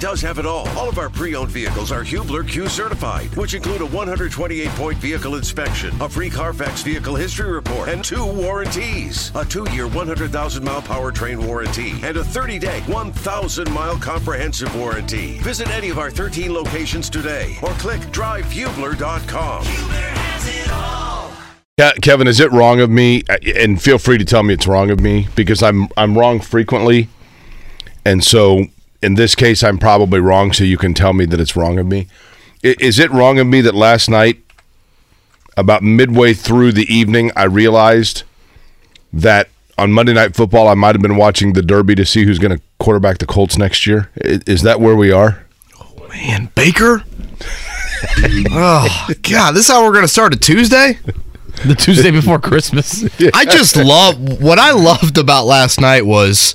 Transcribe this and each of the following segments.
does have it all. All of our pre-owned vehicles are Hubler Q certified, which include a 128-point vehicle inspection, a free Carfax vehicle history report, and two warranties: a two-year 100,000-mile powertrain warranty and a 30-day 1,000-mile comprehensive warranty. Visit any of our 13 locations today, or click drivehubler.com. Ke- Kevin, is it wrong of me? And feel free to tell me it's wrong of me because I'm I'm wrong frequently, and so in this case I'm probably wrong. So you can tell me that it's wrong of me. Is it wrong of me that last night, about midway through the evening, I realized that on Monday Night Football I might have been watching the Derby to see who's going to quarterback the Colts next year. Is that where we are? Oh, man, Baker. oh God, this is how we're gonna start a Tuesday. The Tuesday before Christmas. I just love what I loved about last night was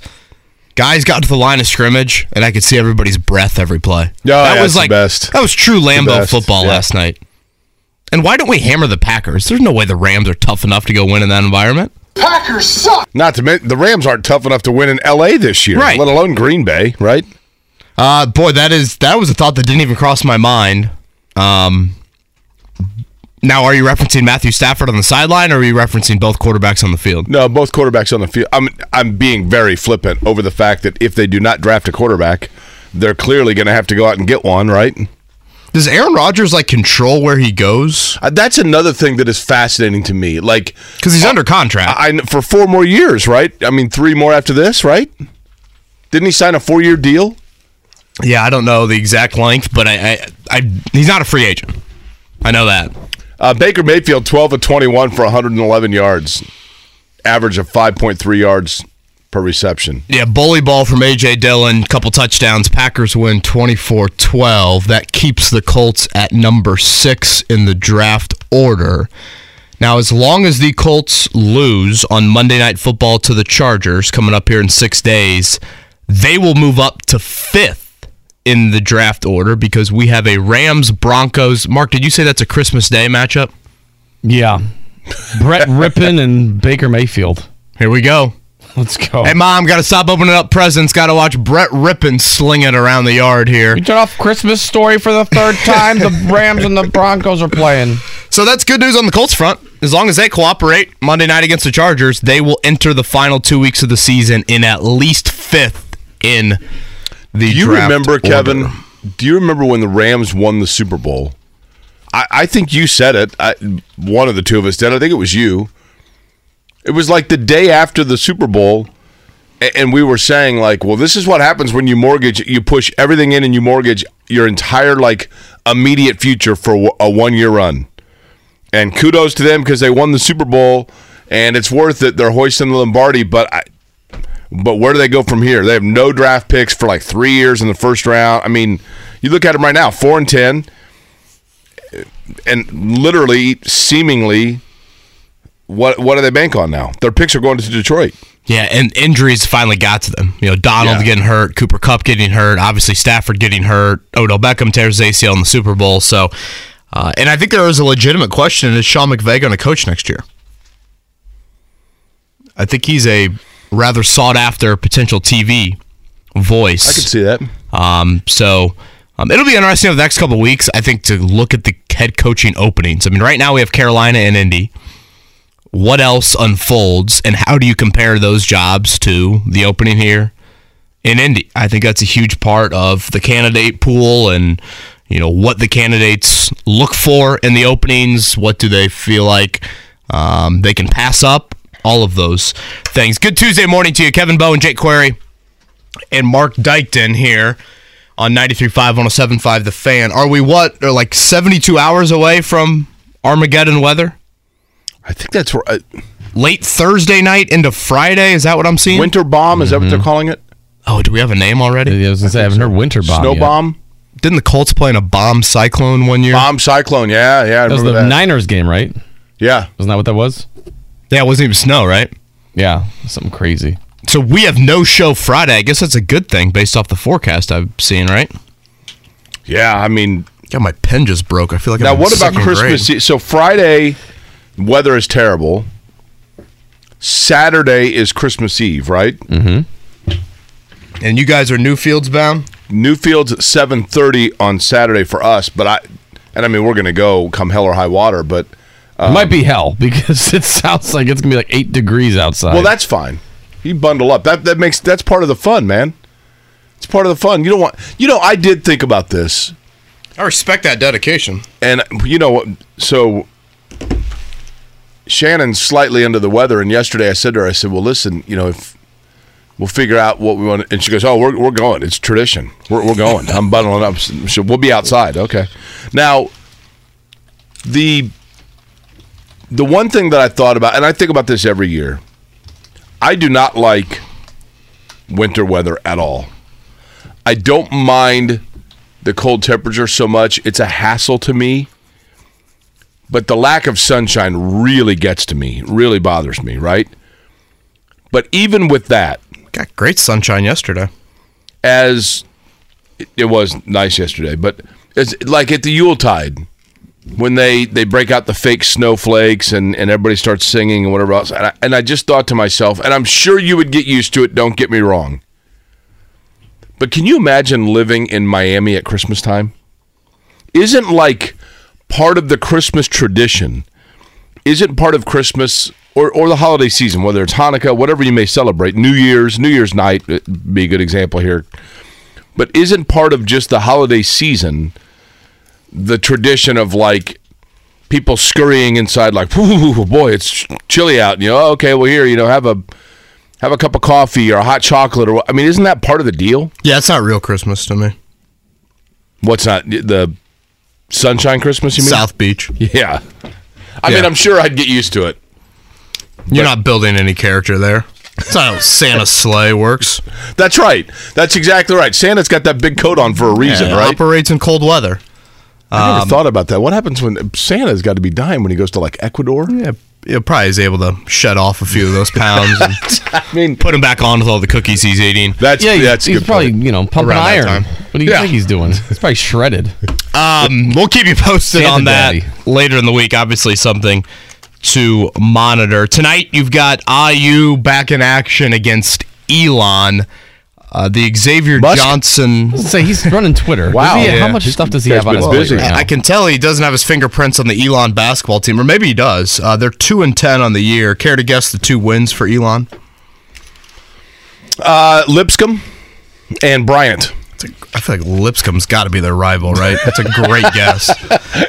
guys got to the line of scrimmage and I could see everybody's breath every play. Yeah, that that's was the like best. that was true Lambeau football yeah. last night. And why don't we hammer the Packers? There's no way the Rams are tough enough to go win in that environment. Packers suck. Not to mention the Rams aren't tough enough to win in L.A. this year, Right. let alone Green Bay, right? Uh, boy, that is that was a thought that didn't even cross my mind. Um, now, are you referencing Matthew Stafford on the sideline, or are you referencing both quarterbacks on the field? No, both quarterbacks on the field. I'm I'm being very flippant over the fact that if they do not draft a quarterback, they're clearly going to have to go out and get one, right? Does Aaron Rodgers like control where he goes? Uh, that's another thing that is fascinating to me. Like Because he's under contract. I for four more years, right? I mean, three more after this, right? Didn't he sign a four-year deal? Yeah, I don't know the exact length, but I, I, I he's not a free agent. I know that. Uh, Baker Mayfield, twelve of twenty-one for 111 yards, average of 5.3 yards per reception. Yeah, bully ball from AJ Dillon, couple touchdowns. Packers win 24-12. That keeps the Colts at number 6 in the draft order. Now, as long as the Colts lose on Monday Night Football to the Chargers coming up here in 6 days, they will move up to 5th in the draft order because we have a Rams Broncos. Mark, did you say that's a Christmas Day matchup? Yeah. Brett Rippin and Baker Mayfield. Here we go. Let's go. Hey, mom, got to stop opening up presents. Got to watch Brett Rypien sling it around the yard here. You turn off Christmas story for the third time. the Rams and the Broncos are playing. So that's good news on the Colts front. As long as they cooperate Monday night against the Chargers, they will enter the final two weeks of the season in at least fifth in the Do you remember, order. Kevin? Do you remember when the Rams won the Super Bowl? I, I think you said it. I, one of the two of us did. I think it was you. It was like the day after the Super Bowl, and we were saying like, "Well, this is what happens when you mortgage. You push everything in, and you mortgage your entire like immediate future for a one-year run." And kudos to them because they won the Super Bowl, and it's worth it. They're hoisting the Lombardi, but I, but where do they go from here? They have no draft picks for like three years in the first round. I mean, you look at them right now, four and ten, and literally, seemingly, what what do they bank on now? Their picks are going to Detroit. Yeah, and injuries finally got to them. You know, Donald Yeah. getting hurt, Cooper Kupp getting hurt, obviously Stafford getting hurt, Odell Beckham tears ACL in the Super Bowl. So, uh, and I think there is a legitimate question: Is Sean McVay going to coach next year? I think he's a rather sought after potential TV voice. I can see that. Um, so um, it'll be interesting over the next couple of weeks, I think, to look at the head coaching openings. I mean, right now we have Carolina and Indy. What else unfolds, and how do you compare those jobs to the opening here in Indy? I think that's a huge part of the candidate pool and you know what the candidates look for in the openings. What do they feel like um, they can pass up? All of those things. Good Tuesday morning to you, Kevin Bowen and Jake Query and Mark Dykton here on 93.5, 107.5 The Fan. Are we what? Are like 72 hours away from Armageddon weather? I think that's where, uh, Late Thursday night into Friday? Is that what I'm seeing? winter bomb. Is that what they're calling it? oh, do we have a name already? I was gonna say I haven't heard Winter Bomb. Snow yet. bomb, Didn't the Colts play in a bomb cyclone one year? bomb cyclone. Yeah, yeah. I That was the that. Niners game, right? Yeah, Wasn't that what that was? Yeah, it wasn't even snow, right? Yeah, something crazy. So we have no show Friday. I guess that's a good thing based off the forecast I've seen, right? yeah. I mean, Yeah, my pen just broke. I feel like now I'm what about Christmas? grade. Eve? So Friday, weather is terrible. Saturday is Christmas Eve, right? Mm-hmm. And you guys are Newfields bound? Newfields at seven thirty on Saturday for us, but I and I mean we're gonna go come hell or high water, but it might be um, hell because it sounds like it's gonna be like eight degrees outside. well that's fine. You bundle up. That that makes that's part of the fun, man. It's part of the fun. You don't want you know, I did think about this. I respect that dedication. And you know what? So Shannon's slightly under the weather, and yesterday I said to her, I said, "Well, listen, you know, if we'll figure out what we want," and she goes, "Oh, we're we're going. It's tradition. We're we're going. I'm bundling up. So we'll be outside. Okay. Now, the the one thing that I thought about, and I think about this every year, I do not like winter weather at all. I don't mind the cold temperature so much. It's a hassle to me. But the lack of sunshine really gets to me, really bothers me, right? But even with that, Got great sunshine yesterday. as it- was nice yesterday, but it's like at the Yuletide when they they break out the fake snowflakes and and everybody starts singing and whatever else. And I, and I just thought to myself, and I'm sure you would get used to it. Don't get me wrong. But can you imagine living in Miami at Christmas time? Isn't like part of the Christmas tradition? Isn't part of Christmas or, or the holiday season, whether it's Hanukkah, whatever you may celebrate, New Year's, New Year's night, uh, be a good example here. But isn't part of just the holiday season the tradition of like people scurrying inside, like, "Whew, boy, it's chilly out. And, you know, "Oh, okay, well here, you know, have a have a cup of coffee or a hot chocolate, or I mean, isn't that part of the deal? Yeah, it's not real Christmas to me. What's not the sunshine Christmas? You mean South Beach. Yeah. I mean, I'm sure I'd get used to it. You're not building any character there. That's how Santa's sleigh works. That's right. That's exactly right. Santa's got that big coat on for a reason, It right? Operates in cold weather. I never thought about that. What happens when Santa's got to be dying when he goes to like Ecuador? Yeah, he probably is able to shed off a few of those pounds and I mean, put him back on with all the cookies he's eating. that's yeah, that's a he's good probably you know pumping Around that iron. time. What do you Yeah. think he's doing? He's probably shredded. Um, we'll keep you posted Santa on that Daddy. later in the week. Obviously, something to monitor. Tonight, you've got IU back in action against Elon. Uh, the Xavier Musk? Johnson. Say he's running Twitter. Wow. He- Yeah. How much stuff does he have on his plate busy. right now? I can tell he doesn't have his fingerprints on the Elon basketball team, or maybe he does. Uh, they're two and ten on the year. Care to guess the two wins for Elon? Uh, Lipscomb and Bryant. It's a, I feel like Lipscomb's got to be their rival, right? That's a great guess.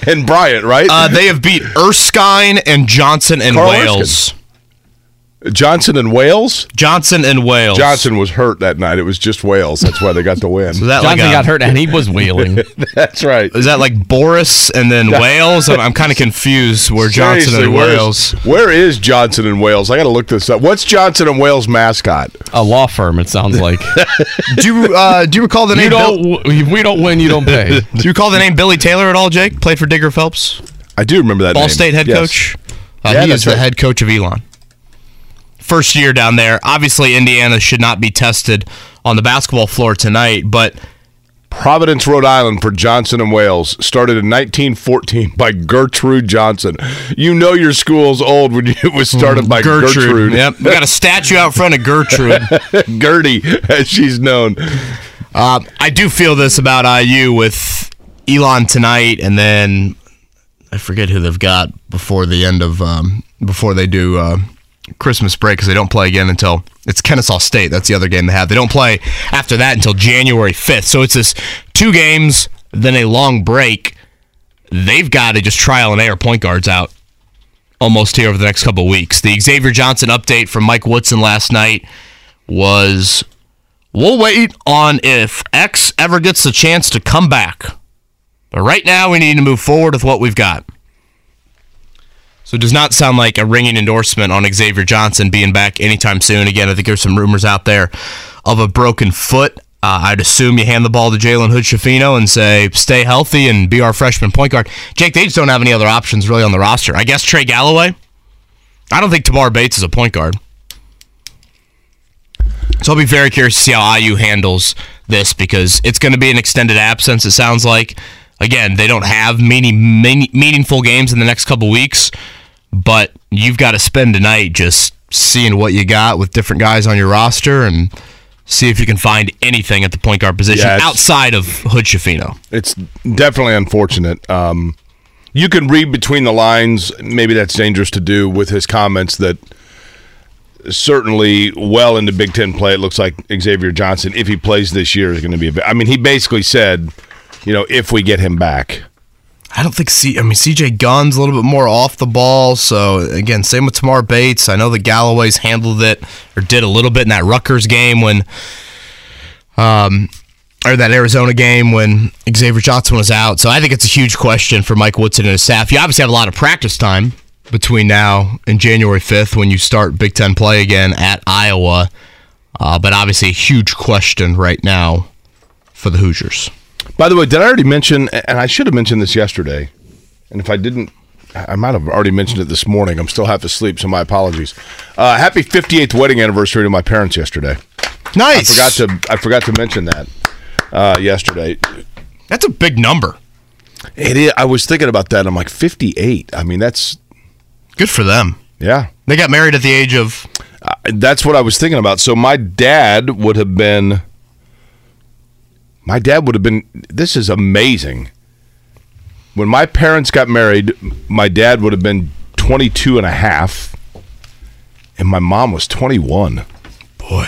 And Bryant, right? Uh, they have beat Erskine and Johnson and Carl Wales. Johnson and Wales. Johnson and Wales. Johnson was hurt that night. It was just Wales. That's why they got the win. Is that like Johnson a- got hurt and he was wailing. That's right. Is that like Boris and then Wales? I'm, I'm kind of confused where Johnson Seriously, and Wales. Where is Johnson and Wales? I got to look this up. What's Johnson and Wales mascot? A law firm. It sounds like. Do you uh, do you recall the you name? don't. Bill- we don't win, you don't pay. do you recall the name Billy Taylor at all? Jake played for Digger Phelps, I do remember that. Ball name. State head Yes. coach. Uh, Yeah, he that's is the right. head coach of Elon. First year down there. Obviously, Indiana should not be tested on the basketball floor tonight, but Providence, Rhode Island for Johnson and Wales started in 1914 by Gertrude Johnson. You know your school's old when it was started by Gertrude. Gertrude. Yep, we got a statue out front of Gertrude. Gertie, as she's known. Uh, I do feel this about IU with Elon tonight, and then I forget who they've got before the end of um, before they do uh, Christmas break because they don't play again until it's Kennesaw State. That's the other game they have. They don't play after that until January fifth. So it's this two games, then a long break. They've got to just trial and error point guards out almost here over the next couple weeks. The Xavier Johnson update from Mike Woodson last night was We'll wait on if X ever gets the chance to come back. But right now, we need to move forward with what we've got. So it does not sound like a ringing endorsement on Xavier Johnson being back anytime soon. Again, I think there's some rumors out there of a broken foot. Uh, I'd assume you hand the ball to Jalen Hood Schifino and say, stay healthy and be our freshman point guard. Jake, they just don't have any other options really on the roster. I guess Trey Galloway. I don't think Tamar Bates is a point guard. So I'll be very curious to see how IU handles this because it's going to be an extended absence. It sounds like. Again, they don't have many, many meaningful games in the next couple weeks, but you've got to spend tonight just seeing what you got with different guys on your roster and See if you can find anything at the point guard position Yeah, outside of Hood Schifino. It's definitely unfortunate. Um, you can read between the lines. Maybe that's dangerous to do with his comments that certainly well into Big Ten play. It looks like Xavier Johnson, if he plays this year, is going to be. A, I mean, he basically said, you know, if we get him back. I don't think C. I mean, CJ Gunn's a little bit more off the ball. So again, same with Tamar Bates. I know the Galloway's handled it or did a little bit in that Rutgers game when, um, or that Arizona game when Xavier Johnson was out. So I think it's a huge question for Mike Woodson and his staff. You obviously have a lot of practice time between now and January fifth when you start Big Ten play again at Iowa. Uh, but obviously a huge question right now for the Hoosiers. By the way, did I already mention? And I should have mentioned this yesterday. And if I didn't, I might have already mentioned it this morning. I'm still half asleep, so my apologies. Uh, happy 58th wedding anniversary to my parents yesterday. Nice. I forgot to I forgot to mention that uh, yesterday. That's a big number. It is, I was thinking about that. I'm like 58. I mean, that's Good for them. yeah. They got married at the age of Uh, that's what I was thinking about. So my dad would have been. My dad would have been. This is amazing. When my parents got married, my dad would have been 22 and a half, and my mom was 21. boy.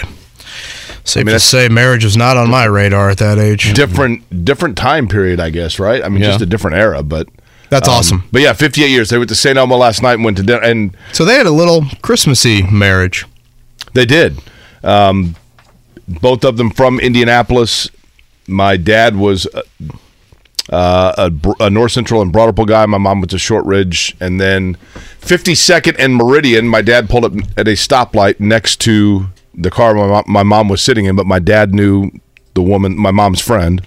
Safe mean, to say, marriage was not on my radar at that age. Different, different time period, I guess. Right? I mean, just a different era, but. That's um, awesome. But yeah, 58 years. They went to St. Elmo last night and went to dinner, and So they had a little Christmassy marriage. They did. Um, both of them from Indianapolis. My dad was uh, uh, a, a North Central and Broad Ripple guy. My mom went to Shortridge, and then 52nd and Meridian. My dad pulled up at a stoplight next to the car my mom, my mom was sitting in, but my dad knew the woman, my mom's friend.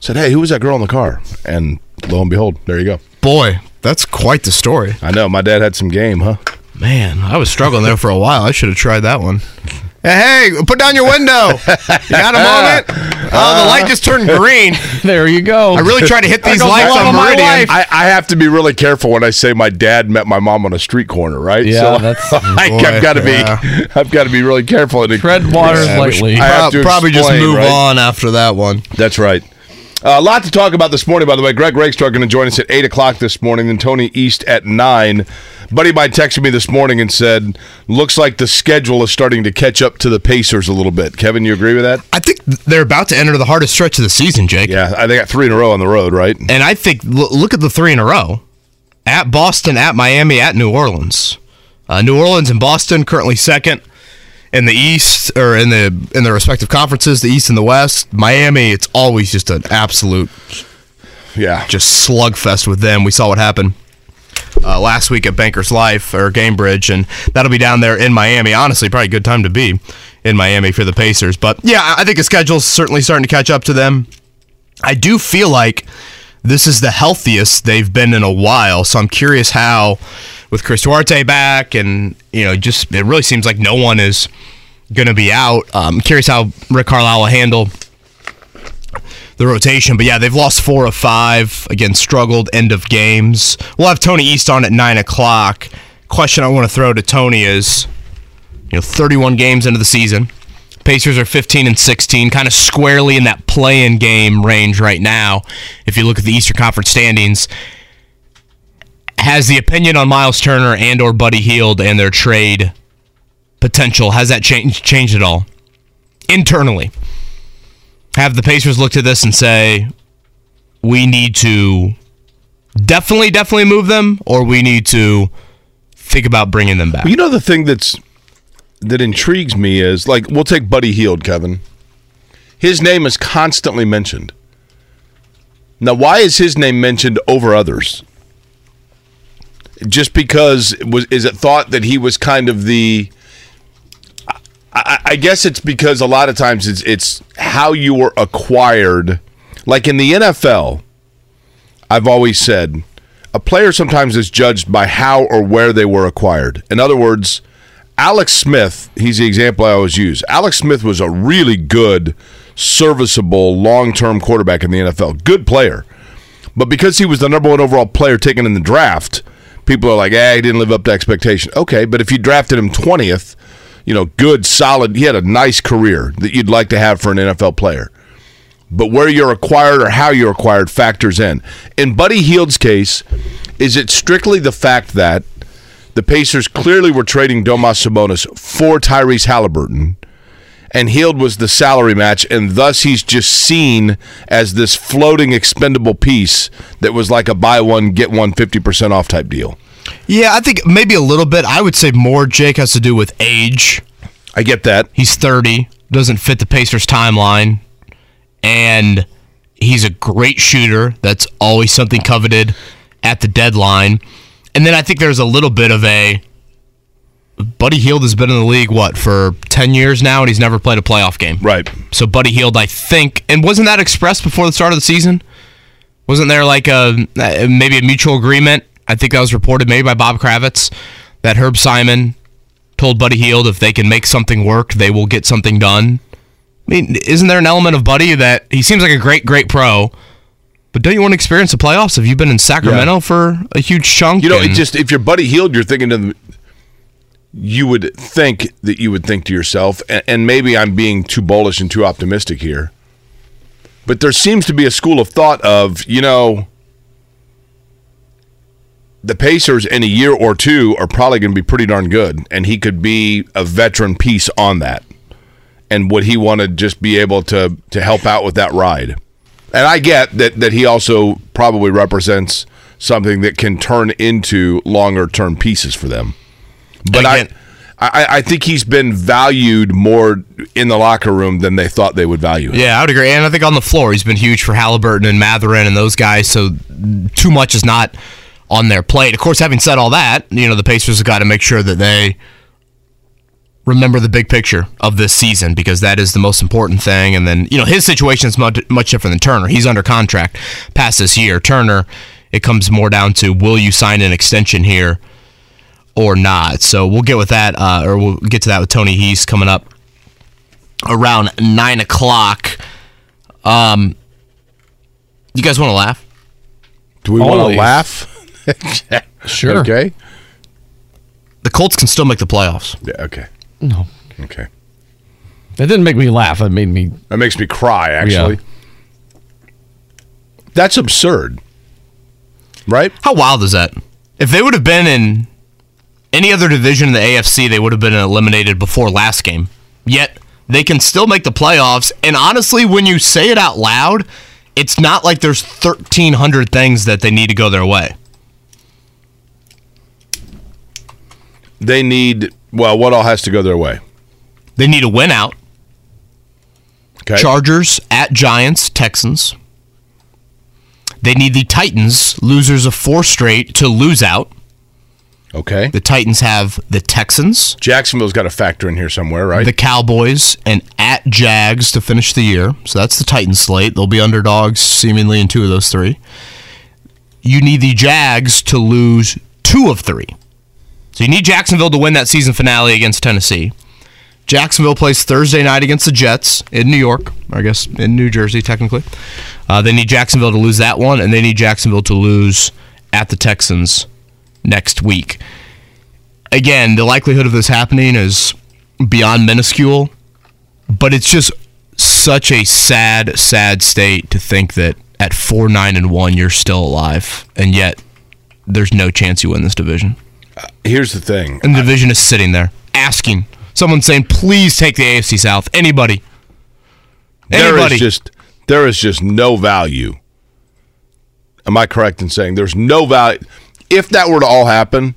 Said, "Hey, who was that girl in the car?" And lo and behold, there you go. Boy, that's quite the story. I know my dad had some game, huh? Man, I was struggling there for a while. I should have tried that one. Hey, hey, put down your window. You got a uh, moment? Oh, the light just turned green. There you go. I really tried to hit these lights love on my Meridian. life. I, I have to be really careful when I say my dad met my mom on a street corner, right? Yeah, that's- I, oh, Boy, have got to be, yeah. I've got to be really careful. And Tread waters Yeah, lightly. I have to Probably just move right? on after that one. That's right. Uh, a lot to talk about this morning, by the way. Greg Rakestraw going to join us at 8 o'clock this morning, then Tony East at 9. Buddy mine texted me this morning and said, looks like the schedule is starting to catch up to the Pacers a little bit. Kevin, you agree with that? I think they're about to enter the hardest stretch of the season, Jake. Yeah, they got three in a row on the road, right? And I think l- look at the three in a row: at Boston, at Miami, at New Orleans. Uh, New Orleans and Boston currently second in the East or in the in their respective conferences, the East and the West. Miami, it's always just an absolute Yeah. just slugfest with them. We saw what happened uh, last week at Bankers Life or Gainbridge, and that'll be down there in Miami. Honestly, probably a good time to be in Miami for the Pacers. But yeah, I I think the schedule's certainly starting to catch up to them. I do feel like this is the healthiest they've been in a while. So I'm curious how, with Chris Duarte back, and you know, just it really seems like no one is going to be out. Um, curious how Rick Carlisle will handle the rotation. But yeah, they've lost four of five. Again, struggled end of games. We'll have Tony East on at nine o'clock. Question I want to throw to Tony is, you know, 31 games into the season. Pacers are 15 and 16, kind of squarely in that play-in game range right now. If you look at the Eastern Conference standings, has the opinion on Myles Turner and or Buddy Hield and their trade potential has that changed changed at all internally? Have the Pacers looked at this and say, we need to definitely, definitely move them, or we need to think about bringing them back? You know the thing that's that intrigues me is like we'll take Buddy Hield, Kevin. His name is constantly mentioned. Now, why is his name mentioned over others? Just because was is it thought that he was kind of the I, I guess it's because a lot of times it's it's how you were acquired. Like in the NFL, I've always said a player sometimes is judged by how or where they were acquired. In other words, Alex Smith, he's the example I always use. Alex Smith was a really good, serviceable, long term quarterback in the NFL. Good player. But because he was the number one overall player taken in the draft, people are like, eh, he didn't live up to expectation. Okay, but if you drafted him 20th, you know, good, solid. He had a nice career that you'd like to have for an NFL player. But where you're acquired or how you're acquired factors in. In Buddy Hield's case, is it strictly the fact that the Pacers clearly were trading Domas Sabonis for Tyrese Halliburton, and Hield was the salary match, and thus he's just seen as this floating expendable piece that was like a buy one, get one 50% off type deal? Yeah, I think maybe a little bit. I would say more, Jake, has to do with age. I get that. He's 30, doesn't fit the Pacers timeline, and he's a great shooter. That's always something coveted at the deadline. And then I think there's a little bit of a Buddy Hield has been in the league what for 10 years now and he's never played a playoff game. Right. So Buddy Hield I think and wasn't that expressed before the start of the season? Wasn't there like a uh, maybe a mutual agreement? I think that was reported maybe by Bob Kravitz that Herb Simon told Buddy Hield if they can make something work, they will get something done. I mean, isn't there an element of Buddy that he seems like a great, great pro, but don't you want to experience the playoffs? Have you been in Sacramento Yeah. for a huge chunk? You know, it just if you're Buddy Hield, you're thinking to. You would think that you would think to yourself, and, and maybe I'm being too bullish and too optimistic here, but there seems to be a school of thought of you know. The Pacers in a year or two are probably going to be pretty darn good, and he could be a veteran piece on that. And would he want to just be able to to help out with that ride? And I get that that he also probably represents something that can turn into longer term pieces for them. But I, I I think he's been valued more in the locker room than they thought they would value him. Yeah, I would agree. And I think on the floor, he's been huge for Halliburton and Mathurin and those guys. So too much is not on their plate. Of course, having said all that, you know, the Pacers have got to make sure that they remember the big picture of this season because that is the most important thing. And then, you know, his situation is much, much different than Turner. He's under contract past this year. Turner, it comes more down to will you sign an extension here or not? So we'll get with that, uh, or we'll get to that with Tony East coming up around nine o'clock. Um, you guys want to laugh? Do we want to laugh? Sure. Okay. The Colts can still make the playoffs. Yeah, okay. No. Okay. That didn't make me laugh. It made me. That makes me cry. Actually, that's absurd. Right? How wild is that? If they would have been in any other division in the AFC, they would have been eliminated before last game. Yet they can still make the playoffs. And honestly, when you say it out loud, it's not like there's 1,300 things that they need to go their way. They need well, what all has to go their way? They need a win out. Okay. Chargers at Giants, Texans. They need the Titans, losers of four straight, to lose out. Okay. The Titans have the Texans, Jacksonville's got a factor in here somewhere, right? the Cowboys, and at Jags to finish the year. So that's the Titans slate. They'll be underdogs seemingly in two of those three. You need the Jags to lose two of three. So you need Jacksonville to win that season finale against Tennessee. Jacksonville plays Thursday night against the Jets in New York, or I guess in New Jersey, technically. Uh, they need Jacksonville to lose that one, and they need Jacksonville to lose at the Texans next week. Again, the likelihood of this happening is beyond minuscule, but it's just such a sad, sad state to think that at four, nine, and one, you're still alive, and yet there's no chance you win this division. Uh, here's the thing. And the division is sitting there asking someone saying, "Please take the AFC South." Anybody, anybody. is just there is just no value. Am I correct in saying there's no value? If that were to all happen,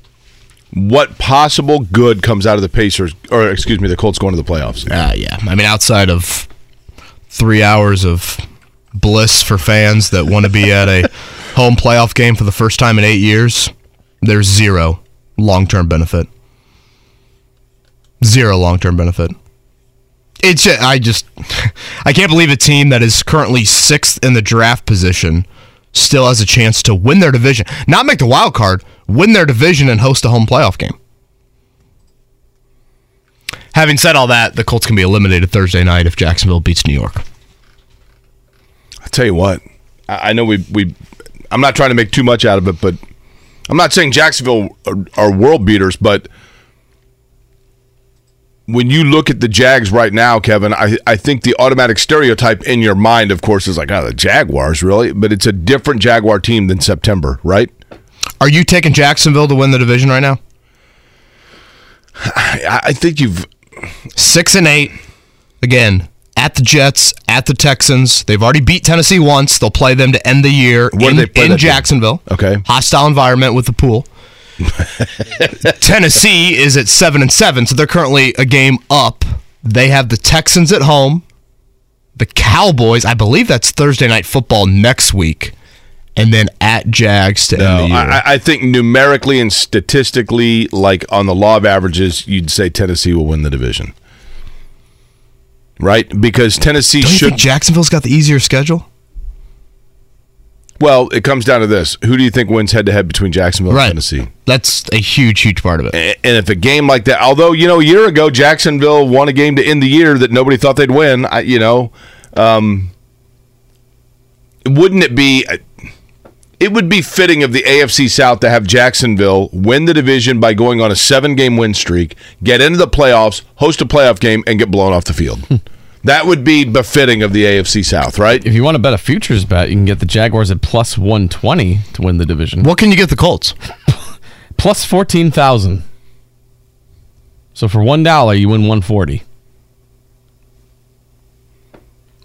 what possible good comes out of the Pacers or excuse me, the Colts going to the playoffs? Uh, yeah, I mean, outside of three hours of bliss for fans that want to be at a home playoff game for the first time in eight years, there's zero long term benefit. Zero long term benefit. It's ju- I just I can't believe a team that is currently sixth in the draft position still has a chance to win their division, not make the wild card, win their division and host a home playoff game. Having said all that, the Colts can be eliminated Thursday night if Jacksonville beats New York. I tell you what, I, know we we. I'm not trying to make too much out of it, but I'm not saying Jacksonville are, are world beaters, but when you look at the Jags right now, Kevin, I, I think the automatic stereotype in your mind, of course, is like, oh, the Jaguars, really? But it's a different Jaguar team than September, right? Are you taking Jacksonville to win the division right now? I, I think you've. Six and eight. Again, at the Jets, at the Texans. They've already beat Tennessee once. They'll play them to end the year Where in, in that game? Jacksonville. Okay. Hostile environment with the pool. Tennessee is at seven and seven, so they're currently a game up. They have the Texans at home, the Cowboys. I believe that's Thursday night football next week, and then at Jags to No, end the year. I, I think numerically and statistically, like on the law of averages, you'd say Tennessee will win the division. Right? Because Tennessee Don't should. think Jacksonville's got the easier schedule? Well, it comes down to this. Who do you think wins head to head between Jacksonville Right. and Tennessee? That's a huge, huge part of it. And if a game like that, although you know, a year ago Jacksonville won a game to end the year that nobody thought they'd win, I, you know, um, wouldn't it be? It would be fitting of the AFC South to have Jacksonville win the division by going on a seven-game win streak, get into the playoffs, host a playoff game, and get blown off the field. that would be befitting of the AFC South, right? If you want to bet a futures bet, you can get the Jaguars at plus 120 to win the division. What can you get the Colts? Plus 14,000. So for $1, you win 140.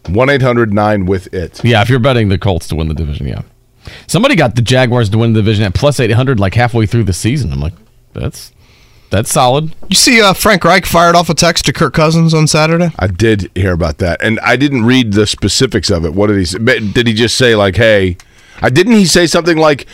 One eight hundred nine with it. Yeah, if you're betting the Colts to win the division, yeah. Somebody got the Jaguars to win the division at plus 800 like halfway through the season. I'm like, that's that's solid. You see, uh, Frank Reich fired off a text to Kirk Cousins on Saturday. I did hear about that, and I didn't read the specifics of it. What did he say? Did he just say like, "Hey"? I didn't he say something like,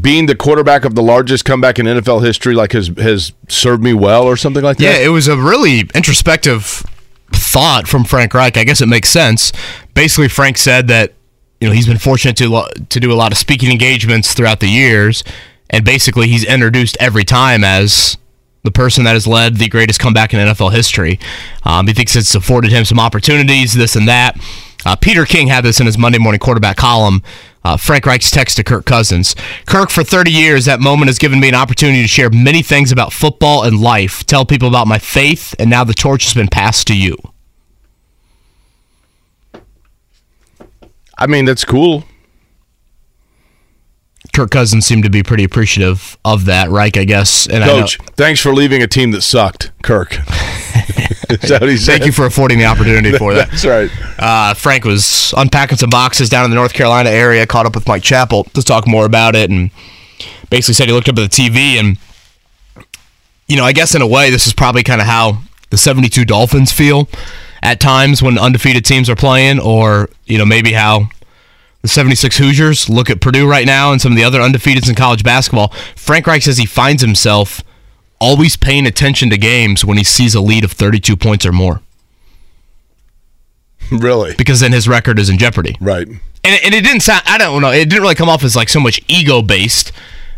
"Being the quarterback of the largest comeback in NFL history, like has has served me well," or something like that. Yeah, it was a really introspective thought from Frank Reich. I guess it makes sense. Basically, Frank said that you know he's been fortunate to lo- to do a lot of speaking engagements throughout the years, and basically he's introduced every time as the person that has led the greatest comeback in NFL history. Um, he thinks it's afforded him some opportunities, this and that. Uh, Peter King had this in his Monday morning quarterback column. Uh, Frank Reich's text to Kirk Cousins. Kirk, for 30 years, that moment has given me an opportunity to share many things about football and life, tell people about my faith, and now the torch has been passed to you. I mean, that's cool. Kirk Cousins seemed to be pretty appreciative of that, Reich, I guess. And I know- Coach, thanks for leaving a team that sucked, Kirk. Is that what he said? thank you for affording the opportunity for that. That's right. Uh, Frank was unpacking some boxes down in the North Carolina area, caught up with Mike Chappell to talk more about it, and basically said he looked up at the TV and, you know, I guess in a way, this is probably kind of how the 72 Dolphins feel at times when undefeated teams are playing, or, you know, maybe how the 76 Hoosiers look at Purdue right now and some of the other undefeateds in college basketball. Frank Reich says he finds himself always paying attention to games when he sees a lead of 32 points or more Really? because then his record is in jeopardy. Right. and it, and it didn't sound i don't know it didn't really come off as like so much ego based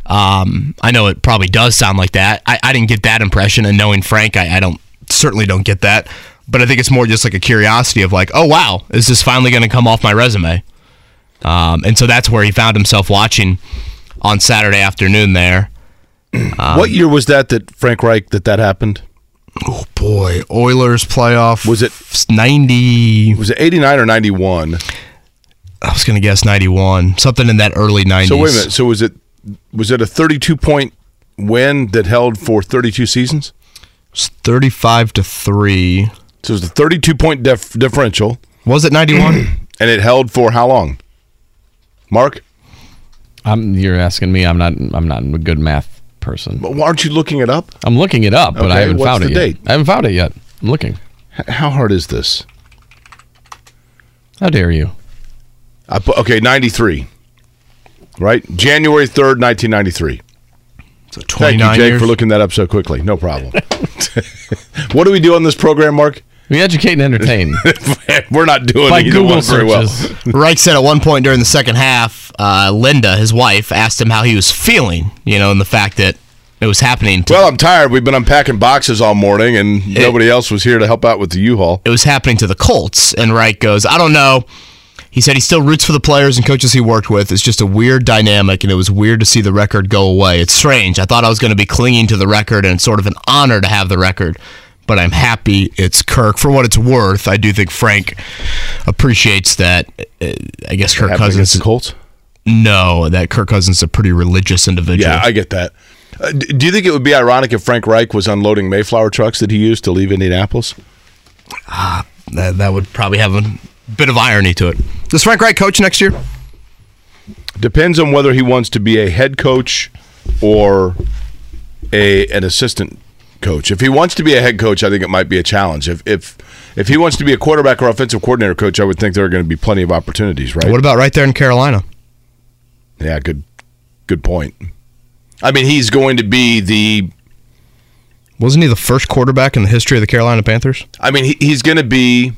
um, i know it probably does sound like that i, I didn't get that impression and knowing frank I, I don't certainly don't get that but i think it's more just like a curiosity of like oh wow is this finally going to come off my resume um, and so that's where he found himself watching on saturday afternoon there what year was that that Frank Reich that that happened? oh boy oilers playoff Was it 90 was it 89 or 91? i was going to guess 91 something in that early 90s So wait a minute. So was it was it a 32 point win that held for 32 seasons? It's 35 to 3 So it was a 32 point dif- differential, was it 91 and it held for how long? Mark, I'm, you're asking me. I'm not. I'm not a good math person. but why aren't you looking it up? I'm looking it up, but Okay, I haven't found the it date? yet. I haven't found it yet. I'm looking. H- How hard is this? How dare you? I put, okay, 93. Right? January 3rd, 1993. So Thank 29 you, Jake, years. for looking that up so quickly. No problem. what do we do on this program, Mark? We educate and entertain We're not doing by either Google one very well. searches. Reich said at one point during the second half, uh, Linda, his wife, asked him how he was feeling, you know, and the fact that it was happening. To, Well, I'm tired. We've been unpacking boxes all morning, and nobody else was here to help out with the U-Haul. it was happening to the Colts. And Reich goes, I don't know. He said he still roots for the players and coaches he worked with. It's just a weird dynamic, and it was weird to see the record go away. It's strange. I thought I was going to be clinging to the record, and it's sort of an honor to have the record. But I'm happy it's Kirk. For what it's worth, I do think Frank appreciates that. Uh, I guess Kirk Cousins. the Colts. No, that Kirk Cousins is a pretty religious individual. Yeah, I get that. Uh, do you think it would be ironic if Frank Reich was unloading Mayflower trucks that he used to leave Indianapolis? that, that would probably have a bit of irony to it. Does Frank Reich coach next year? Depends on whether he wants to be a head coach or a an assistant coach. If he wants to be a head coach, I think it might be a challenge. If if if he wants to be a quarterback or offensive coordinator coach, I would think there are going to be plenty of opportunities, right? What about right there in Carolina? Yeah, good good point. I mean, he's going to be the Wasn't he the first quarterback in the history of the Carolina Panthers? I mean, he, he's going to be.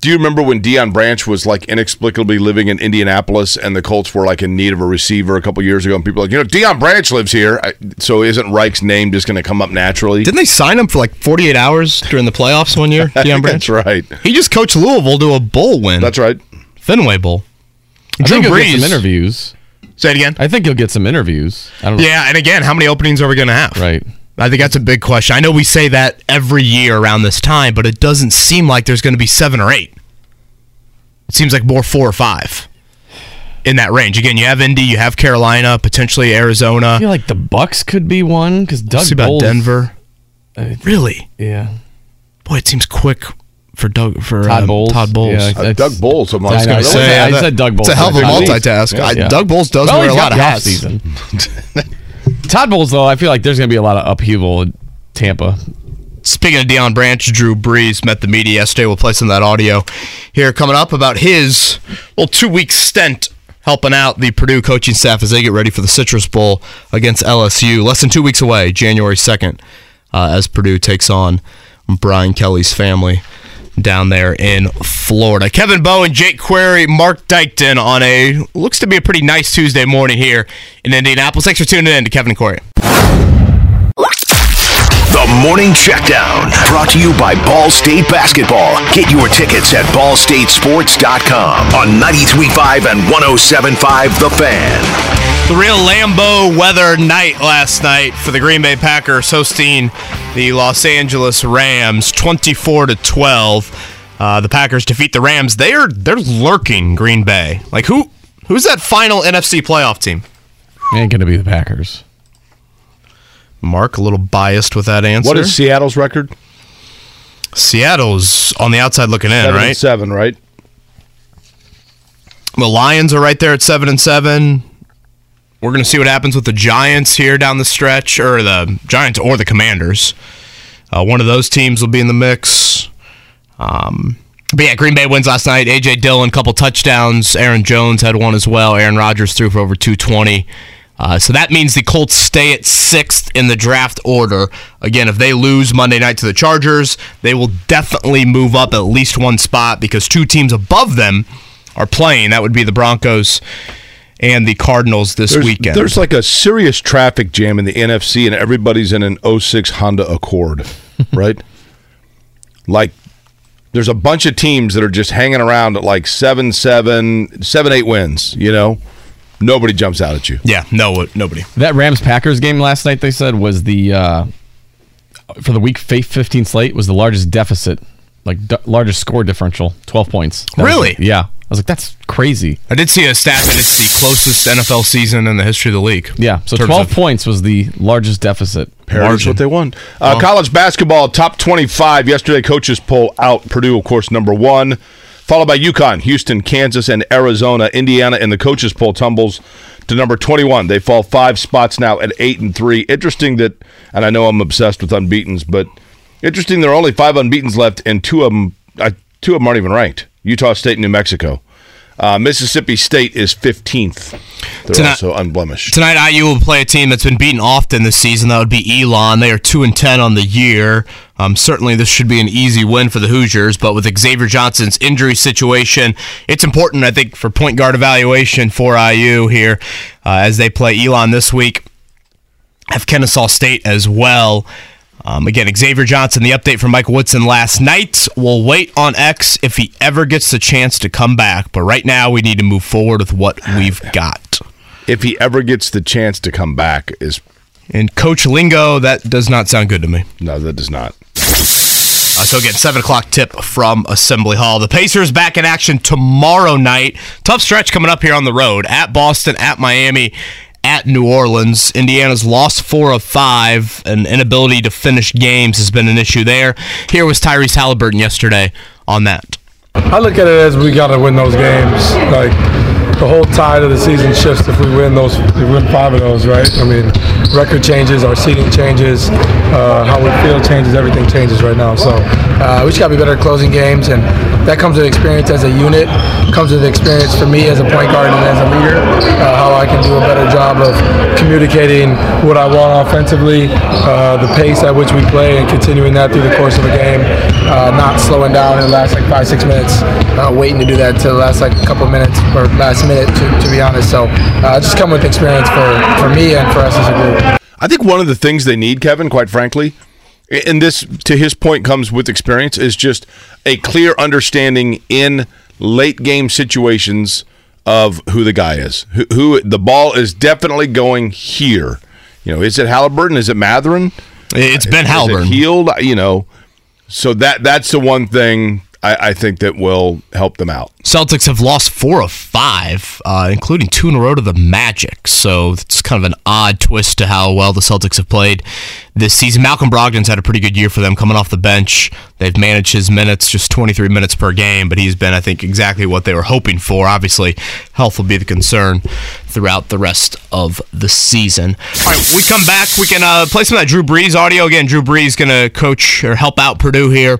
Do you remember when Deion Branch was like inexplicably living in Indianapolis and the Colts were like in need of a receiver a couple years ago? And people were like, you know, Deion Branch lives here. I, so isn't Reich's name just going to come up naturally? Didn't they sign him for like 48 hours during the playoffs one year? I Deion think Branch. That's right. He just coached Louisville to a bowl win. That's right. Fenway Bowl. I Drew think he'll Brees. get some interviews. Say it again. I think he'll get some interviews. I don't know. Yeah, and again, how many openings are we going to have? Right. I think that's a big question. I know we say that every year around this time, but it doesn't seem like there's going to be seven or eight. It seems like more four or five in that range. Again, you have Indy, you have Carolina, potentially Arizona. I feel like the Bucs could be one because Doug See about Bowles- Denver. Uh, Really? Yeah. Boy, it seems quick for Doug for Todd um, Bowles. Todd Bowles. Yeah, Uh, Doug Bowles. I'm I like, know, I really? said- I that- said Doug Bowles. It's a hell of a Todd Bowles. multitask. I- Doug Bowles does Well, wear a lot of hats. season. Todd Bowles, though, I feel like there's going to be a lot of upheaval in Tampa. Speaking of Deion Branch, Drew Brees met the media yesterday. We'll play some of that audio here coming up about his well two week stint helping out the Purdue coaching staff as they get ready for the Citrus Bowl against LSU. Less than two weeks away, January second, uh, as Purdue takes on Brian Kelly's family down there in Florida. Kevin Bowen, Jake Query, Mark Dykton on a looks to be a pretty nice Tuesday morning here in Indianapolis. Thanks for tuning in to Kevin and Query. The Morning Checkdown, brought to you by Ball State Basketball. Get your tickets at ballstatesports.com on 93.5 and 107.5 The Fan. The real Lambeau weather night last night for the Green Bay Packers hosting the Los Angeles Rams, twenty-four to twelve. Uh, the Packers defeat the Rams. They're they're lurking Green Bay. Like who who's that final NFC playoff team? Ain't going to be the Packers. Mark, a little biased with that answer. What is Seattle's record? Seattle's on the outside looking in, Seven and right? seven, right? The Lions are right there at seven and seven. We're going to see what happens with the Giants here down the stretch, or the Giants or the Commanders. Uh, one of those teams will be in the mix. Um, but yeah, Green Bay wins last night. AJ Dillon, couple touchdowns. Aaron Jones had one as well. Aaron Rodgers threw for over 220. Uh, so that means the Colts stay at sixth in the draft order. Again, if they lose Monday night to the Chargers, they will definitely move up at least one spot because two teams above them are playing. That would be the Broncos and the Cardinals this There's, weekend. there's like a serious traffic jam in the NFC, and everybody's in an 06 Honda Accord, right? like, there's a bunch of teams that are just hanging around at like seven, seven, seven, eight wins. You know, nobody jumps out at you. yeah, no, nobody. That Rams Packers game last night, they said, was the, uh, for the week 15 slate, was the largest deficit, like d- largest score differential, 12 points. That was- Really? yeah. I was like, that's crazy. I did see a stat that it's the closest NFL season in the history of the league. Yeah. So 12 of- points was the largest deficit. Parity what they won. Uh, college basketball top 25 yesterday. Coaches poll out. Purdue, of course, number one, followed by UConn, Houston, Kansas, and Arizona. Indiana in the coaches poll tumbles to number 21. They fall five spots now at eight and three. Interesting that, and I know I'm obsessed with unbeaten's, but interesting there are only five unbeaten's left, and two of them, uh, two of them aren't even ranked. Utah State and New Mexico. Uh, Mississippi State is 15th. They're Tonight- also unblemished. Tonight, IU will play a team that's been beaten often this season. That would be Elon. They are two and ten on the year. Um, certainly, this should be an easy win for the Hoosiers. But with Xavier Johnson's injury situation, it's important, I think, for point guard evaluation for IU here uh, as they play Elon this week. Have Kennesaw State as well. Um, again, Xavier Johnson, the update from Michael Woodson last night. We'll wait on X if he ever gets the chance to come back. But right now, we need to move forward with what we've got. if he ever gets the chance to come back is in coach lingo, that does not sound good to me. No, that does not. Uh, so again, seven o'clock tip from Assembly Hall. The Pacers back in action tomorrow night. Tough stretch coming up here on the road at Boston, at Miami, at New Orleans. Indiana's lost four of five, and inability to finish games has been an issue there. Here was Tyrese Halliburton yesterday on that. I look at it as we got to win those games. Like the whole tide of the season shifts if we win those, we win five of those, right? I mean, record changes, our seating changes, uh, how we feel changes, everything changes right now. So uh, we just got to be better at closing games, and that comes with experience as a unit. Comes with experience for me as a point guard and as a leader, uh, how I can do a better job of communicating what I want offensively, uh, the pace at which we play, and continuing that through the course of a game, uh, not slowing down in the last like five six minutes, uh, waiting to do that to the last like couple minutes or last minute to, to be honest. So uh, just come with experience for, for me and for us as a group. I think one of the things they need, Kevin, quite frankly, and this, to his point, comes with experience, is just a clear understanding in late game situations of who the guy is. Who, who the ball is definitely going here. You know, is it Halliburton? Is it Mathurin? It's Ben Is it Halliburton. Hield? You know, so that that's the one thing I, I think that will help them out. Celtics have lost four of five, uh, including two in a row to the Magic. So it's kind of an odd twist to how well the Celtics have played this season. Malcolm Brogdon's had a pretty good year for them coming off the bench. They've managed his minutes, just 23 minutes per game, but he's been, I think, exactly what they were hoping for. Obviously, health will be the concern throughout the rest of the season. All right, we come back. We can uh, play some of that Drew Brees audio. Again, Drew Brees going to coach or help out Purdue here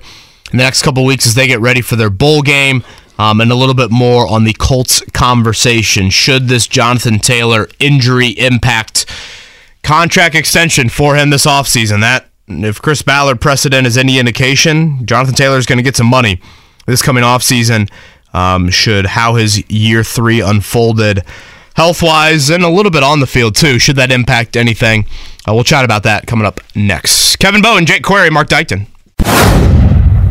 in the next couple weeks as they get ready for their bowl game. Um, and a little bit more on the Colts conversation. Should this Jonathan Taylor injury impact contract extension for him this offseason? That, if Chris Ballard precedent is any indication, Jonathan Taylor is going to get some money this coming offseason. Um, should how his year three unfolded health wise and a little bit on the field too. Should that impact anything? Uh, we'll chat about that coming up next. Kevin Bowen, Jake Query, Mark Dykton.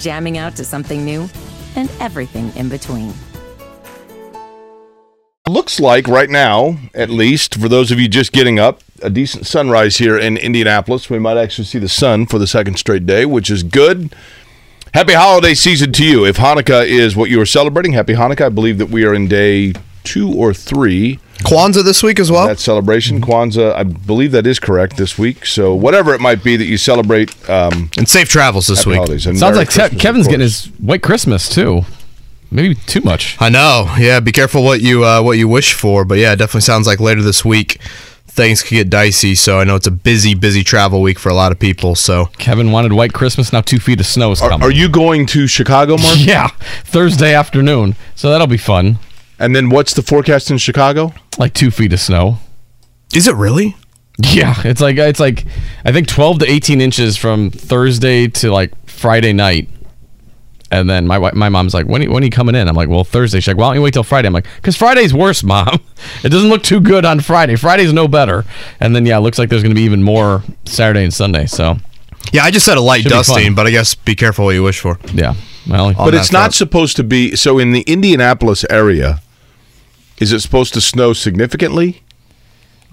jamming out to something new, and everything in between. looks like right now, at least for those of you just getting up, a decent sunrise here in Indianapolis. We might actually see the sun for the second straight day, which is good. Happy holiday season to you. If Hanukkah is what you are celebrating, happy Hanukkah. I believe that we are in day two or three. Kwanzaa this week as well. that celebration, Kwanzaa, I believe that is correct this week. So whatever it might be that you celebrate, um, and safe travels this week. holidays. Sounds Merry like Christmas, Kevin's getting his white Christmas too. Maybe too much. I know. Yeah, be careful what you uh, what you wish for. But yeah, it definitely sounds like later this week things could get dicey. So I know it's a busy, busy travel week for a lot of people. So Kevin wanted white Christmas. Now two feet of snow is Are, coming. are you going to Chicago, Mark? Yeah, Thursday afternoon. So that'll be fun. And then what's the forecast in Chicago? Like two feet of snow. is it really? Yeah, it's like it's like I think 12 to 18 inches from Thursday to like Friday night. And then my wi- my mom's like, when, are you- when are you coming in? I'm like, well, Thursday. She's like, why don't you wait till Friday? I'm like, because Friday's worse, mom. It doesn't look too good on Friday. Friday's no better. And then, yeah, it looks like there's going to be even more Saturday and Sunday. So, Yeah, I just said a light Should dusting, but I guess be careful what you wish for. yeah. Well, But that it's not supposed to be. So in the Indianapolis area, is it supposed to snow significantly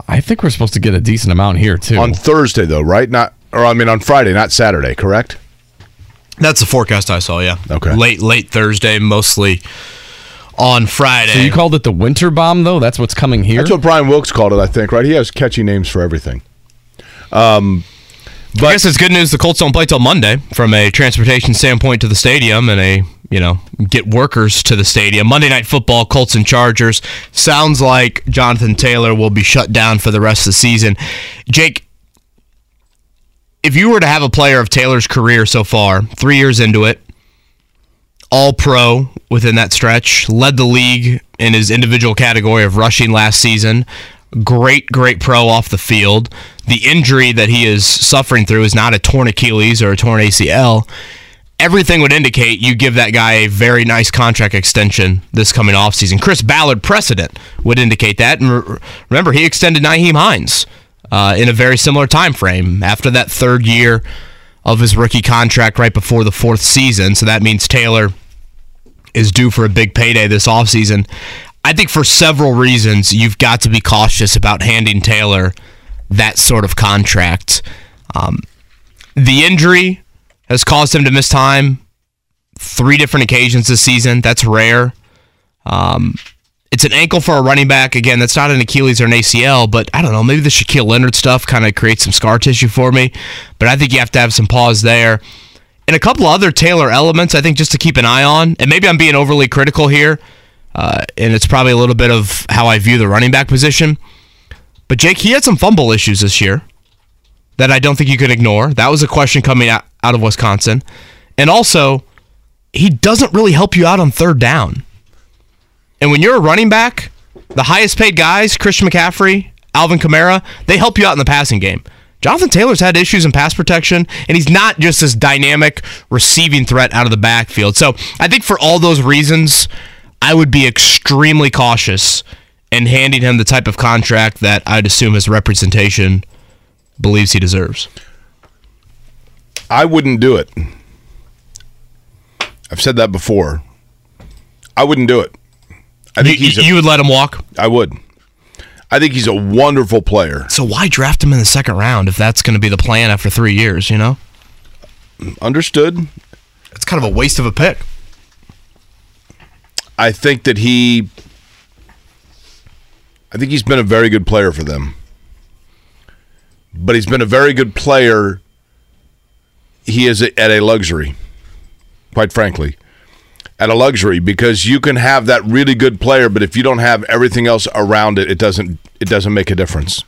I think we're supposed to get a decent amount here, too. on Thursday, though, right? Not, or I mean on Friday, not Saturday, correct? That's the forecast I saw. Yeah. Okay. Late late Thursday, mostly on Friday. so you called it the winter bomb, though? That's what's coming here? That's what Brian Wilkes called it, I think, right? He has catchy names for everything. Um, I guess it's good news the Colts don't play till Monday from a transportation standpoint to the stadium and a, you know, get workers to the stadium. Monday Night Football, Colts and Chargers. Sounds like Jonathan Taylor will be shut down for the rest of the season. Jake, if you were to have a player of Taylor's career so far, three years into it, all pro within that stretch, led the league in his individual category of rushing last season, great, great pro off the field. The injury that he is suffering through is not a torn Achilles or a torn ACL. Everything would indicate you give that guy a very nice contract extension this coming offseason. Chris Ballard precedent would indicate that. And re- remember, he extended Nyheim Hines uh, in a very similar time frame after that third year of his rookie contract right before the fourth season. So that means Taylor is due for a big payday this offseason. I think for several reasons, you've got to be cautious about handing Taylor that sort of contract. Um, the injury has caused him to miss time three different occasions this season. That's rare. Um, it's an ankle for a running back. Again, that's not an Achilles or an ACL, but I don't know. Maybe the Shaquille Leonard stuff kind of creates some scar tissue for me. But I think you have to have some pause there. And a couple other Taylor elements, I think, just to keep an eye on. And maybe I'm being overly critical here. Uh, and it's probably a little bit of how I view the running back position. But Jake, he had some fumble issues this year that I don't think you could ignore. That was a question coming out, out of Wisconsin. And also, he doesn't really help you out on third down. And when you're a running back, the highest paid guys, Christian McCaffrey, Alvin Kamara, they help you out in the passing game. Jonathan Taylor's had issues in pass protection, and he's not just this dynamic receiving threat out of the backfield. So I think for all those reasons, I would be extremely cautious in handing him the type of contract that I'd assume his representation believes he deserves. I wouldn't do it. I've said that before. I wouldn't do it. I You, think he's. A, you would let him walk? I would. I think he's a wonderful player. So why draft him in the second round if that's going to be the plan after three years, you know? Understood. It's kind of a waste of a pick. I think that he. I think he's been a very good player for them. But he's been a very good player. He is at a luxury, quite frankly. At a luxury because you can have that really good player, but if you don't have everything else around it, it doesn't it doesn't make a difference.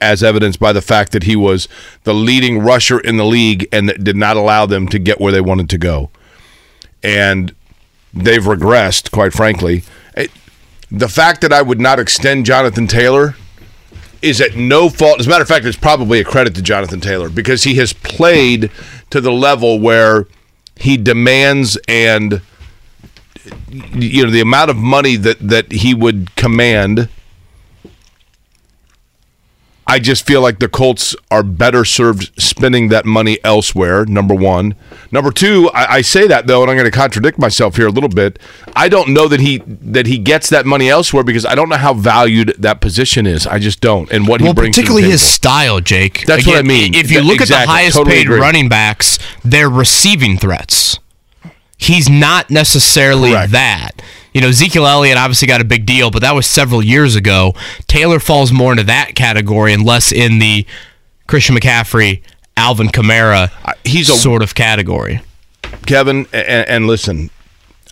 As evidenced by the fact that he was the leading rusher in the league and did not allow them to get where they wanted to go. And they've regressed, quite frankly. It, the fact that I would not extend Jonathan Taylor is at no fault. As a matter of fact, it's probably a credit to Jonathan Taylor because he has played to the level where he demands and you know the amount of money that that he would command I just feel like the Colts are better served spending that money elsewhere. Number one, number two. I, I say that though, and I'm going to contradict myself here a little bit. I don't know that he that he gets that money elsewhere because I don't know how valued that position is. I just don't, and what he Well, brings. to the particularly his style, Jake. That's what I mean. If you look at the highest Totally paid agree. running backs, they're receiving threats. He's not necessarily Correct. that. You know, Ezekiel Elliott obviously got a big deal, but that was several years ago. Taylor falls more into that category and less in the Christian McCaffrey, Alvin Kamara he's a- sort of category. Kevin, and, and listen,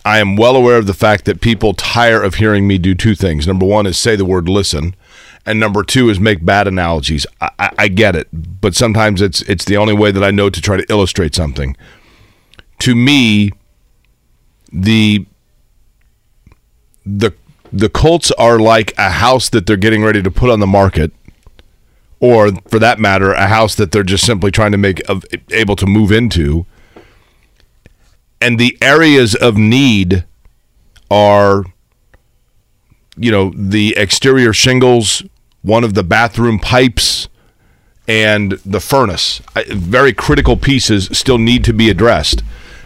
I am well aware of the fact that people tire of hearing me do two things. Number one is say the word listen, and number two is make bad analogies. I, I, I get it, but sometimes it's it's the only way that I know to try to illustrate something. To me, the the the Colts are like a house that they're getting ready to put on the market, or for that matter, a house that they're just simply trying to make able to move into. And the areas of need are you know the exterior shingles one of the bathroom pipes and the furnace. Very critical pieces still need to be addressed.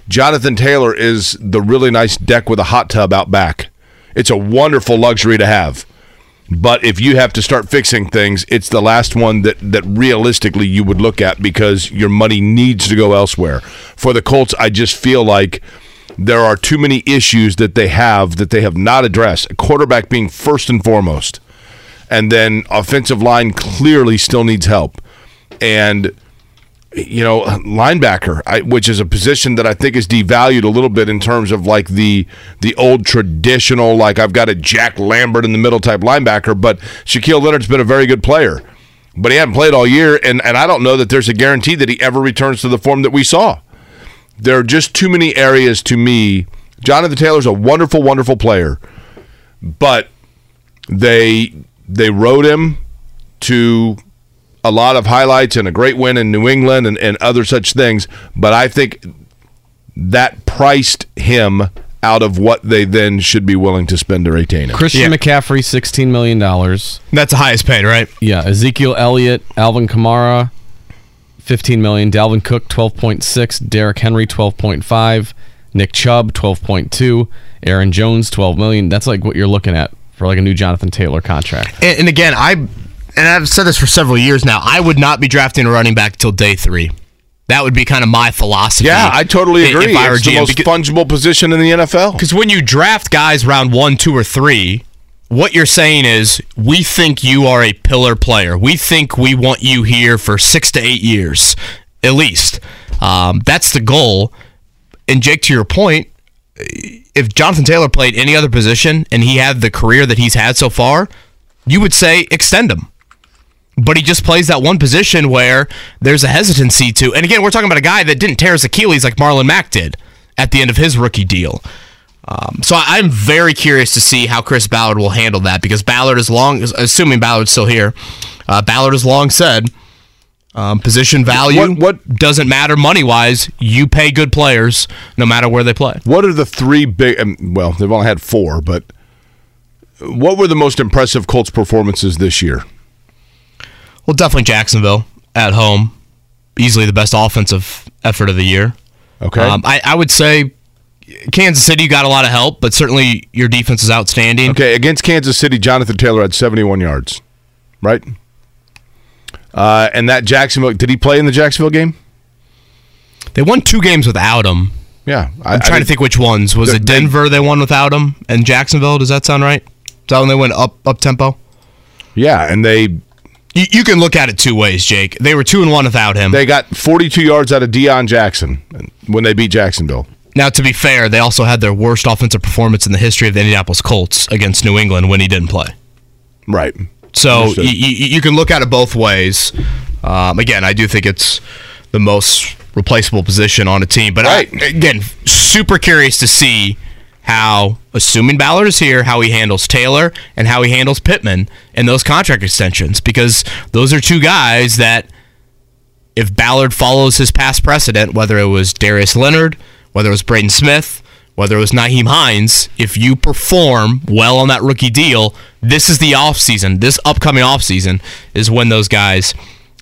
Jonathan taylor is the really nice deck with a hot tub out back it's a wonderful luxury to have but if you have to start fixing things, it's the last one that, that realistically you would look at because your money needs to go elsewhere. For the Colts, I just feel like there are too many issues that they have that they have not addressed. Quarterback being first and foremost. And then offensive line clearly still needs help. And you know, linebacker, I, which is a position that I think is devalued a little bit in terms of like the the old traditional, like I've got a Jack Lambert in the middle type linebacker, but Shaquille Leonard's been a very good player, but he hadn't played all year, and and I don't know that there's a guarantee that he ever returns to the form that we saw. There are just too many areas to me. Jonathan Taylor's a wonderful, wonderful player, but they they rode him to a lot of highlights and a great win in New England and, and other such things. But I think that priced him out of what they then should be willing to spend to retain him. Christian McCaffrey, sixteen million dollars. That's the highest paid, right? Yeah, Ezekiel Elliott, Alvin Kamara, fifteen million. Dalvin Cook, twelve point six. Derrick Henry, twelve point five. Nick Chubb, twelve point two. Aaron Jones, twelve million. That's like what you're looking at for like a new Jonathan Taylor contract. And, and again, I and I've said this for several years now. I would not be drafting a running back till day three. That would be kind of my philosophy. Yeah, I totally agree. If I were it's the GM, most because- fungible position in the NFL. Because when you draft guys round one, two, or three, what you're saying is we think you are a pillar player. We think we want you here for six to eight years, at least. Um, that's the goal. And Jake, to your point, if Jonathan Taylor played any other position and he had the career that he's had so far, you would say extend him. But he just plays that one position where there's a hesitancy to. And again, we're talking about a guy that didn't tear his Achilles like Marlon Mack did at the end of his rookie deal. Um, so I- I'm very curious to see how Chris Ballard will handle that because Ballard is long, assuming Ballard's still here, uh, Ballard has long said um, position value What- what- doesn't matter money wise. You pay good players no matter where they play. What are the three big? um, Well, they've only had four, but what were the most impressive Colts performances this year? Well, definitely Jacksonville at home, easily the best offensive effort of the year. Okay, Um, I, I would say Kansas City got a lot of help, but certainly your defense is outstanding. okay. Against Kansas City, Jonathan Taylor had seventy-one yards, right? Uh, and that Jacksonville, did he play in the Jacksonville game? They won two games without him. Yeah, I, I'm trying to think which ones. Was The- it Denver they won without him and Jacksonville? Does that sound right? Is that when they went up up tempo? Yeah, and they You, you can look at it two ways, Jake. They were two and one without him. they got forty-two yards out of Deon Jackson when they beat Jacksonville. now, to be fair, they also had their worst offensive performance in the history of the Indianapolis Colts against New England when he didn't play. Right. So you, you, you can look at it both ways. Um, again, I do think it's the most replaceable position on a team. But I, again, super curious to see how, assuming Ballard is here, how he handles Taylor and how he handles Pittman and those contract extensions because those are two guys that if Ballard follows his past precedent, whether it was Darius Leonard, whether it was Braden Smith, whether it was Nyheim Hines, if you perform well on that rookie deal, this is the offseason. This upcoming offseason is when those guys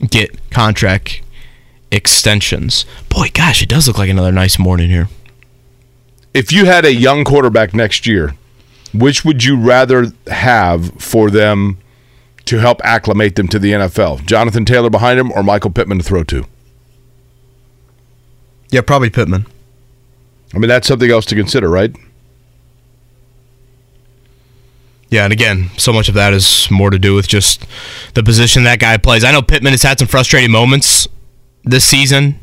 get contract extensions. Boy, gosh, it does look like another nice morning here. If you had a young quarterback next year, which would you rather have for them to help acclimate them to the NFL? Jonathan Taylor behind him or Michael Pittman to throw to? Yeah, probably Pittman. I mean, that's something else to consider, right? Yeah, and again, so much of that is more to do with just the position that guy plays. I know Pittman has had some frustrating moments this season.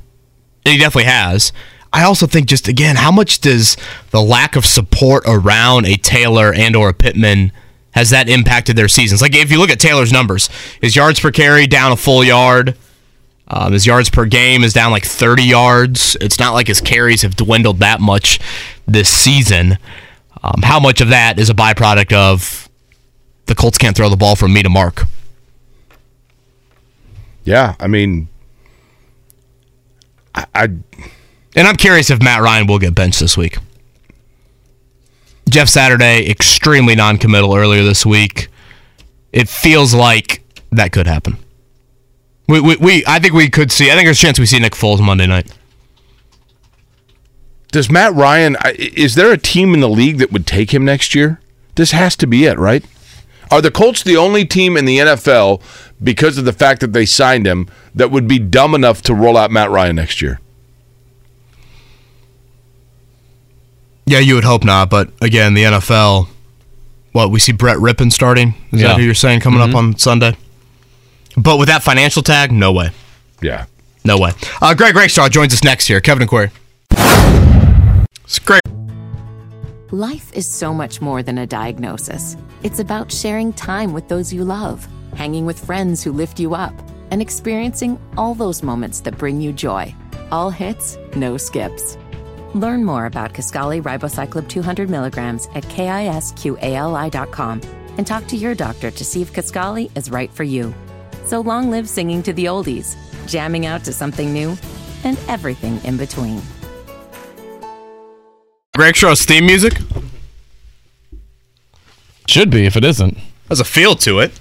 He definitely has. I also think just again, how much does the lack of support around a Taylor and or a Pittman has that impacted their seasons? Like if you look at Taylor's numbers, his yards per carry down a full yard. Um, his yards per game is down like 30 yards. It's not like his carries have dwindled that much this season. Um, how much of that is a byproduct of the Colts can't throw the ball from me to Mark? Yeah, I mean, I, I And I'm curious if Matt Ryan will get benched this week. Jeff Saturday, extremely non-committal earlier this week. It feels like that could happen. We, we, we I think we could see. I think there's a chance we see Nick Foles Monday night. does Matt Ryan? Is there a team in the league that would take him next year? This has to be it, right? Are the Colts the only team in the NFL because of the fact that they signed him that would be dumb enough to roll out Matt Ryan next year? Yeah, you would hope not, but again, the NFL. What we see Brett Rypien starting? Is Yeah. that who you're saying coming up on Sunday? But with that financial tag, no way. Yeah. No way. Uh, Greg Rakestraw joins us next year. Kevin and Query. It's great. Life is so much more than a diagnosis. It's about sharing time with those you love, hanging with friends who lift you up, and experiencing all those moments that bring you joy. All hits, no skips. Learn more about Kisqali Ribociclib 200 milligrams at kisqali.com and talk to your doctor to see if Kisqali is right for you. So long live singing to the oldies, jamming out to something new, and everything in between. Greg Shaw's theme music Should be if it isn't. has a feel to it.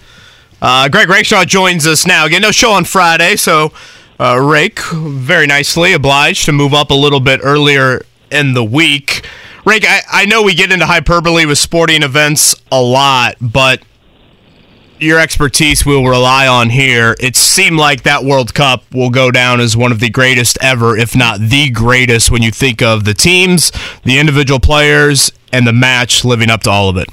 Uh, Greg Rakestraw joins us now. Again, no show on Friday, so uh, Rake, very nicely obliged to move up a little bit earlier in the week. Rake, I, I know we get into hyperbole with sporting events a lot, but your expertise we'll rely on here. It seemed like that World Cup will go down as one of the greatest ever, if not the greatest, when you think of the teams, the individual players, and the match living up to all of it.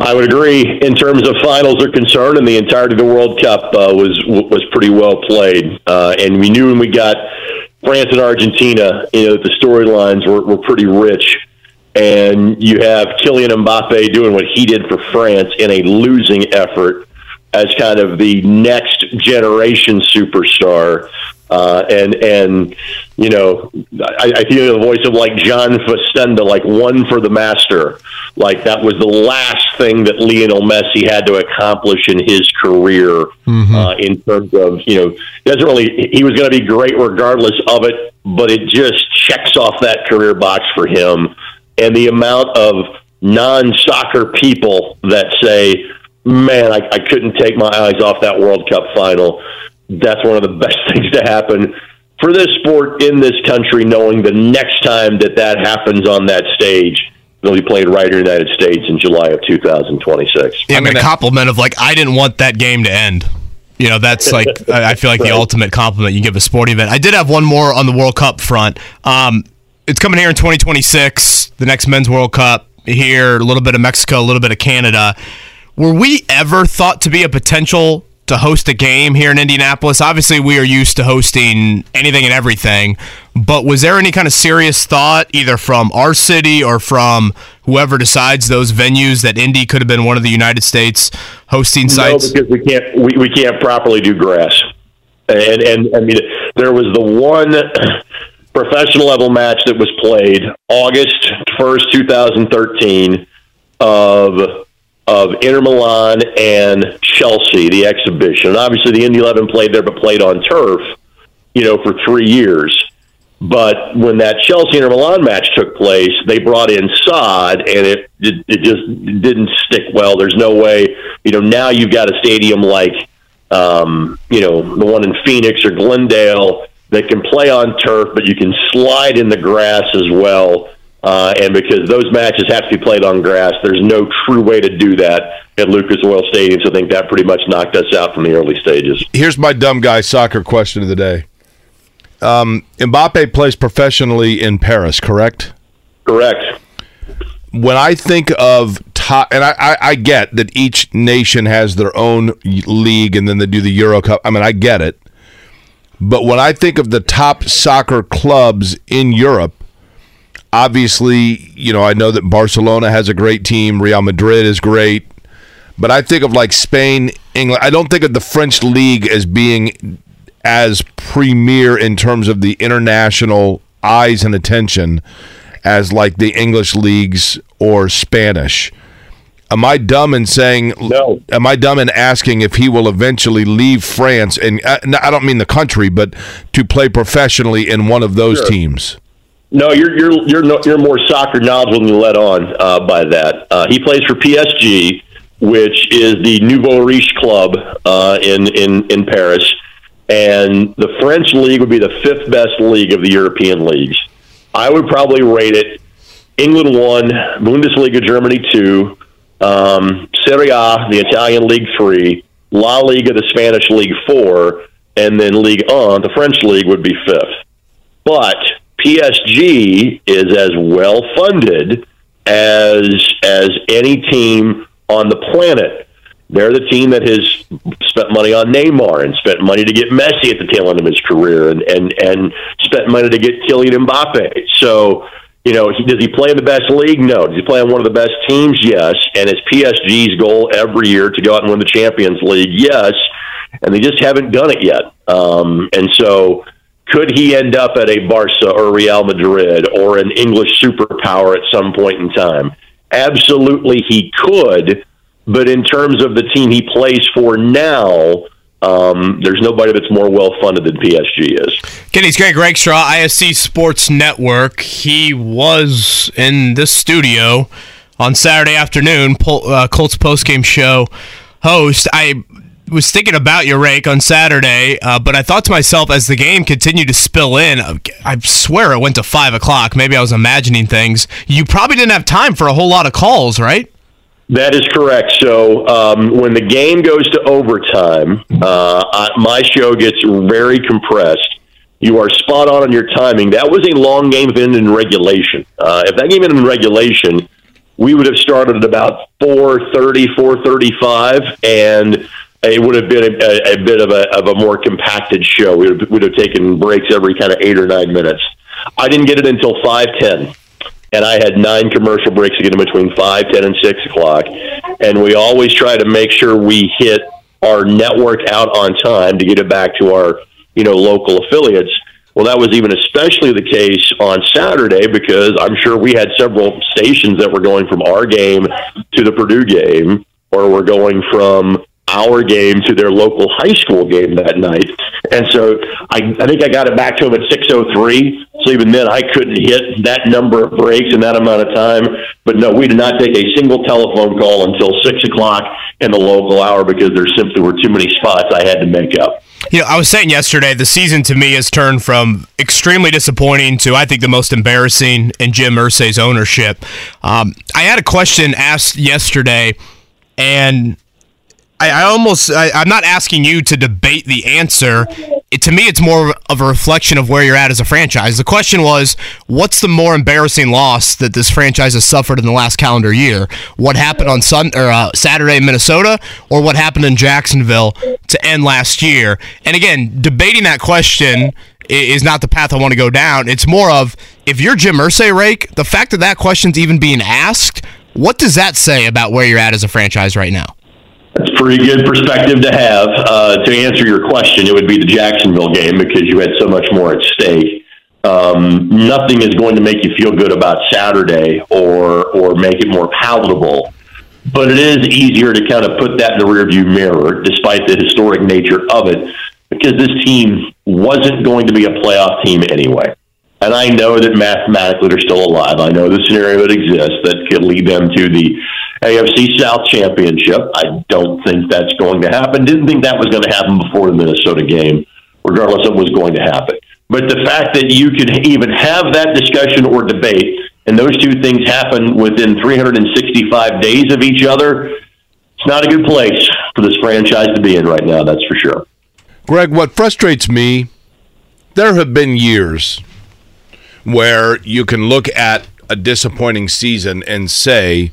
I would agree. In terms of finals are concerned, and the entirety of the World Cup uh, was was pretty well played. Uh, and we knew when we got France and Argentina, you know, that the storylines were, were pretty rich. And you have Kylian Mbappe doing what he did for France in a losing effort as kind of the next generation superstar. Uh, and and you know, I, I feel the voice of like John Facenda, like one for the master. Like that was the last thing that Lionel Messi had to accomplish in his career. Uh, in terms of you know, doesn't really. He was going to be great regardless of it, but it just checks off that career box for him. And the amount of non-soccer people that say, "Man, I, I couldn't take my eyes off that World Cup final." That's one of the best things to happen for this sport in this country. Knowing the next time that that happens on that stage, it'll be played right here in the United States in July of 2026. Yeah, and the compliment of like, I didn't want that game to end. You know, that's like I I feel like the ultimate compliment you give a sporting event. I did have one more on the World Cup front. Um, it's coming here in 2026, the next Men's World Cup here, a little bit of Mexico, a little bit of Canada. Were we ever thought to be a potential to host a game here in Indianapolis? Obviously, we are used to hosting anything and everything, but was there any kind of serious thought, either from our city or from whoever decides those venues, that Indy could have been one of the United States hosting sites? No, because we can't we, we can't properly do grass. And and I mean there was the one professional level match that was played August first, two thousand thirteen, of of Inter Milan and Chelsea, the exhibition. And obviously the Indy Eleven played there but played on turf, you know, for three years. But when that Chelsea Inter Milan match took place, they brought in sod, and it, it it just didn't stick well. There's no way, you know. Now you've got a stadium like, um, you know, the one in Phoenix or Glendale that can play on turf, but you can slide in the grass as well. Uh, and because those matches have to be played on grass, there's no true way to do that at Lucas Oil Stadium. So I think that pretty much knocked us out from the early stages. Here's my dumb guy soccer question of the day. Um, Mbappe plays professionally in Paris, correct? Correct. When I think of top, and I, I, I get that each nation has their own league, and then they do the Euro Cup. I mean, I get it. But when I think of the top soccer clubs in Europe, obviously, you know, I know that Barcelona has a great team, Real Madrid is great, but I think of like Spain, England. I don't think of the French league as being as premier in terms of the international eyes and attention as like the English leagues or Spanish. Am I dumb in saying No. Am I dumb in asking if he will eventually leave France and uh, I don't mean the country, but to play professionally in one of those Sure. teams? No, you're you're you're no, you're more soccer knowledgeable than you let on uh, by that. Uh, he plays for PSG, which is the Nouveau Riche club uh, in in in Paris, and the French league would be the fifth best league of the European leagues. I would probably rate it England one, Bundesliga Germany two, um, Serie A the Italian league three, La Liga the Spanish league four, and then League 1 the French league would be fifth but PSG is as well funded as as any team on the planet. They're the team that has spent money on Neymar and spent money to get Messi at the tail end of his career and and and spent money to get Kylian Mbappe. So, you know, he, does he play in the best league? No. Does he play on one of the best teams? Yes. And is PSG's goal every year to go out and win the Champions League? Yes. And they just haven't done it yet. Um, and so, could he end up at a Barca or Real Madrid or an English superpower at some point in time? Absolutely, he could but in terms of the team he plays for now, um, there's nobody that's more well funded than PSG is. Kenny's Greg Rakestraw, ISC Sports Network. He was in this studio on Saturday afternoon, uh, Colts postgame show host. I was thinking about your rake on Saturday, uh, but I thought to myself as the game continued to spill in, I swear it went to five o'clock. Maybe I was imagining things. You probably didn't have time for a whole lot of calls, right? That is correct. So um, when the game goes to overtime, uh, my show gets very compressed. You are spot on on your timing. That was a long game ended in regulation. Uh, if that game ended in regulation, we would have started at about 4.30, 4.35, and it would have been a, a bit of a, of a more compacted show. We would, would have taken breaks every kind of eight or nine minutes. I didn't get it until 5.10 and I had nine commercial breaks to get in between five, ten, and six o'clock. And we always try to make sure we hit our network out on time to get it back to our, you know, local affiliates. Well, that was even especially the case on Saturday because I'm sure we had several stations that were going from our game to the Purdue game, or we're going from our game to their local high school game that night. And so I, I think I got it back to them at 6.03. So even then, I couldn't hit that number of breaks in that amount of time. But no, we did not take a single telephone call until 6 o'clock in the local hour because there simply were too many spots I had to make up. You know, I was saying yesterday, the season to me has turned from extremely disappointing to, I think, the most embarrassing in Jim Irsay's ownership. Um, I had a question asked yesterday, and I, I almost I, am not asking you to debate the answer. It, to me, it's more of a reflection of where you're at as a franchise. The question was, what's the more embarrassing loss that this franchise has suffered in the last calendar year? What happened on Sun or uh, Saturday in Minnesota, or what happened in Jacksonville to end last year? And again, debating that question is not the path I want to go down. It's more of if you're Jim Irsay, Rake, the fact that that question's even being asked, what does that say about where you're at as a franchise right now? That's pretty good perspective to have. Uh, to answer your question, it would be the Jacksonville game because you had so much more at stake. Um, nothing is going to make you feel good about Saturday or or make it more palatable. But it is easier to kind of put that in the rearview mirror, despite the historic nature of it, because this team wasn't going to be a playoff team anyway. And I know that mathematically they're still alive. I know the scenario that exists that could lead them to the AFC South Championship. I don't think that's going to happen. Didn't think that was going to happen before the Minnesota game, regardless of what was going to happen. But the fact that you could even have that discussion or debate, and those two things happen within 365 days of each other, it's not a good place for this franchise to be in right now, that's for sure. Greg, what frustrates me, there have been years where you can look at a disappointing season and say,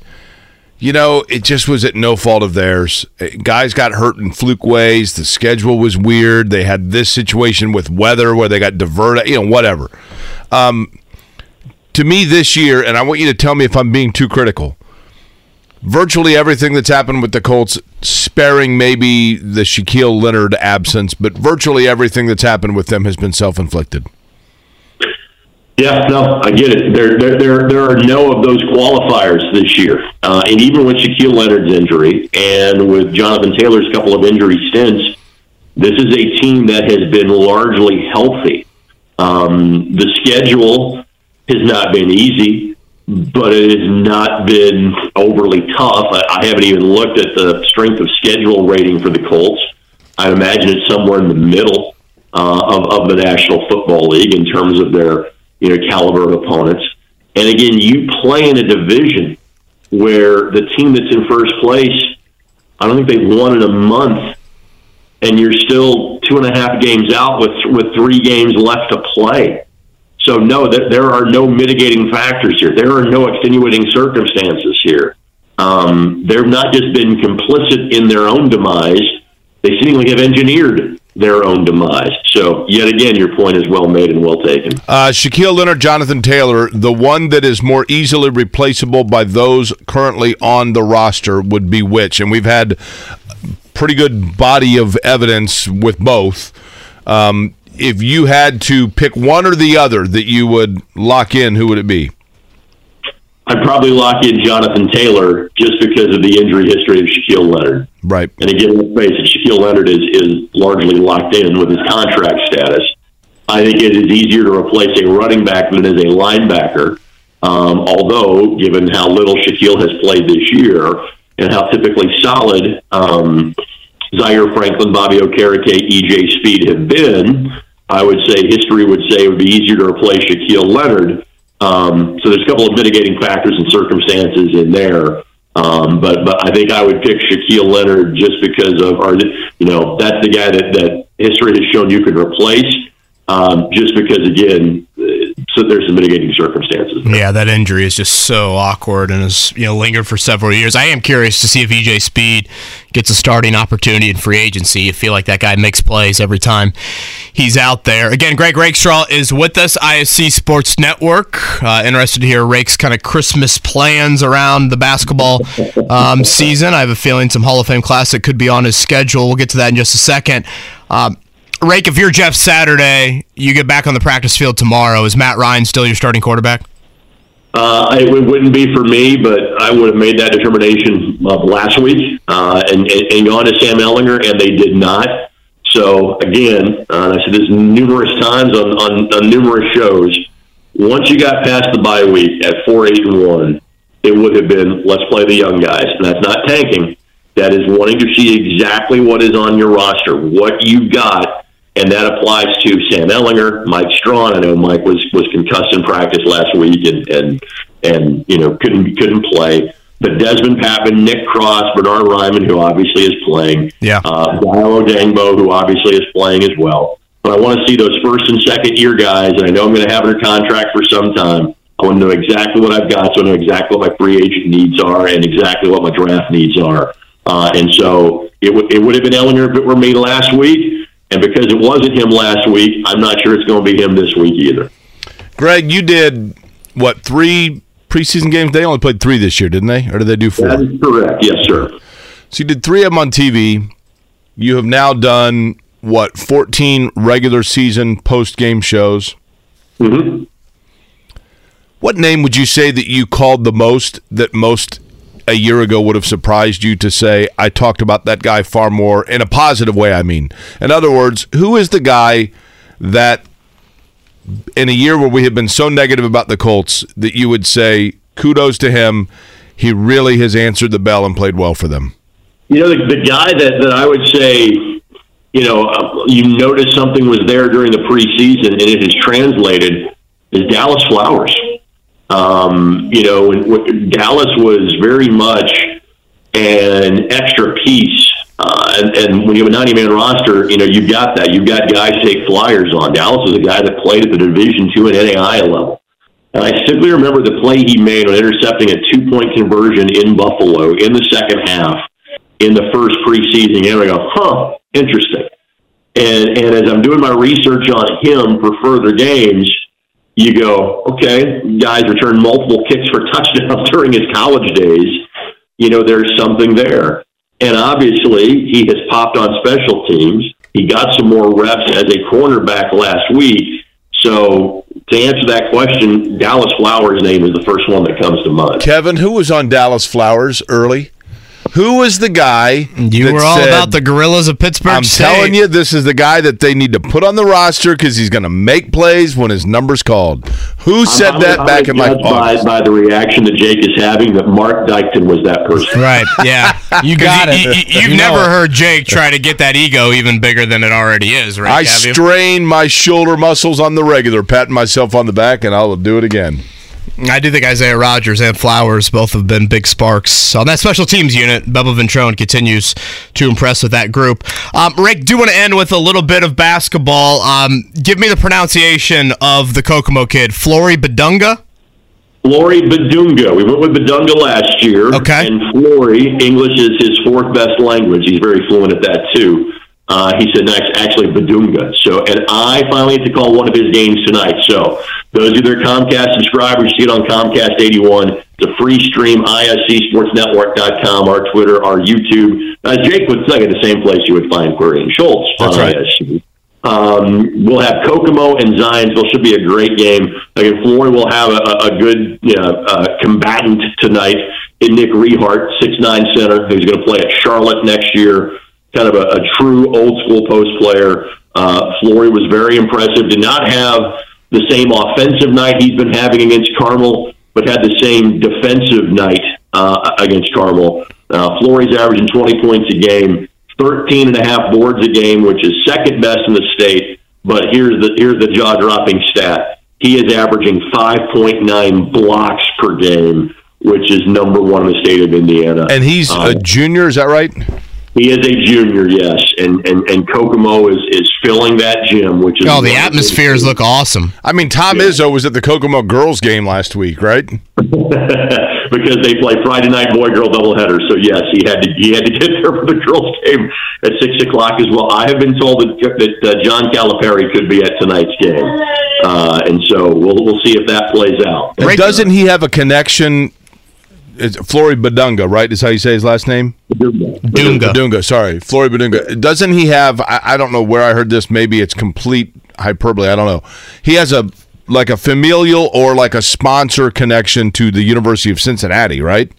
you know, it just was at no fault of theirs. Guys got hurt in fluke ways. The schedule was weird. They had this situation with weather where they got diverted, you know, whatever. Um, to me, this year, and I want you to tell me if I'm being too critical, virtually everything that's happened with the Colts, sparing maybe the Shaquille Leonard absence, but virtually everything that's happened with them has been self inflicted. Yeah, no, I get it. There, there, there, there are no of those qualifiers this year, uh, and even with Shaquille Leonard's injury and with Jonathan Taylor's couple of injury stints, this is a team that has been largely healthy. Um, the schedule has not been easy, but it has not been overly tough. I, I haven't even looked at the strength of schedule rating for the Colts. I imagine it's somewhere in the middle uh, of, of the National Football League in terms of their you know, caliber of opponents. And again, you play in a division where the team that's in first place, I don't think they've won in a month, and you're still two and a half games out with with three games left to play. So no, there, there are no mitigating factors here. There are no extenuating circumstances here. Um, they've not just been complicit in their own demise, they seemingly have engineered their own demise. So, yet again, your point is well made and well taken. Uh, Shaquille Leonard, Jonathan Taylor, the one that is more easily replaceable by those currently on the roster would be which? And we've had pretty good body of evidence with both. Um, if you had to pick one or the other that you would lock in, who would it be? I'd probably lock in Jonathan Taylor just because of the injury history of Shaquille Leonard. Right. And again, let's face it, Shaquille Leonard is, is largely locked in with his contract status. I think it is easier to replace a running back than it is a linebacker. Um, although, given how little Shaquille has played this year and how typically solid um, Zaire Franklin, Bobby Okereke, EJ Speed have been, I would say history would say it would be easier to replace Shaquille Leonard. Um, so there's a couple of mitigating factors and circumstances in there. Um, but but I think I would pick Shaquille Leonard just because of, or you know, that's the guy that that history has shown you can replace. Um, just because again, so there's some mitigating circumstances. There. Yeah, that injury is just so awkward and has you know lingered for several years. I am curious to see if EJ Speed gets a starting opportunity in free agency. You feel like that guy makes plays every time he's out there. Again, Greg Rakestraw is with us, ISC Sports Network. Uh, interested to hear Rake's kind of Christmas plans around the basketball um, season. I have a feeling some Hall of Fame Classic could be on his schedule. We'll get to that in just a second. Um, Rake, if you're Jeff Saturday, you get back on the practice field tomorrow. Is Matt Ryan still your starting quarterback? Uh, it wouldn't be for me, but I would have made that determination uh, last week uh, and, and, gone to Sam Ehlinger, and they did not. So again, uh, I said this numerous times on, on, on numerous shows. Once you got past the bye week at four, eight, and one, it would have been let's play the young guys, and that's not tanking. That is wanting to see exactly what is on your roster, what you got and that applies to Sam Ehlinger, Mike Strachan. I know Mike was was concussed in practice last week and and and you know couldn't couldn't play. But Dezmon Patmon, Nick Cross, Bernhard Raimann, who obviously is playing, yeah, uh, Dayo Odeyingbo, who obviously is playing as well. But I want to see those first and second year guys, and I know I'm going to have their contract for some time. I want to know exactly what I've got, so I know exactly what my free agent needs are, and exactly what my draft needs are. Uh, and so it would it would have been Ehlinger if it were me last week. And because it wasn't him last week, I'm not sure it's going to be him this week either. Greg, you did what three preseason games? They only played three this year, didn't they? Or did they do four? That is correct. Yes, sir. So you did three of them on TV. You have now done what 14 regular season post game shows. Mm-hmm. What name would you say that you called the most that most a year ago would have surprised you to say I talked about that guy far more in a positive way I mean. In other words who is the guy that in a year where we have been so negative about the Colts that you would say kudos to him. He really has answered the bell and played well for them. You know the, the guy that, that I would say you know uh, you noticed something was there during the preseason and it has translated is Dallas Flowers um, you know, when, when Dallas was very much an extra piece. Uh, and, and when you have a 90 man roster, you know, you've got that. You've got guys take flyers on. Dallas was a guy that played at the Division two and NAI level. And I simply remember the play he made on intercepting a two point conversion in Buffalo in the second half in the first preseason game. I go, huh, interesting. And, and as I'm doing my research on him for further games, you go, okay, guys returned multiple kicks for touchdowns during his college days. You know, there's something there. And obviously, he has popped on special teams. He got some more reps as a cornerback last week. So, to answer that question, Dallas Flowers' name is the first one that comes to mind. Kevin, who was on Dallas Flowers early? Who was the guy? You were all said, about the Gorillas of Pittsburg. I'm State. telling you, this is the guy that they need to put on the roster because he's going to make plays when his number's called. Who said I'm, that I'm back in my by, by the reaction that Jake is having that Mark Dykton was that person. Right? Yeah, you got you, it. You, have you never heard Jake try to get that ego even bigger than it already is, right? I strain my shoulder muscles on the regular, patting myself on the back, and I'll do it again. I do think Isaiah Rodgers and Flowers both have been big sparks on that special teams unit. Bubba Ventrone continues to impress with that group. Um, Rick, do want to end with a little bit of basketball. Um, give me the pronunciation of the Kokomo kid, Flory Bidunga. Flory Badunga. We went with Badunga last year. Okay. And Flory, English is his fourth best language. He's very fluent at that too. Uh, he said next, actually Badunga. So, and I finally had to call one of his games tonight. So, those of their Comcast subscribers, see it on Comcast 81. It's a free stream, ISCSportsNetwork.com, our Twitter, our YouTube. As Jake would say, at the same place you would find Query and Schultz That's on right. ISC. Um, we'll have Kokomo and Zionsville. Should be a great game. Again, Flory will have a, a a good you know, uh, combatant tonight in Nick Rehart, six nine center, who's going to play at Charlotte next year. Kind of a, a true old school post player. Uh, Flory was very impressive. Did not have the same offensive night he's been having against Carmel, but had the same defensive night uh, against Carmel. Uh, Flory's averaging 20 points a game. 13 and a half boards a game, which is second best in the state. But here's the here's the jaw dropping stat. He is averaging 5.9 blocks per game, which is number one in the state of Indiana. And he's Um, a junior, is that right? He is a junior, yes, and and and Kokomo is is filling that gym, which is Oh, the atmospheres look awesome. I mean, Tom Izzo was at the Kokomo girls game last week, right? because they play Friday night boy girl doubleheader. So yes, he had to he had to get there for the girls game at six o'clock as well. I have been told that that uh, John Calipari could be at tonight's game, uh, and so we'll we'll see if that plays out. And doesn't he have a connection? It's Flory Bidunga, right? Is how you say his last name? Dunga. Bidunga, sorry. Flory Bidunga. Doesn't he have, I, I don't know where I heard this, maybe it's complete hyperbole, I don't know. He has a, like a familial or like a sponsor connection to the University of Cincinnati, right?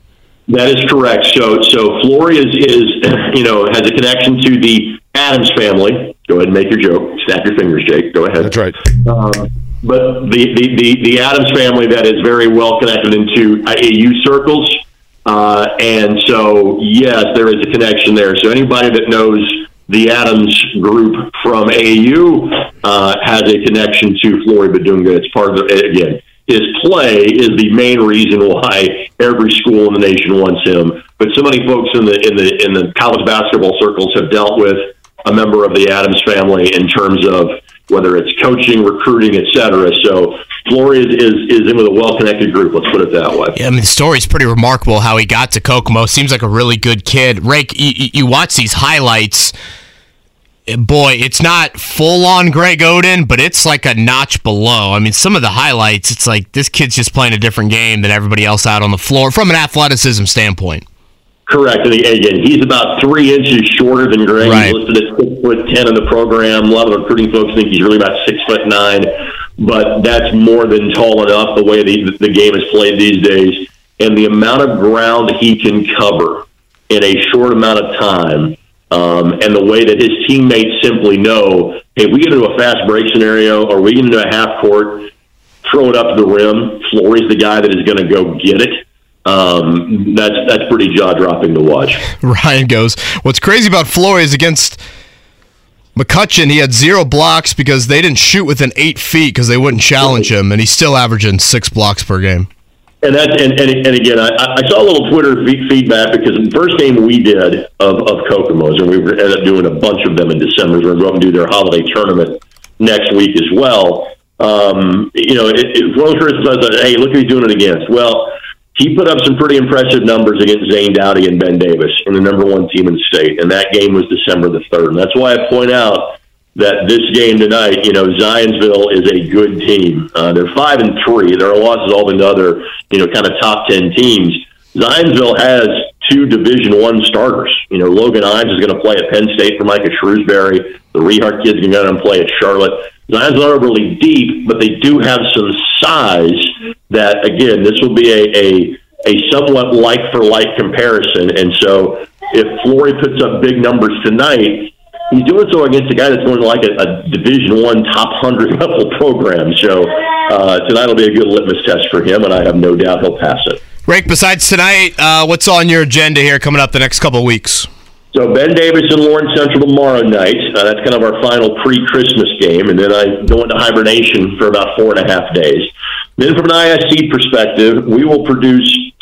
That is correct. So, so Flory is, is, you know, has a connection to the Adams family. Go ahead and make your joke. Snap your fingers, Jake. Go ahead. That's right. Um, but the, the, the, the Adams family that is very well connected into AAU circles. Uh, and so, yes, there is a connection there. So anybody that knows the Adams group from AAU uh, has a connection to Flory Bidunga. It's part of the, again, his play is the main reason why every school in the nation wants him. But so many folks in the in the in the college basketball circles have dealt with a member of the Adams family in terms of whether it's coaching, recruiting, et cetera. So Flory is, is, is in with a well connected group. Let's put it that way. Yeah, I mean, the story's pretty remarkable how he got to Kokomo. Seems like a really good kid. Rake, you, you- watch these highlights. Boy, it's not full on Greg Oden, but it's like a notch below. I mean, some of the highlights, it's like this kid's just playing a different game than everybody else out on the floor from an athleticism standpoint. Correct. And again, he's about three inches shorter than Greg. Right. He's listed at six foot ten in the program. A lot of the recruiting folks think he's really about six foot nine, but that's more than tall enough the way the, the game is played these days. And the amount of ground he can cover in a short amount of time, um, and the way that his teammates simply know, hey, we get into a fast break scenario, or we get into a half court, throw it up to the rim. Flory's the guy that is going to go get it. Um, that's that's pretty jaw dropping to watch. Ryan goes, What's crazy about Flory is against McCutcheon, he had zero blocks because they didn't shoot within eight feet because they wouldn't challenge him, and he's still averaging six blocks per game. And that, and, and, and again, I, I saw a little Twitter fe- feedback because the first game we did of, of Kokomo's, and we were- ended up doing a bunch of them in December. We're going to go up and do their holiday tournament next week as well. Um, you know, it, it, one of the first I hey, look who he's doing it against. Well, he put up some pretty impressive numbers against Zane Dowdy and Ben Davis in the number one team in state, and that game was December the third. And that's why I point out that this game tonight, you know, Zionsville is a good team. Uh, they're five and three. Their losses all been to other, you know, kind of top ten teams. Zionsville has two Division One starters. You know, Logan Ives is going to play at Penn State for Micah Shrewsberry. The Rehart kid's going to play at Charlotte. Zionsville are really deep, but they do have some size. That again, this will be a a, a somewhat like for like comparison. And so, if Flory puts up big numbers tonight, he's doing so against a guy that's going to like a, a Division One top hundred level program. So uh, tonight will be a good litmus test for him, and I have no doubt he'll pass it. Rick, besides tonight, uh, what's on your agenda here coming up the next couple of weeks? So Ben Davis and Lawrence Central tomorrow night. Uh, that's kind of our final pre-Christmas game, and then I go into hibernation for about four and a half days. Then, from an ISC perspective, we will produce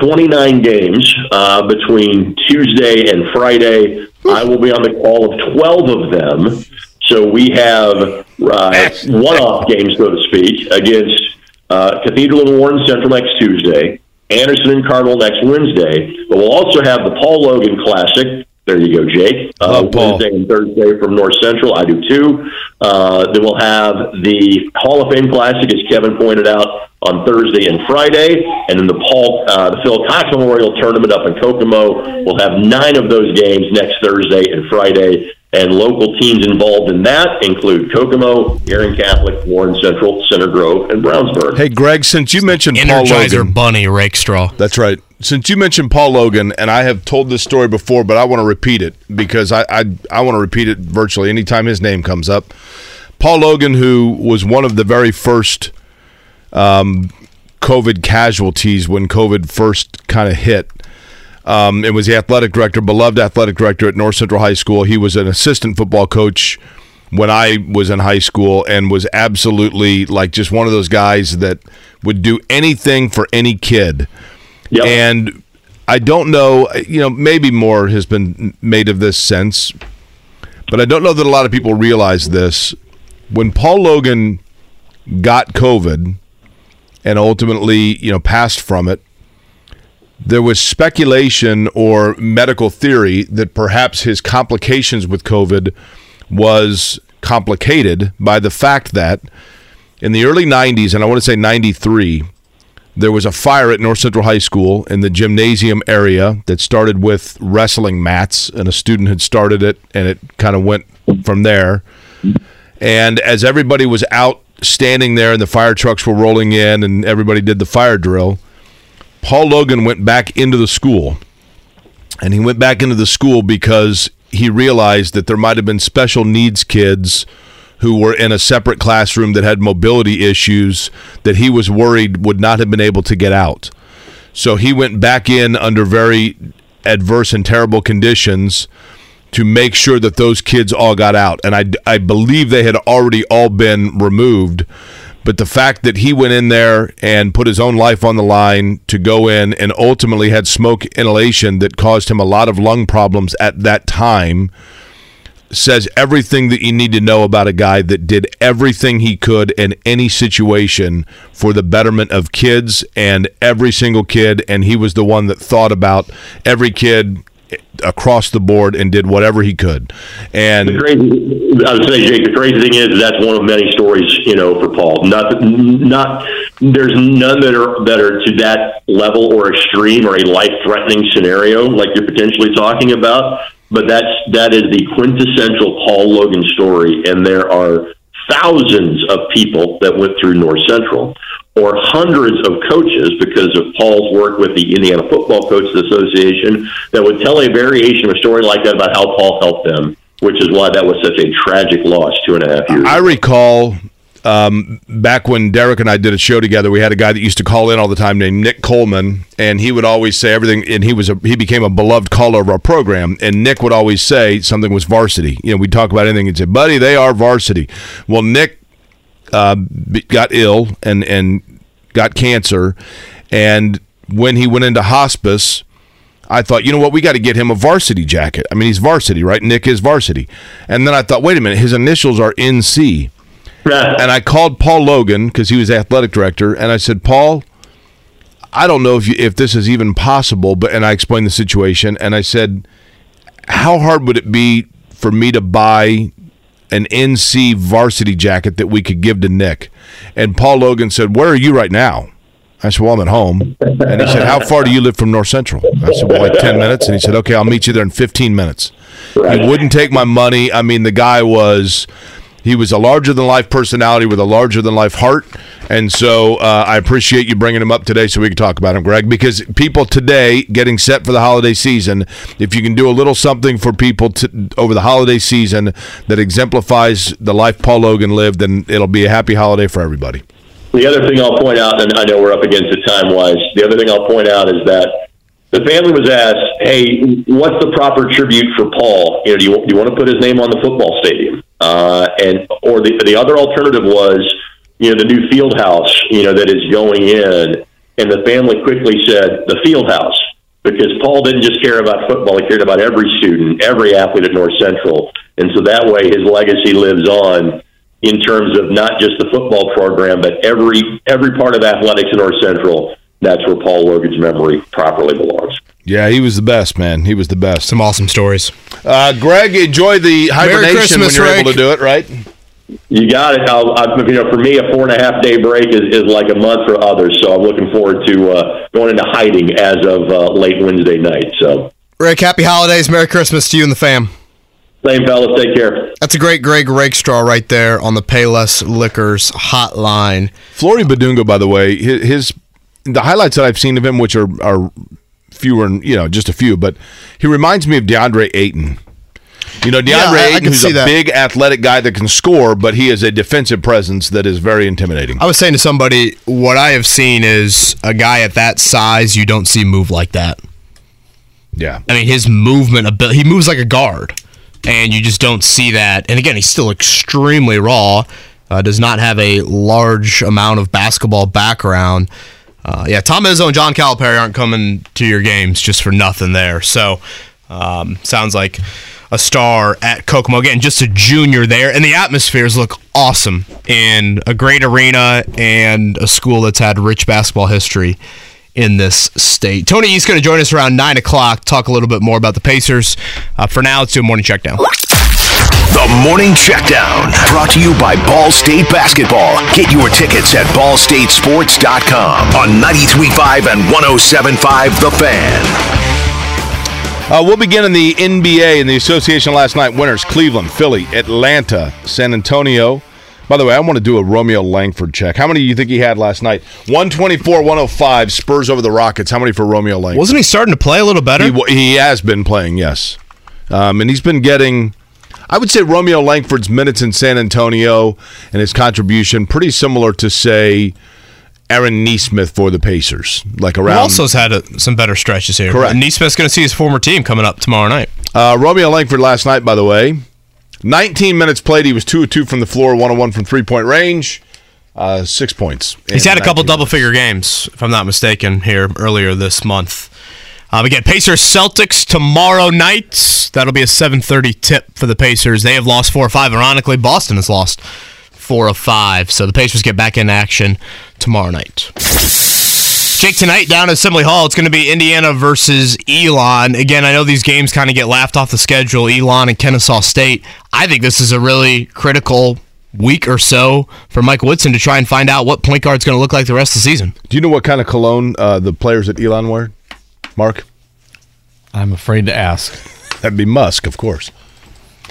29 games uh, between Tuesday and Friday. I will be on the call of 12 of them. So we have uh, one-off games, so to speak, against uh, Cathedral and Warren Central next Tuesday, Anderson and Cardinal next Wednesday. But we'll also have the Paul Logan Classic. There you go, Jake. Uh, Love Paul. Wednesday and Thursday from North Central. I do too. Uh, then we'll have the Hall of Fame Classic, as Kevin pointed out, on Thursday and Friday, and then the Paul, uh, the Phil Cox Memorial Tournament up in Kokomo. We'll have nine of those games next Thursday and Friday. And local teams involved in that include Kokomo, Aaron Catholic, Warren Central, Center Grove, and Brownsburg. Hey, Greg, since you mentioned Paul Energizer Logan, Bunny Rakestraw. That's right. Since you mentioned Paul Logan, and I have told this story before, but I want to repeat it because I I, I want to repeat it virtually anytime his name comes up. Paul Logan, who was one of the very first um, COVID casualties when COVID first kind of hit. Um, and was the athletic director, beloved athletic director at North Central High School. He was an assistant football coach when I was in high school and was absolutely like just one of those guys that would do anything for any kid. Yep. And I don't know, you know, maybe more has been made of this since, but I don't know that a lot of people realize this. When Paul Logan got COVID and ultimately, you know, passed from it, there was speculation or medical theory that perhaps his complications with COVID was complicated by the fact that in the early 90s, and I want to say 93, there was a fire at North Central High School in the gymnasium area that started with wrestling mats, and a student had started it, and it kind of went from there. And as everybody was out standing there and the fire trucks were rolling in and everybody did the fire drill, Paul Logan went back into the school. And he went back into the school because he realized that there might have been special needs kids who were in a separate classroom that had mobility issues that he was worried would not have been able to get out. So he went back in under very adverse and terrible conditions to make sure that those kids all got out. And I, I believe they had already all been removed. But the fact that he went in there and put his own life on the line to go in and ultimately had smoke inhalation that caused him a lot of lung problems at that time says everything that you need to know about a guy that did everything he could in any situation for the betterment of kids and every single kid and he was the one that thought about every kid across the board and did whatever he could and The I would say, Jake. The crazy thing is that's one of many stories, you know, for Paul. Not, not there's none that are that are to that level or extreme or a life threatening scenario like you're potentially talking about. But that's that is the quintessential Paul Logan story, and there are thousands of people that went through North Central, or hundreds of coaches because of Paul's work with the Indiana Football Coaches Association that would tell a variation of a story like that about how Paul helped them, which is why that was such a tragic loss two and a half years. I recall um, back when Derek and I did a show together, we had a guy that used to call in all the time named Nick Coleman, and he would always say everything. And he was a, he became a beloved caller of our program. And Nick would always say something was varsity. You know, we'd talk about anything and say, "Buddy, they are varsity." Well, Nick uh, got ill and and got cancer, and when he went into hospice. I thought, you know what, we got to get him a varsity jacket. I mean, he's varsity, right? Nick is varsity. And then I thought, wait a minute, his initials are NC and I called Paul Logan because he was athletic director, and I said, Paul, I don't know if you, if this is even possible, but and I explained the situation, and I said, how hard would it be for me to buy an NC varsity jacket that we could give to Nick? And Paul Logan said, Where are you right now? I said, Well, I'm at home. And he said, How far do you live from North Central? I said, Well, like 10 minutes. And he said, Okay, I'll meet you there in 15 minutes. He wouldn't take my money. I mean, the guy was. He was a larger than life personality with a larger than life heart. And so uh, I appreciate you bringing him up today so we can talk about him, Greg, because people today getting set for the holiday season, if you can do a little something for people to, over the holiday season that exemplifies the life Paul Logan lived, then it'll be a happy holiday for everybody. The other thing I'll point out, and I know we're up against it time wise, the other thing I'll point out is that the family was asked, "Hey, what's the proper tribute for Paul? You know, do you, do you want to put his name on the football stadium?" Uh, and or the the other alternative was, you know, the new field house, you know, that is going in, and the family quickly said the field house because Paul didn't just care about football; he cared about every student, every athlete at North Central, and so that way his legacy lives on in terms of not just the football program, but every every part of athletics in North Central. That's where Paul Logan's memory properly belongs. Yeah, he was the best, man. He was the best. Some awesome stories. Uh, Greg, enjoy the hibernation when you're able to do it, right? You got it. I'll, I, you know, for me, a four and a half day break is, is like a month for others. So I'm looking forward to uh, going into hiding as of uh, late Wednesday night. So, Rick, happy holidays. Merry Christmas to you and the fam. same fellas, take care. That's a great Greg Rakestraw right there on the Payless Liquors hotline. Flory Bidunga, by the way, his, his the highlights that I've seen of him, which are are fewer, and you know, just a few, but he reminds me of DeAndre Ayton. You know, DeAndre Yeah, I- I Ayton, can who's a that. big athletic guy that can score, but he is a defensive presence that is very intimidating. I was saying to somebody, what I have seen is a guy at that size you don't see move like that. Yeah. I mean, his movement ability, he moves like a guard, and you just don't see that. And again, he's still extremely raw. Uh, does not have a large amount of basketball background. Uh, yeah, Tom Izzo and John Calipari aren't coming to your games just for nothing there. So, um, sounds like a star at Kokomo. Again, just a junior there, and the atmospheres look awesome in a great arena and a school that's had rich basketball history in this state. Tony East going to join us around 9 o'clock, talk a little bit more about the Pacers. Uh, for now, let's do a morning check down. The Morning Checkdown, brought to you by Ball State Basketball. Get your tickets at ballstatesports.com on 93.5 and 107.5 The Fan. Uh, we'll begin in the NBA in the association last night winners Cleveland, Philly, Atlanta, San Antonio. By the way, I want to do a Romeo Langford check. How many do you think he had last night? 124 105, Spurs over the Rockets. How many for Romeo Langford? Wasn't he starting to play a little better? He, he has been playing, yes. Um, and he's been getting, I would say, Romeo Langford's minutes in San Antonio and his contribution pretty similar to, say, Aaron Neesmith for the Pacers. Like around. also has had a, some better stretches here. Correct. Nesmith's going to see his former team coming up tomorrow night. Uh, Romeo Langford last night, by the way, 19 minutes played. He was 2 of 2 from the floor, 1 of 1 from three point range, uh, six points. He's had a couple 19 double figure games, if I'm not mistaken, here earlier this month. Um, again, Pacers Celtics tomorrow night. That'll be a 7:30 tip for the Pacers. They have lost four or five. Ironically, Boston has lost four of five. So the Pacers get back in action tomorrow night. Jake, tonight down at Assembly Hall, it's going to be Indiana versus Elon. Again, I know these games kind of get laughed off the schedule, Elon and Kennesaw State. I think this is a really critical week or so for Mike Woodson to try and find out what point guard's going to look like the rest of the season. Do you know what kind of cologne uh, the players at Elon wear? Mark? I'm afraid to ask. That'd be Musk, of course.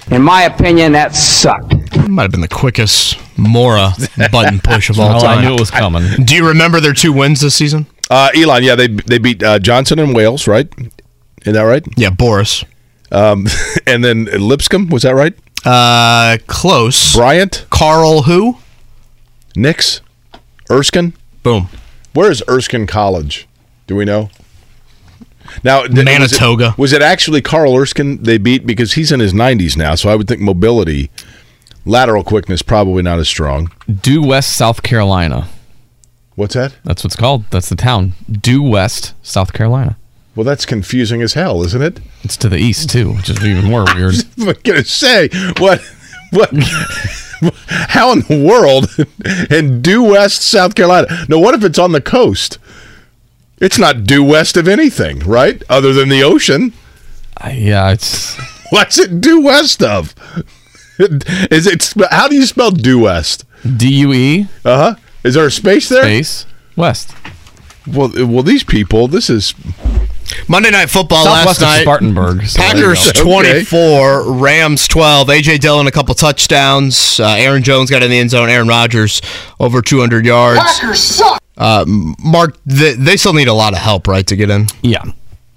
In my opinion, that sucked. Might have been the quickest Mora button push of all Well, time. I knew it was coming. Do you remember their two wins this season? Uh, Elon, yeah, they they beat uh, Johnson and Wales, right? Is that right? Yeah, Boris. Um, and then Lipscomb, was that right? Uh, close. Bryant, Carl who? Nix, Erskine. Boom. Where is Erskine College? Do we know? Now, th- was it- Was it, actually Carl Erskine they beat because he's in his 90s now? So I would think mobility, lateral quickness, probably not as strong. Due West, South Carolina. What's that? That's what's called. That's the town. Due West, South Carolina. Well, that's confusing as hell, isn't it? It's to the east too, which is even more weird. I'm gonna say what what how in the world in due west south carolina no what if it's on the coast it's not due west of anything right? Other than the ocean. Uh, yeah, it's what's it due west of? Is it how do you spell due west? D U E? Uh-huh. Is there a space there? Space West. well well these people this is Monday Night Football Southwest last night. Spartanburg. so Packers go. 24, Rams 12. AJ Dillon a couple touchdowns. Uh, Aaron Jones got in the end zone. Aaron Rodgers over 200 yards. Packers suck. Uh, Mark, they, they still need a lot of help, right, to get in. Yeah,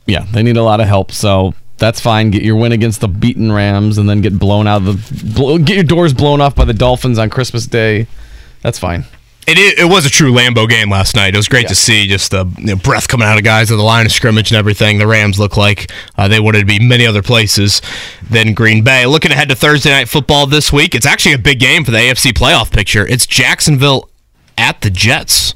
yeah, they need a lot of help. So that's fine. Get your win against the beaten Rams, and then get blown out of the blow, get your doors blown off by the Dolphins on Christmas Day. That's fine. It, it, it was a true Lambeau game last night. It was great to see just the you know, breath coming out of guys at the line of scrimmage and everything. The Rams look like uh, they wanted to be many other places than Green Bay. Looking ahead to Thursday night football this week, it's actually a big game for the AFC playoff picture. It's Jacksonville at the Jets.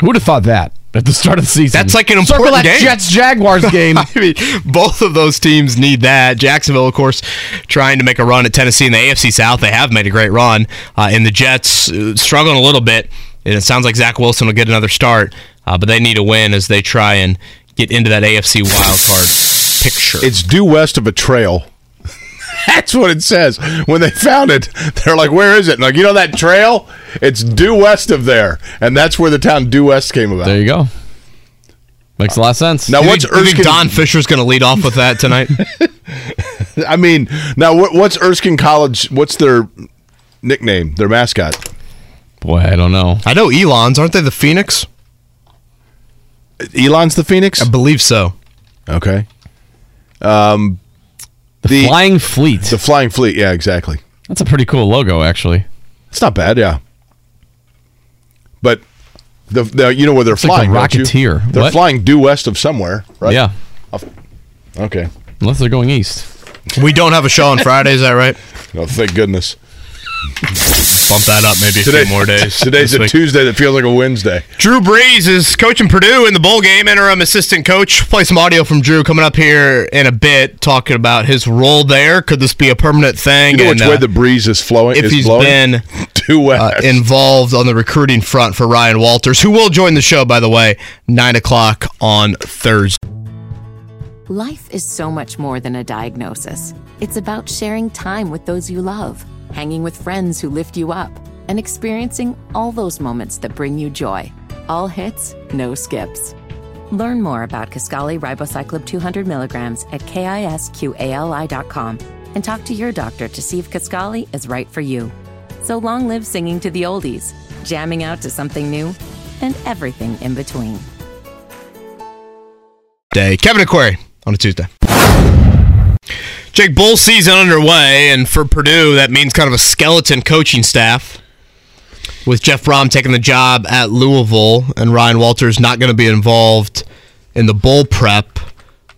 Who would have thought that? at the start of the season. That's like an Circle important that game. Jets Jaguars game. I mean, both of those teams need that. Jacksonville, of course, trying to make a run at Tennessee in the AFC South. They have made a great run. Uh, and the Jets uh, struggling a little bit. And it sounds like Zach Wilson will get another start, uh, but they need a win as they try and get into that AFC wildcard picture. It's due west of a trail. That's what it says. When they found it, they're like, "Where is it?" And like, you know that trail? It's due west of there, and that's where the town due west came about. there you go. Makes a lot of sense. Now, You what's think, you think Erskine? Don Fischer's going to lead off with that tonight? I mean, now what, what's Erskine College? What's their nickname? Their mascot? Boy, I don't know. I know Elon's. Aren't they the Phoenix? Elon's the Phoenix. I believe so. Okay. Um, the, The- Flying Fleet. The Flying Fleet. Yeah, exactly. That's a pretty cool logo, actually. It's not bad. Yeah. But the, the you know where they're It's like flying? the don't you? Rocketeer. They're What? flying due west of somewhere, right? Yeah, Okay. unless they're going east. We don't have a show on Friday, is that right? Oh, thank goodness. Bump that up maybe a few more days. Today's a week. Tuesday that feels like a Wednesday. Drew Brees is coaching Purdue in the bowl game, interim assistant coach. Play some audio from Drew coming up here in a bit, talking about his role there. Could this be a permanent thing? You know And, which way uh, the breeze is flowing? if is he's blowing? been due west. uh, involved on the recruiting front for Ryan Walters, who will join the show, by the way, 9 o'clock on Thursday. Life is so much more than a diagnosis. It's about sharing time with those you love, hanging with friends who lift you up, and experiencing all those moments that bring you joy. All hits, no skips. Learn more about Kisqali Ribociclib 200 milligrams at kisqali.com and talk to your doctor to see if Kisqali is right for you. So long live singing to the oldies, jamming out to something new, and everything in between. Day. Kevin and Query on a Tuesday. Jake, bowl season underway, and for Purdue, that means kind of a skeleton coaching staff. With Jeff Brohm taking the job at Louisville and Ryan Walters not going to be involved in the bowl prep.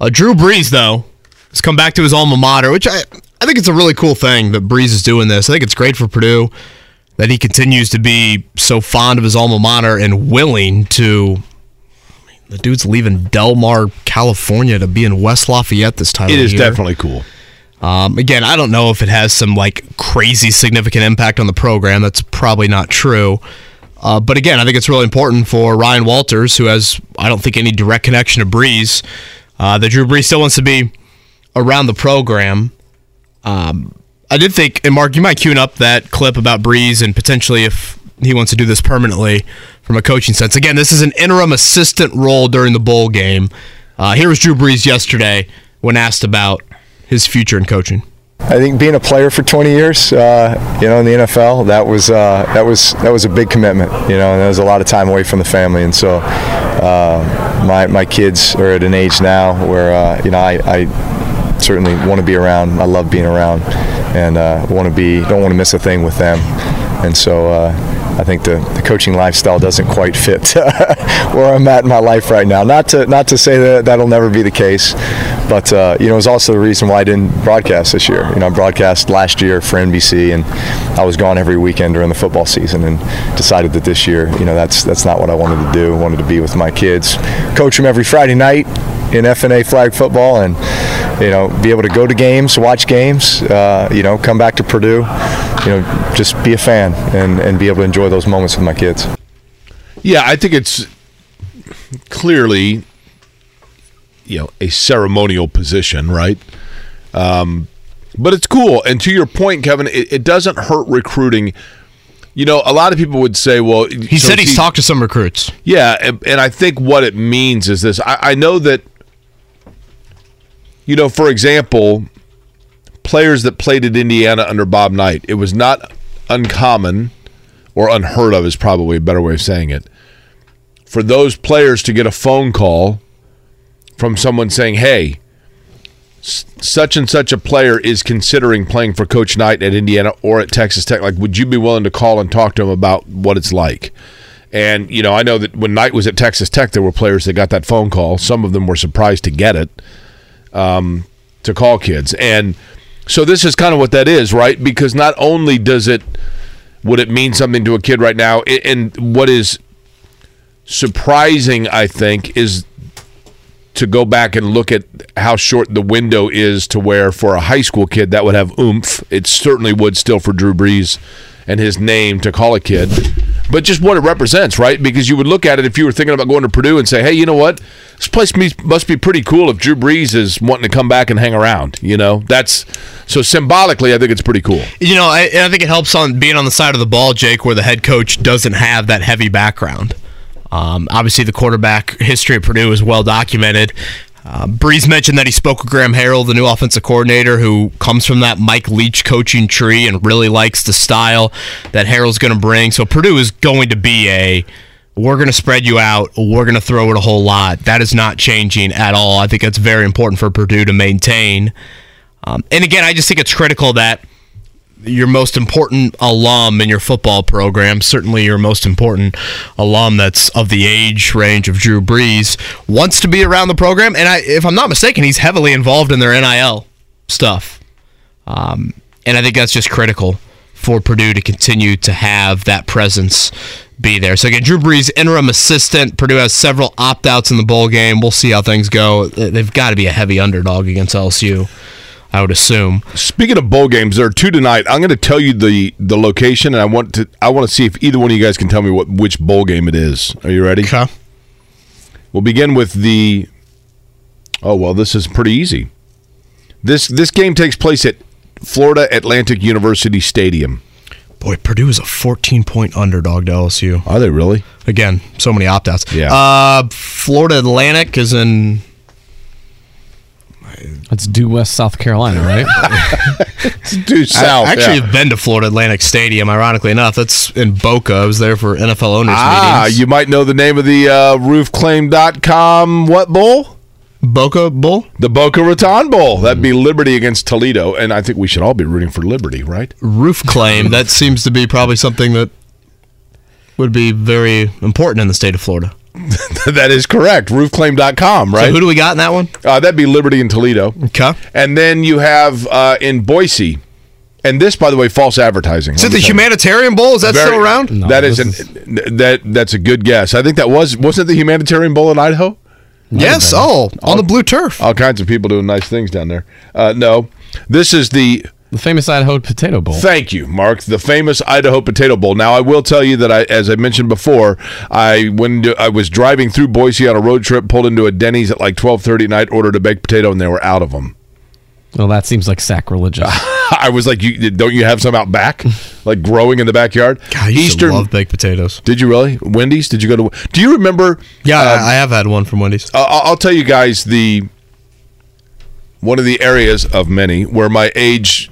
Uh, Drew Brees, though, has come back to his alma mater, which I, I think it's a really cool thing that Brees is doing this. I think it's great for Purdue that he continues to be so fond of his alma mater and willing to the dude's leaving Del Mar, California to be in West Lafayette this time it is year. definitely cool. Um, again, I don't know if it has some like crazy significant impact on the program. That's probably not true. Uh, but again, I think it's really important for Ryan Walters, who has, I don't think, any direct connection to Brees, uh, that Drew Brees still wants to be around the program. Um, I did think, and Mark, you might tune up that clip about Brees and potentially if he wants to do this permanently from a coaching sense. Again, this is an interim assistant role during the bowl game. Uh, here was Drew Brees yesterday when asked about his future in coaching. I think being a player for 20 years, uh, you know, in the NFL, that was uh, that was that was a big commitment. You know, and there was a lot of time away from the family, and so uh, my my kids are at an age now where uh, you know I, I certainly want to be around. I love being around, and uh, want to be don't want to miss a thing with them, and so. Uh, I think the, the coaching lifestyle doesn't quite fit where I'm at in my life right now. Not to not to say that that'll never be the case, but uh, you know, it was also the reason why I didn't broadcast this year. You know, I broadcast last year for NBC, and I was gone every weekend during the football season, and decided that this year, you know, that's that's not what I wanted to do. I wanted to be with my kids, coach them every Friday night in FNA flag football, and you know, be able to go to games, watch games, uh, you know, come back to Purdue, you know, just be a fan and, and be able to enjoy those moments with my kids. Yeah, I think it's clearly, you know, a ceremonial position, right? Um, but it's cool. And to your point, Kevin, it, it doesn't hurt recruiting. You know, a lot of people would say, well, He said he's talked to some recruits. Yeah, and, and I think what it means is this. I, I know that, you know, for example, players that played at Indiana under Bob Knight, it was not uncommon or unheard of is probably a better way of saying it. For those players to get a phone call from someone saying, "Hey, such and such a player is considering playing for Coach Knight at Indiana or at Texas Tech. Like, would you be willing to call and talk to him about what it's like?" And you know, I know that when Knight was at Texas Tech, there were players that got that phone call. Some of them were surprised to get it um, to call kids, and so this is kind of what that is, right? Because not only does it would it mean something to a kid right now, and what is surprising, I think, is to go back and look at how short the window is to where for a high school kid that would have oomph. It certainly would still for Drew Brees and his name to call a kid. But just what it represents, right? Because you would look at it if you were thinking about going to Purdue and say, hey, you know what? This place must be pretty cool if Drew Brees is wanting to come back and hang around. You know, that's so symbolically, I think it's pretty cool. You know, I, I think it helps on being on the side of the ball, Jake, where the head coach doesn't have that heavy background. Um, obviously, the quarterback history at Purdue is well documented. Uh, Brees mentioned that he spoke with Graham Harrell, the new offensive coordinator, who comes from that Mike Leach coaching tree and really likes the style that Harrell's going to bring. So Purdue is going to be a we're going to spread you out. We're going to throw it a whole lot. That is not changing at all. I think that's very important for Purdue to maintain. Um, and again, I just think it's critical that your most important alum in your football program, certainly your most important alum that's of the age range of Drew Brees, wants to be around the program. And I, if I'm not mistaken, he's heavily involved in their NIL stuff. Um, and I think that's just critical for Purdue to continue to have that presence be there. So again, Drew Brees, interim assistant. Purdue has several opt outs in the bowl game. We'll see how things go. They've got to be a heavy underdog against LSU. I would assume. Speaking of bowl games, there are two tonight. I'm going to tell you the the location, and I want to I want to see if either one of you guys can tell me what which bowl game it is. Are you ready? Okay. We'll begin with the. Oh well, this is pretty easy. This this game takes place at Florida Atlantic University Stadium. Boy, Purdue is a 14 point underdog to LSU. Are they really? Again, so many opt outs. Yeah. Uh, Florida Atlantic is in. That's due west South Carolina, right? It's due south. I actually yeah. have been to Florida Atlantic Stadium. Ironically enough, that's in Boca. I was there for NFL owners Ah, meetings. you might know the name of the uh, roofclaim.com what bowl? Boca Bowl? The Boca Raton Bowl. That'd be Liberty against Toledo, and I think we should all be rooting for Liberty, right? Roof claim. that seems to be probably something that would be very important in the state of Florida. that is correct. Roofclaim.com, right? So who do we got in that one? Uh, that'd be Liberty and Toledo. Okay. And then you have uh, in Boise, and this, by the way, false advertising. Is it the humanitarian bowl? Is that Very- still around? No, that is, this an, that that's a good guess. I think that was wasn't it the humanitarian bowl in Idaho. Yes. Oh, on the blue turf. All kinds of people doing nice things down there. Uh, no, this is the the famous Idaho Potato Bowl. Thank you, Mark. The famous Idaho Potato Bowl. Now, I will tell you that I, as I mentioned before, I when I was driving through Boise on a road trip, pulled into a Denny's at like twelve thirty at night, ordered a baked potato, and they were out of them. Well, that seems like sacrilegious. I was like, you, "Don't you have some out back, like growing in the backyard?" God, I used to love baked potatoes. Did you really? Wendy's? Did you go to? Do you remember? Yeah, um, I I have had one from Wendy's. Uh, I'll I'll tell you guys the one of the areas of many where my age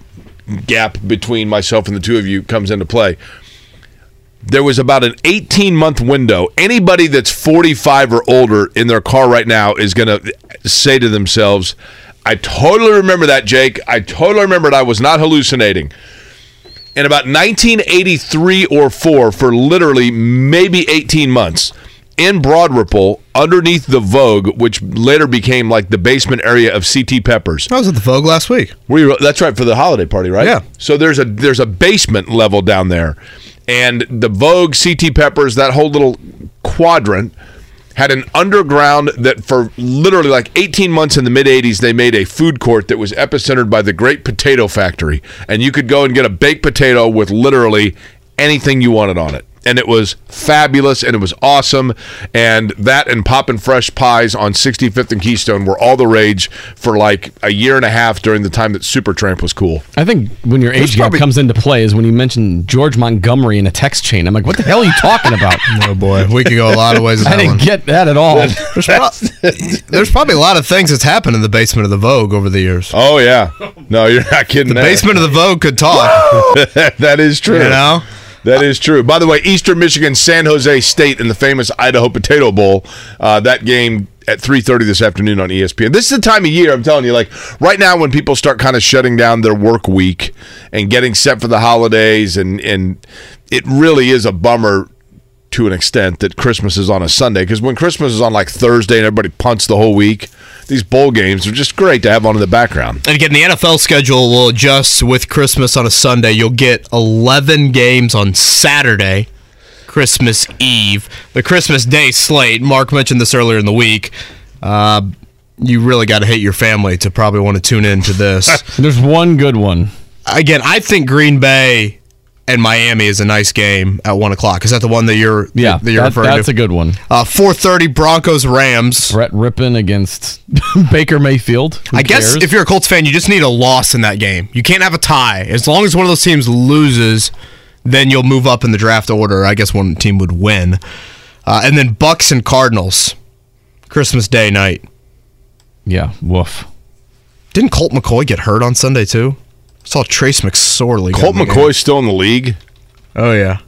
gap between myself and the two of you comes into play. There was about an 18 month window. Anybody that's 45 or older in their car right now is going to say to themselves, I totally remember that, Jake. I totally remember it. I was not hallucinating. In about 1983 or 4, for literally maybe 18 months, in Broad Ripple, underneath the Vogue, which later became like the basement area of CT Peppers. I was at the Vogue last week. Were you, that's right for the holiday party, right? Yeah. So there's a there's a basement level down there, and the Vogue, CT Peppers, that whole little quadrant had an underground that for literally like 18 months in the mid 80s they made a food court that was epicentered by the Great Potato Factory, and you could go and get a baked potato with literally anything you wanted on it. And it was fabulous and it was awesome. And that and poppin' fresh pies on 65th and Keystone were all the rage for like a year and a half during the time that Supertramp was cool. I think when your There's age gap comes into play is when you mention George Montgomery in a text chain. I'm like, what the hell are you talking about? Oh boy, we could go a lot of ways. I didn't one. get that at all. There's, pro- there's probably a lot of things that's happened in the basement of the Vogue over the years. Oh, yeah. No, you're not kidding. The there. basement of the Vogue could talk. that is true. You know? That is true. By the way, Eastern Michigan, San Jose State in the famous Idaho Potato Bowl. Uh, that game at 3.30 this afternoon on ESPN. This is the time of year, I'm telling you, like right now when people start kind of shutting down their work week and getting set for the holidays, and, and it really is a bummer to an extent that Christmas is on a Sunday because when Christmas is on like Thursday and everybody punts the whole week, these bowl games are just great to have on in the background. And again, the NFL schedule will adjust with Christmas on a Sunday. You'll get 11 games on Saturday. Christmas Eve. The Christmas Day slate. Mark mentioned this earlier in the week. Uh, you really got to hate your family to probably want to tune in to this. There's one good one. Again, I think Green Bay and Miami is a nice game at one o'clock. Is that the one that you're Yeah, that you're that- referring that's to? a good one. Uh, Four thirty Broncos Rams. Brett Rypien against Baker Mayfield. Who I guess if you're a Colts fan, you just need a loss in that game. You can't have a tie. As long as one of those teams loses, then you'll move up in the draft order. I guess one team would win. Uh, and then Bucs and Cardinals, Christmas Day night. yeah, woof. Didn't Colt McCoy get hurt on Sunday too? Saw Trace McSorley. Colt. McCoy's still in the league. Oh yeah.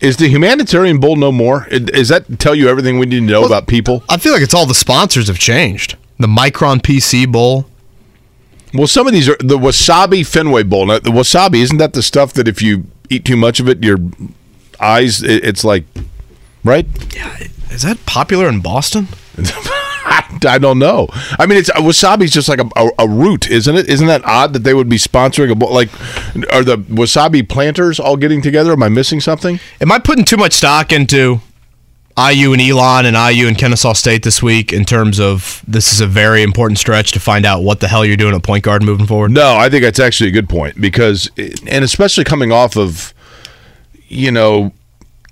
Is the humanitarian bowl no more? Does that tell you everything we need to know about people? I feel like it's all the sponsors have changed. The Micron PC Bowl. Well, some of these are the Wasabi Fenway Bowl. Now, the wasabi isn't that the stuff that if you eat too much of it, your eyes it's like, right? Yeah, is that popular in Boston? I don't know. I mean, it's uh, wasabi's just like a, a, a root, isn't it? Isn't that odd that they would be sponsoring a? Like, are the wasabi planters all getting together? Am I missing something? Am I putting too much stock into IU and Elon and IU and Kennesaw State this week in terms of this is a very important stretch to find out what the hell you're doing at point guard moving forward? No, I think that's actually a good point because, and especially coming off of, you know,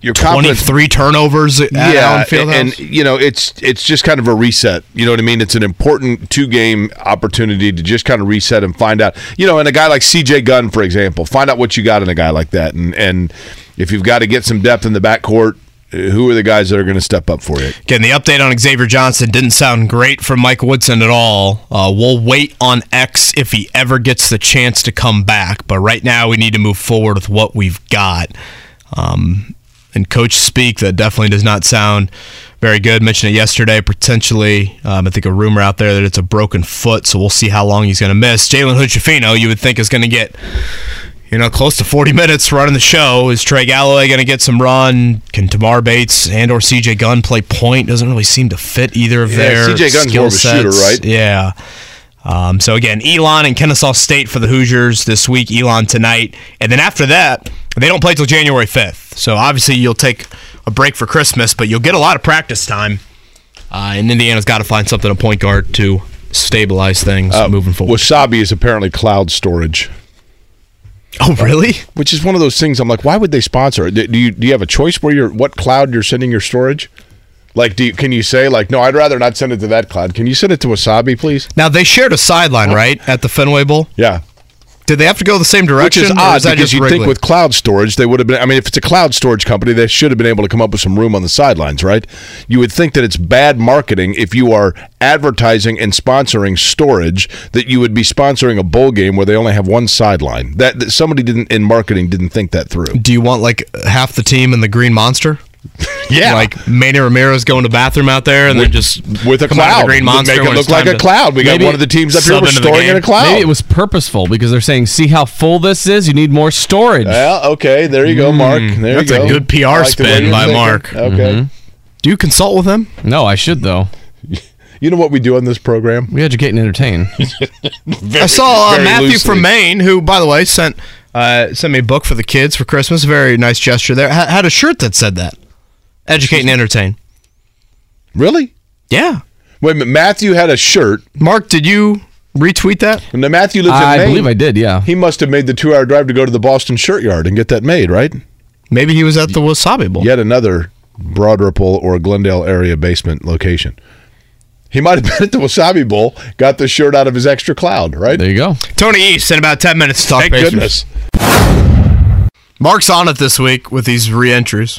your confidence 23 turnovers Fieldhouse? and, and you know it's it's just kind of a reset. You know what I mean? It's an important two game opportunity to just kind of reset and find out. You know, and a guy like C.J. Gunn, for example, find out what you got in a guy like that, and and if you've got to get some depth in the backcourt, who are the guys that are going to step up for you? Again, the update on Xavier Johnson didn't sound great from Mike Woodson at all. Uh, we'll wait on X if he ever gets the chance to come back, but right now we need to move forward with what we've got. Um, and coach speak that definitely does not sound very good. Mentioned it yesterday. Potentially, um, I think a rumor out there that it's a broken foot, so we'll see how long he's going to miss. Jalen Hood-Schifino, you would think is going to get you know, close to 40 minutes running the show. Is Trey Galloway going to get some run? Can Tamar Bates and or CJ Gunn play point? Doesn't really seem to fit either of Yeah, their CJ Gunn's skill more of a shooter, right? Yeah. Um, so again, Elon and Kennesaw State for the Hoosiers this week. Elon tonight, and then after that, they don't play till January 5th. So obviously, you'll take a break for Christmas, but you'll get a lot of practice time. Uh, and Indiana's got to find something a point guard to stabilize things Uh, moving forward. Wasabi is apparently cloud storage. Oh, really? Which is one of those things. I'm like, why would they sponsor it? Do you do you have a choice where you're what cloud you're sending your storage? Like, do you, can you say like, no, I'd rather not send it to that cloud. Can you send it to Wasabi, please? Now they shared a sideline, right, at the Fenway Bowl. Yeah. Did they have to go the same direction? Which is odd because you'd think with cloud storage they would have been. I mean, if it's a cloud storage company, they should have been able to come up with some room on the sidelines, right? You would think that it's bad marketing if you are advertising and sponsoring storage that you would be sponsoring a bowl game where they only have one sideline. That, that somebody didn't in marketing didn't think that through. Do you want like half the team in the Green Monster? Yeah. like Manny Ramirez going to bathroom out there and then just with a come out of cloud. Green Monster Make it look like a cloud. We got one of the teams up here. sub We're into the storing in a cloud. Maybe it was purposeful because they're saying, "See how full this is. You need more storage." Well, okay, there you go, Mark. There Hmm. That's you a good PR like spin by thinking. Mark. Okay. Do you consult with him? No, I should though. You know what we do on this program? We educate and entertain. I saw uh, Matthew loosely. from Maine, who, by the way, sent uh, sent me a book for the kids for Christmas. Very nice gesture there. Ha- had a shirt that said that. Educate and entertain. Really? Yeah. Wait. Matthew had a shirt. Mark, did you retweet that? And now Matthew lives in Maine. I believe I did. Yeah. He must have made the two-hour drive to go to the Boston Shirt Yard and get that made, right? Maybe he was at the Wasabi Bowl. Yet another Broad Ripple or Glendale area basement location. He might have been at the Wasabi Bowl, got the shirt out of his extra cloud, right? There you go. Tony East in about 10 minutes to talk Thank Pacers. goodness. Mark's on it this week with these re-entries.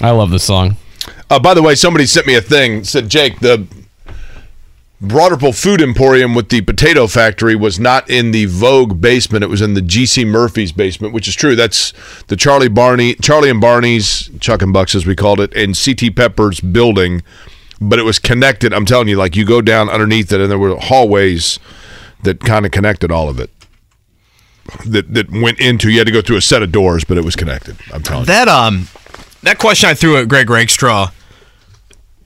I love this song. Uh, by the way, somebody sent me a thing. Said Jake, the Broad Ripple Food Emporium with the potato factory was not in the Vogue basement. It was in the GC Murphy's basement, which is true. That's the Charlie Barney, Charlie and Barney's, Chuck and Bucks as we called it, and CT Pepper's building. But it was connected. I'm telling you, like you go down underneath it, and there were hallways that kind of connected all of it. That that went into. You had to go through a set of doors, but it was connected. I'm telling you. That um, that question I threw at Greg Rakestraw,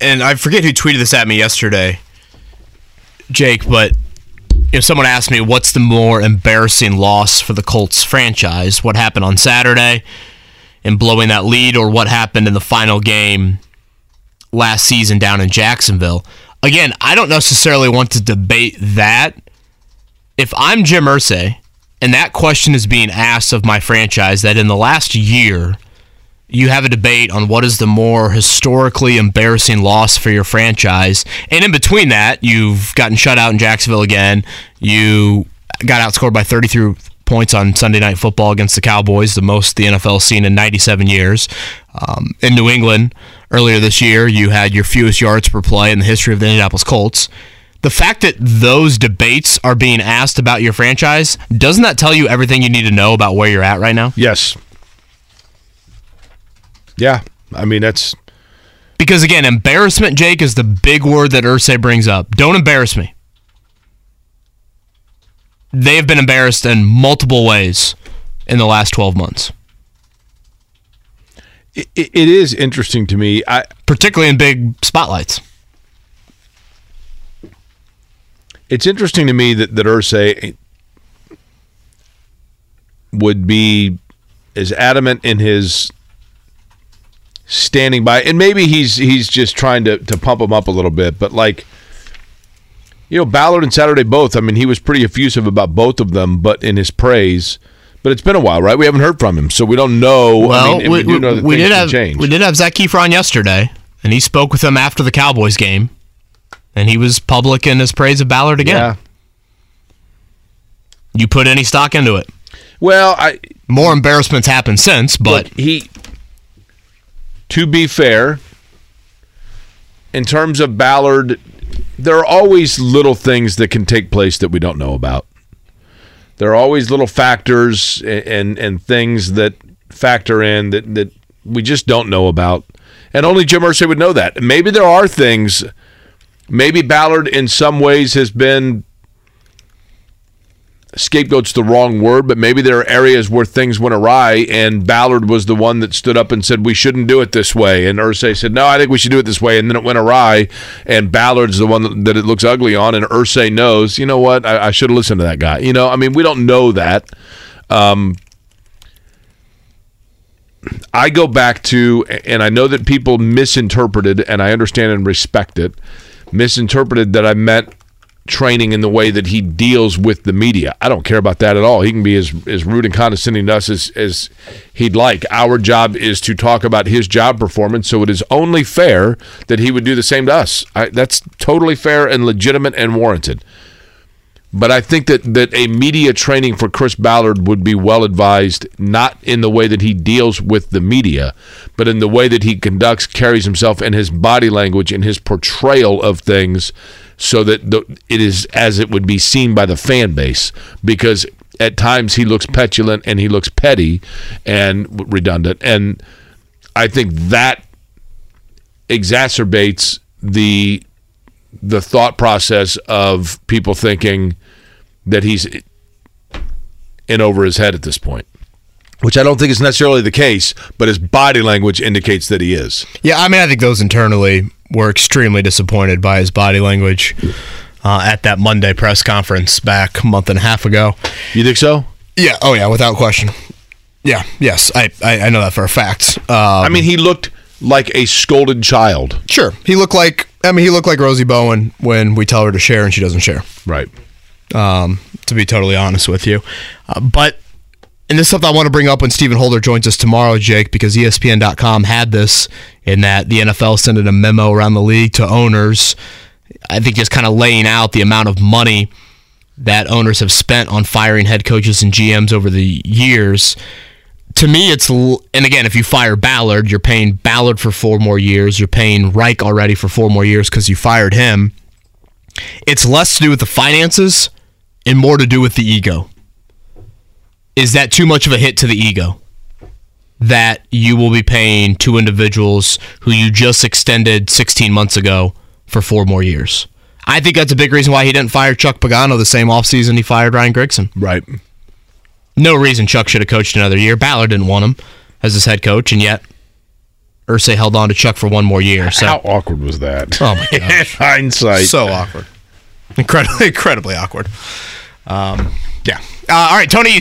and I forget who tweeted this at me yesterday, Jake. But if someone asked me what's the more embarrassing loss for the Colts franchise, what happened on Saturday and blowing that lead, or what happened in the final game last season down in Jacksonville? Again, I don't necessarily want to debate that. If I'm Jim Irsay and that question is being asked of my franchise, that in the last year you have a debate on what is the more historically embarrassing loss for your franchise, and in between that, you've gotten shut out in Jacksonville again. You got outscored by 33 points on Sunday Night Football against the Cowboys, the most the NFL seen in 97 years. Um, in New England earlier this year, you had your fewest yards per play in the history of the Indianapolis Colts the fact that those debates are being asked about your franchise doesn't that tell you everything you need to know about where you're at right now Yes. Yeah. I mean, that's because again embarrassment jake is the big word that Irsay brings up don't embarrass me they have been embarrassed in multiple ways in the last 12 months it, it is interesting to me. I particularly in big spotlights it's interesting to me that that Irsay would be as adamant in his standing by, and maybe he's he's just trying to to pump him up a little bit, but like. You know, Ballard and Saturday both. I mean, he was pretty effusive about both of them, but in his praise. But it's been a while, right? We haven't heard from him, so we don't know. well I mean, we, we, do know that we things did have change. we did have zach Kefron yesterday and he spoke with him after the cowboys game and he was public in his praise of ballard again Yeah. you put any stock into it Well, I more embarrassments happened since but he to be fair in terms of Ballard there are always little things that can take place that we don't know about. There are always little factors and and, and things that factor in that that we just don't know about. And only Jim Irsay would know that. Maybe there are things maybe Ballard in some ways has been scapegoat's the wrong word, but maybe there are areas where things went awry, and Ballard was the one that stood up and said we shouldn't do it this way, and Irsay said no, I think we should do it this way, and then it went awry, and Ballard's the one that, it looks ugly on, and Irsay knows, you know what, I, I should have listened to that guy. You know, I mean, we don't know that. Um, I go back to, and I know that people misinterpreted, and I understand and respect it, misinterpreted that I meant training in the way that he deals with the media. I don't care about that at all. He can be as, as rude and condescending to us as, as he'd like. Our job is to talk about his job performance, so it is only fair that he would do the same to us. I, that's totally fair and legitimate and warranted. But I think that, that a media training for Chris Ballard would be well advised, not in the way that he deals with the media, but in the way that he conducts, carries himself, and his body language and his portrayal of things, so that the, it is as it would be seen by the fan base. Because at times he looks petulant and he looks petty and redundant, and I think that exacerbates the the thought process of people thinking that he's in over his head at this point, which I don't think is necessarily the case, but his body language indicates that he is. Yeah, I mean, I think those internally were extremely disappointed by his body language uh, at that Monday press conference back a month and a half ago. You think so? Yeah. Oh, yeah, without question. Yeah. Yes, I I, I know that for a fact. Um, I mean, he looked like a scolded child. sure, he looked like. I mean, he looked like Rosie Bowen when we tell her to share and she doesn't share. Right. um, to be totally honest with you. Uh, but, and this is something I want to bring up when Stephen Holder joins us tomorrow, Jake, because ESPN.com had this in that the NFL sent in a memo around the league to owners. I think just kind of laying out the amount of money that owners have spent on firing head coaches and GMs over the years. To me, it's and again, if you fire Ballard, you're paying Ballard for four more years. You're paying Reich already for four more years because you fired him It's less to do with the finances and more to do with the ego. Is that too much of a hit to the ego? That you will be paying two individuals who you just extended 16 months ago for four more years. I think that's a big reason why he didn't fire Chuck Pagano the same offseason he fired Ryan Grigson. Right. No reason Chuck should have coached another year. Ballard didn't want him as his head coach, and yet Irsay held on to Chuck for one more year. So How awkward was that? Oh my gosh. Hindsight. So awkward. Incredibly, incredibly awkward. Um, yeah. Uh, all right, Tony.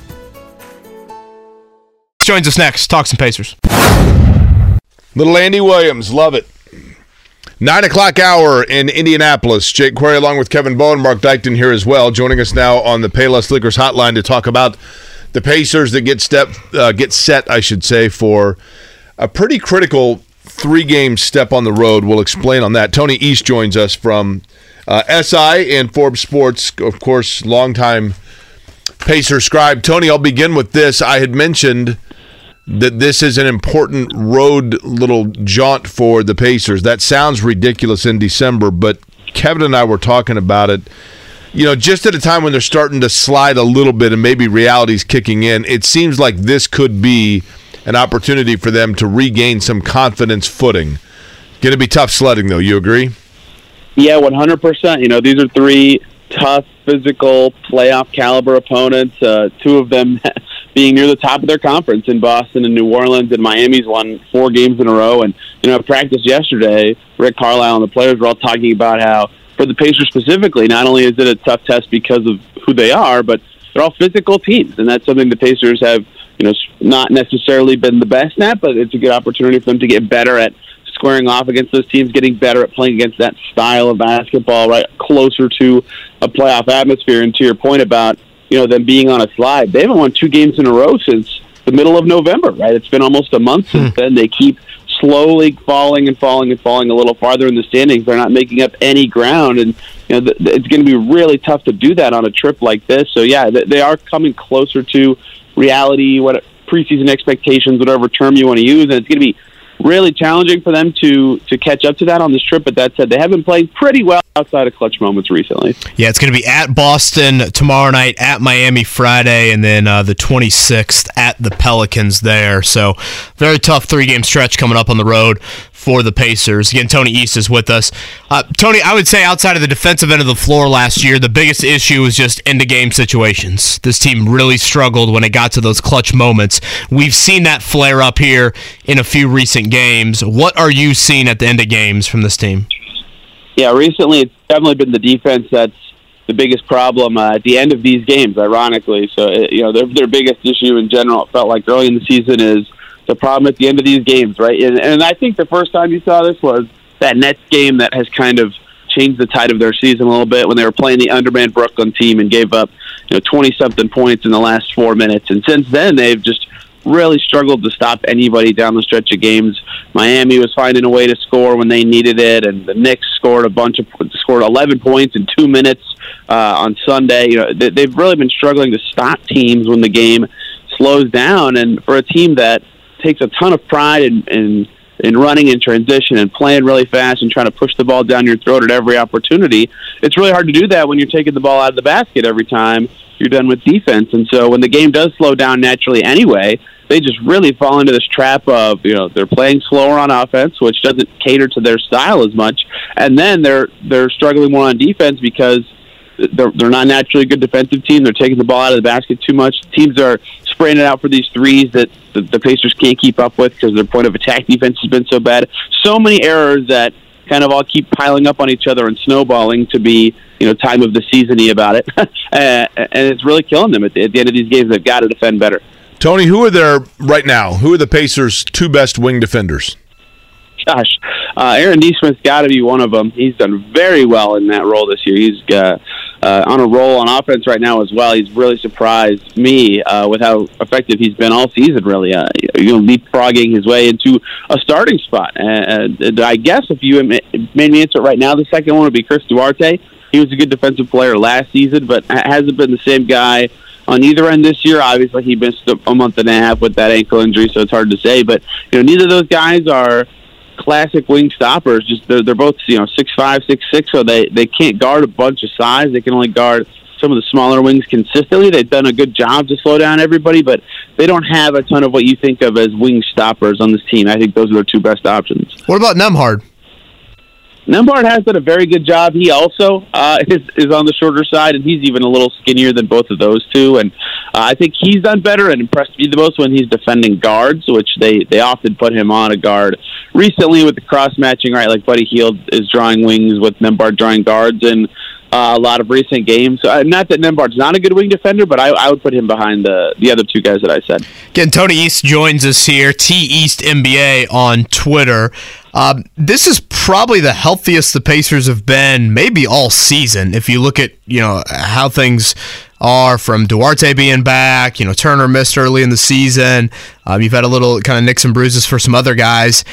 Joins us next. Talk some Pacers. Little Andy Williams, love it. Nine o'clock hour in Indianapolis. Jake Query along with Kevin Bowen, Mark Dykton here as well, joining us now on the Payless Liquors hotline to talk about the Pacers that get step uh, get set, I should say, for a pretty critical three game step on the road. We'll explain on that. Tony East joins us from uh, SI and Forbes Sports, of course, longtime Pacer scribe. Tony, I'll begin with this. I had mentioned that this is an important road little jaunt for the Pacers. That sounds ridiculous in December, but Kevin and I were talking about it. You know, just at a time when they're starting to slide a little bit and maybe reality's kicking in, it seems like this could be an opportunity for them to regain some confidence footing. Going to be tough sledding, though. You agree? Yeah, one hundred percent. You know, these are three tough, physical, playoff caliber opponents. Uh, two of them being near the top of their conference in Boston and New Orleans, and Miami's won four games in a row. And you know, at practice yesterday, Rick Carlisle and the players were all talking about how, for the Pacers specifically, not only is it a tough test because of who they are, but they're all physical teams, and that's something the Pacers have, you know, not necessarily been the best at, but it's a good opportunity for them to get better at squaring off against those teams, getting better at playing against that style of basketball, right closer to a playoff atmosphere. And to your point about you know them being on a slide, they haven't won two games in a row since the middle of November. Right, it's been almost a month since hmm. then. They keep slowly falling and falling and falling a little farther in the standings. They're not making up any ground, and you know th- it's going to be really tough to do that on a trip like this. So yeah, th- they are coming closer to reality, what preseason expectations, whatever term you want to use, and it's going to be really challenging for them to to catch up to that on this trip. But that said, they have been playing pretty well outside of clutch moments recently. Yeah, it's going to be at Boston tomorrow night, at Miami Friday, and then uh, the 26th at the Pelicans there. So, very tough three game stretch coming up on the road for the Pacers. Again, Tony East is with us. Uh, Tony, I would say outside of the defensive end of the floor last year, the biggest issue was just end of game situations. This team really struggled when it got to those clutch moments. We've seen that flare up here in a few recent games. What are you seeing at the end of games from this team? Yeah, recently it's definitely been the defense that's the biggest problem uh, at the end of these games. Ironically, so it, you know their their biggest issue in general. It felt like early in the season is the problem at the end of these games, right? And, and I think the first time you saw this was that Nets game that has kind of changed the tide of their season a little bit when they were playing the undermanned Brooklyn team and gave up you know twenty something points in the last four minutes. And since then, they've just really struggled to stop anybody down the stretch of games. Miami was finding a way to score when they needed it, and the Knicks scored a bunch of scored 11 points in two minutes uh, on Sunday. You know, they, they've really been struggling to stop teams when the game slows down, and for a team that takes a ton of pride in, in in running in transition and playing really fast and trying to push the ball down your throat at every opportunity. It's really hard to do that when you're taking the ball out of the basket every time you're done with defense. And so when the game does slow down naturally anyway, they just really fall into this trap of, you know, they're playing slower on offense, which doesn't cater to their style as much. And then they're they're struggling more on defense because they're, they're not naturally a good defensive team. They're taking the ball out of the basket too much. Teams are spraying it out for these threes that the, the Pacers can't keep up with because their point of attack defense has been so bad. So many errors that kind of all keep piling up on each other and snowballing to be, you know, time of the seasony about it. Uh, and it's really killing them at the, at the end of these games. They've got to defend better. Tony, who are there right now? Who are the Pacers' two best wing defenders? Gosh, uh, Aaron Nesmith's got to be one of them. He's done very well in that role this year. He's uh, uh, on a roll on offense right now as well. He's really surprised me uh, with how effective he's been all season. Really, uh, you know, leapfrogging his way into a starting spot. And, I guess if you made me answer it right now, the second one would be Chris Duarte. He was a good defensive player last season, but hasn't been the same guy on either end this year. Obviously, he missed a month and a half with that ankle injury, so it's hard to say. But you know, neither of those guys are classic wing stoppers. Just they're, they're both you know six five, six six, so they they can't guard a bunch of size. They can only guard some of the smaller wings consistently. They've done a good job to slow down everybody, but they don't have a ton of what you think of as wing stoppers on this team. I think those are their two best options. What about Nembhard? Nembhard has done a very good job. He also uh, is is on the shorter side, and he's even a little skinnier than both of those two. And uh, I think he's done better and impressed me the most when he's defending guards, which they they often put him on a guard. Recently, with the cross matching, right, like Buddy Hield is drawing wings with Nembhard drawing guards, and uh, a lot of recent games. Uh, not that Nembhard's not a good wing defender, but I, I, would put him behind the the other two guys that I said. Again, Tony East joins us here, T East NBA on Twitter. Um, this is probably the healthiest the Pacers have been, maybe all season. If you look at you know how things are from Duarte being back, you know Turner missed early in the season. Um, you've had a little kind of nicks and bruises for some other guys.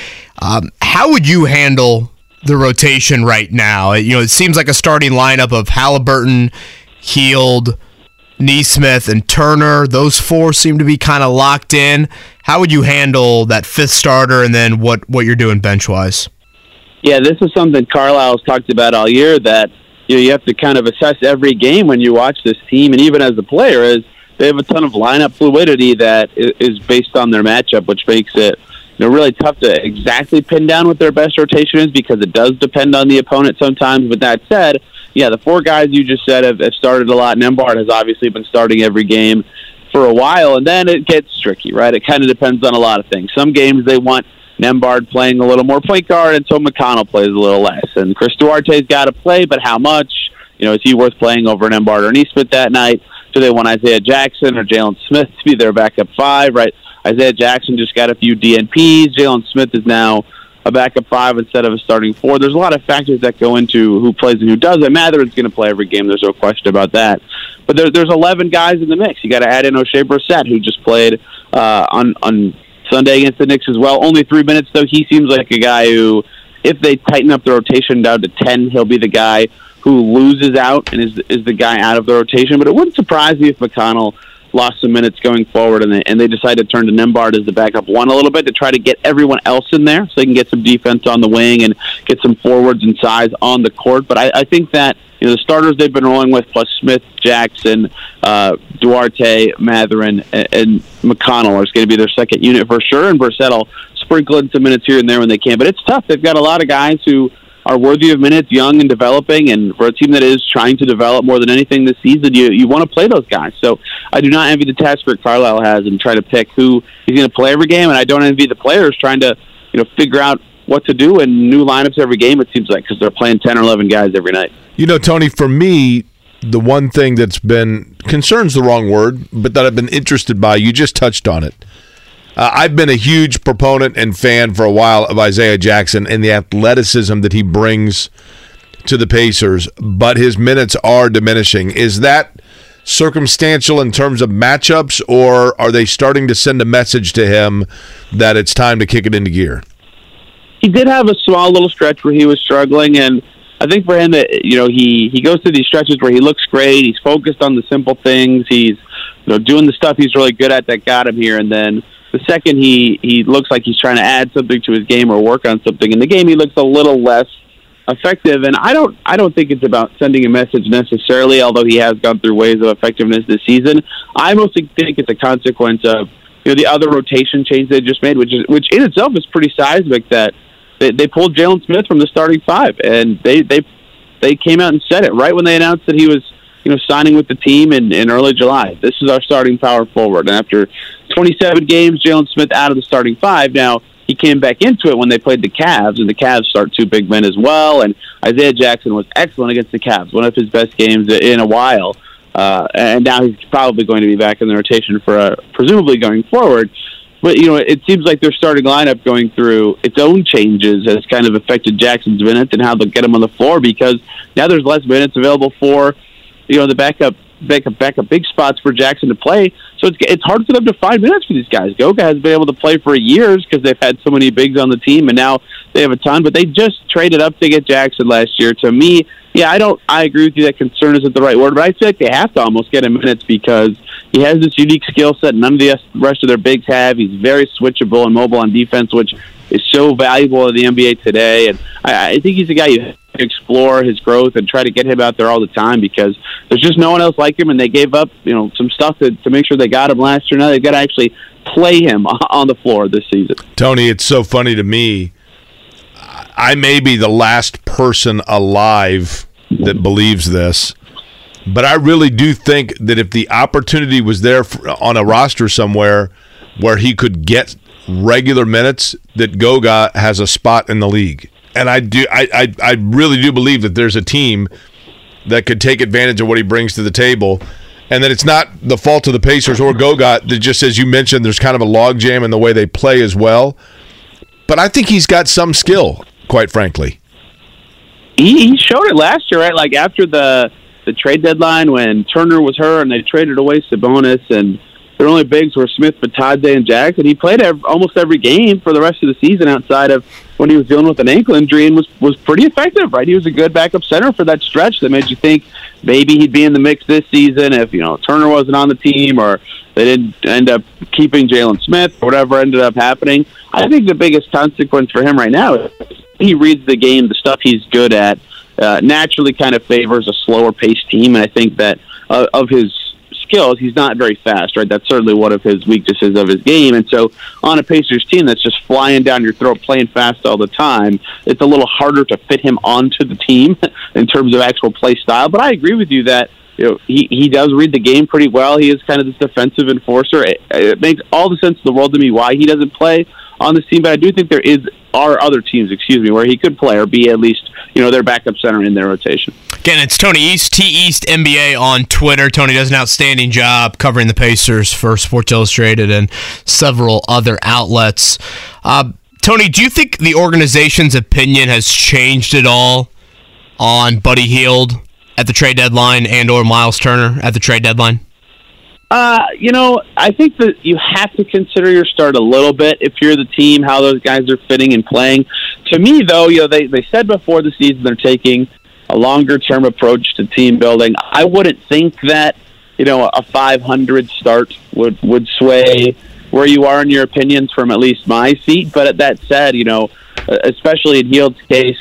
Um, how would you handle the rotation right now? You know, it seems like a starting lineup of Haliburton, Hield. Nesmith and Turner, those four seem to be kind of locked in. How would you handle that fifth starter and then what, what you're doing bench wise? Yeah, this is something Carlisle's talked about all year that you know you have to kind of assess every game when you watch this team and even as a player is they have a ton of lineup fluidity that is based on their matchup, which makes it you know really tough to exactly pin down what their best rotation is because it does depend on the opponent sometimes. With that said, yeah, the four guys you just said have, have started a lot. Nembhard has obviously been starting every game for a while, and then it gets tricky, right? It kind of depends on a lot of things. Some games they want Nembhard playing a little more point guard, and so McConnell plays a little less. And Chris Duarte's got to play, but how much? You know, is he worth playing over Nembhard or Nesmith that night? Do they want Isaiah Jackson or Jalen Smith to be their backup five? Right? Isaiah Jackson just got a few DNPs. Jalen Smith is now a backup five instead of a starting four. There's a lot of factors that go into who plays and who doesn't. Mathurin's going to play every game. There's no question about that. But there, there's 11 guys in the mix. You got to add in Oshae Brissett, who just played uh, on on Sunday against the Knicks as well. Only three minutes though. He seems like a guy who, if they tighten up the rotation down to 10, he'll be the guy who loses out and is is the guy out of the rotation. But it wouldn't surprise me if McConnell lost some minutes going forward, and they, and they decided to turn to Nembhard as the backup one a little bit to try to get everyone else in there so they can get some defense on the wing and get some forwards and size on the court. But I, I think that you know the starters they've been rolling with plus Smith, Jackson, uh, Duarte, Mathurin, and, and McConnell is going to be their second unit for sure, and Brissett will sprinkle in some minutes here and there when they can. But it's tough. They've got a lot of guys who are worthy of minutes, young and developing, and for a team that is trying to develop more than anything this season, you you want to play those guys. So I do not envy the task Rick Carlisle has and try to pick who he's going to play every game, and I don't envy the players trying to you know figure out what to do in new lineups every game. It seems like because they're playing ten or eleven guys every night. You know, Tony, for me, the one thing that's been concerns the wrong word, but that I've been interested by, you just touched on it uh, I've been a huge proponent and fan for a while of Isaiah Jackson and the athleticism that he brings to the Pacers, but his minutes are diminishing. Is that circumstantial in terms of matchups, or are they starting to send a message to him that it's time to kick it into gear? He did have a small little stretch where he was struggling, and I think for him that you know he he goes through these stretches where he looks great. He's focused on the simple things. He's you know doing the stuff he's really good at that got him here, and then the second he he looks like he's trying to add something to his game or work on something in the game, he looks a little less effective. And I don't I don't think it's about sending a message necessarily, although he has gone through ways of effectiveness this season. I mostly think it's a consequence of you know the other rotation change they just made, which is which in itself is pretty seismic. That they, they pulled Jalen Smith from the starting five, and they they they came out and said it right when they announced that he was you know, signing with the team in, in early July. This is our starting power forward. And after 27 games, Jalen Smith out of the starting five. Now, he came back into it when they played the Cavs, and the Cavs start two big men as well. And Isaiah Jackson was excellent against the Cavs, one of his best games in a while. Uh, and now he's probably going to be back in the rotation for uh, presumably going forward. But you know, it seems like their starting lineup going through its own changes has kind of affected Jackson's minutes and how they'll get him on the floor because now there's less minutes available for you know, the backup backup backup big spots for Jackson to play. So it's it's hard for them to find minutes for these guys. Goga has been able to play for years because they've had so many bigs on the team, and now they have a ton. But they just traded up to get Jackson last year. To me, yeah, I don't. I agree with you that concern isn't the right word, but I feel like they have to almost get him minutes because he has this unique skill set none of the rest of their bigs have. He's very switchable and mobile on defense, which is so valuable in the NBA today. And I, I think he's a guy you explore his growth and try to get him out there all the time because there's just no one else like him, and they gave up you know some stuff to, to make sure they got him last year. Now they've got to actually play him on the floor this season. Tony, it's so funny to me. I may be the last person alive that believes this, but I really do think that if the opportunity was there for, on a roster somewhere where he could get regular minutes, that Goga has a spot in the league. And I do, I, I, I really do believe that there's a team that could take advantage of what he brings to the table. And that it's not the fault of the Pacers or Goga that just as you mentioned, there's kind of a logjam in the way they play as well. But I think he's got some skill, quite frankly. He, he showed it last year, right? Like after the the trade deadline when Turner was hurt and they traded away Sabonis and their only bigs were Smith, Bitadze, and Jackson. He played every, almost every game for the rest of the season outside of when he was dealing with an ankle injury and was was pretty effective. Right, he was a good backup center for that stretch that made you think maybe he'd be in the mix this season if you know Turner wasn't on the team or they didn't end up keeping Jalen Smith or whatever ended up happening. I think the biggest consequence for him right now is he reads the game, the stuff he's good at. Uh, naturally, kind of favors a slower paced team, and I think that uh, of his skills, he's not very fast, right? That's certainly one of his weaknesses of his game. And so on a Pacers team that's just flying down your throat, playing fast all the time, it's a little harder to fit him onto the team in terms of actual play style. But I agree with you that you know, he, he does read the game pretty well. He is kind of this defensive enforcer. It, it makes all the sense in the world to me why he doesn't play on this team, but I do think there is are other teams, excuse me, where he could play or be at least you know their backup center in their rotation. Again, it's Tony East, T East NBA on Twitter. Tony does an outstanding job covering the Pacers for Sports Illustrated and several other outlets. Uh, Tony, do you think the organization's opinion has changed at all on Buddy Hield at the trade deadline and or Miles Turner at the trade deadline? Uh, you know, I think that you have to consider your start a little bit if you're the team, how those guys are fitting and playing. To me, though, you know, they, they said before the season they're taking a longer term approach to team building. I wouldn't think that, you know, a 500 start would, would sway where you are in your opinions from at least my seat. But that said, you know, especially in Hield's case,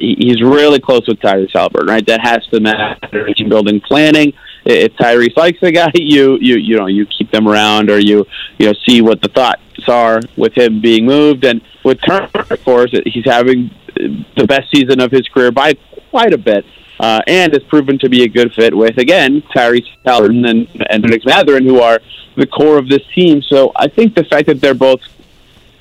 he's really close with Tyrese Haliburton, right? That has to matter in team building planning if Tyrese likes the guy, you you you know you keep them around or you you know see what the thoughts are with him being moved. And with Turner, of course, he's having the best season of his career by quite a bit. Uh, and has proven to be a good fit with again Tyrese Haliburton and and Nick Mathurin, who are the core of this team. So I think the fact that they're both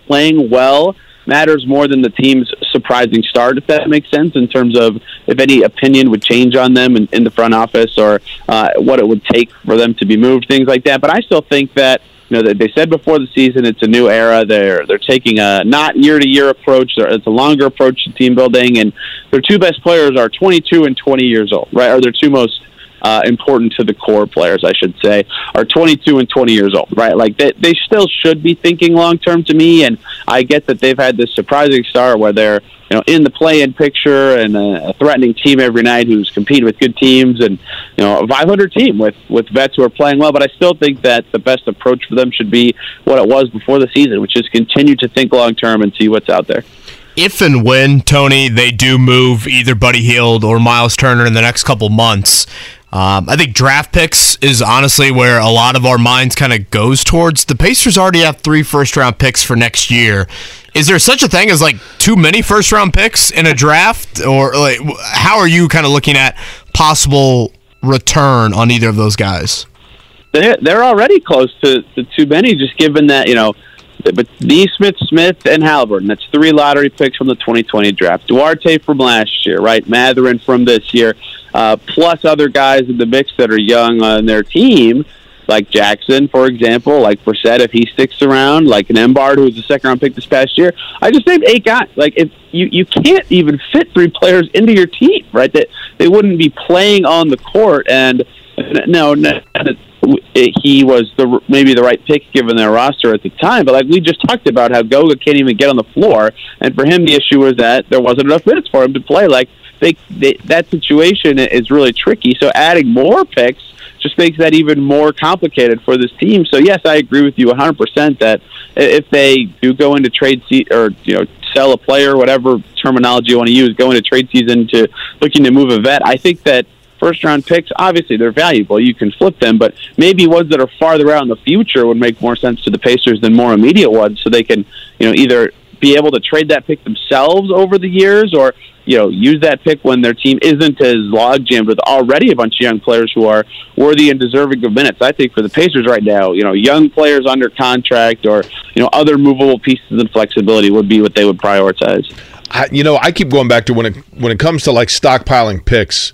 playing well matters more than the team's surprising start, if that makes sense, in terms of if any opinion would change on them in, in the front office or uh, what it would take for them to be moved, things like that. But I still think that you know they said before the season it's a new era. They're they're taking a not year to year approach. It's a longer approach to team building, and their two best players are 22 and 20 years old, right? Are their two most uh, important to the core players, I should say, are 22 and 20 years old, right? Like they, they still should be thinking long term to me. And I get that they've had this surprising start where they're, you know, in the play-in picture and a threatening team every night who's competing with good teams and, you know, a 500 team with, with vets who are playing well. But I still think that the best approach for them should be what it was before the season, which is continue to think long term and see what's out there if and when Tony they do move either Buddy Hield or Miles Turner in the next couple months, um, I think draft picks is honestly where a lot of our minds kind of goes towards. The Pacers already have three first round picks for next year. Is there such a thing as like too many first round picks in a draft, or like how are you kind of looking at possible return on either of those guys? They're already close to, to too many, just given that you know but Nesmith, Smith, and Haliburton. That's three lottery picks from the 2020 draft. Duarte from last year, right? Mathurin from this year, uh, plus other guys in the mix that are young on their team. like Jackson, for example, like Brissett if he sticks around, like a Nembhard who was the second round pick this past year. I just named eight guys. Like if you you can't even fit three players into your team, right? That they wouldn't be playing on the court. And no, no it, he was the maybe the right pick given their roster at the time. But like we just talked about, how Goga can't even get on the floor, and for him the issue was that there wasn't enough minutes for him to play. Like they, they that situation is really tricky. So adding more picks just makes that even more complicated for this team. So yes, I agree with you 100% that if they do go into trade se- or you know sell a player, whatever terminology you want to use, go into trade season to looking to move a vet, I think that first round picks, obviously they're valuable. You can flip them, but maybe ones that are farther out in the future would make more sense to the Pacers than more immediate ones, so they can you know either be able to trade that pick themselves over the years or you know use that pick when their team isn't as log jammed with already a bunch of young players who are worthy and deserving of minutes. I think for the Pacers right now, you know, young players under contract or you know other movable pieces and flexibility would be what they would prioritize. I, you know, I keep going back to when it when it comes to like stockpiling picks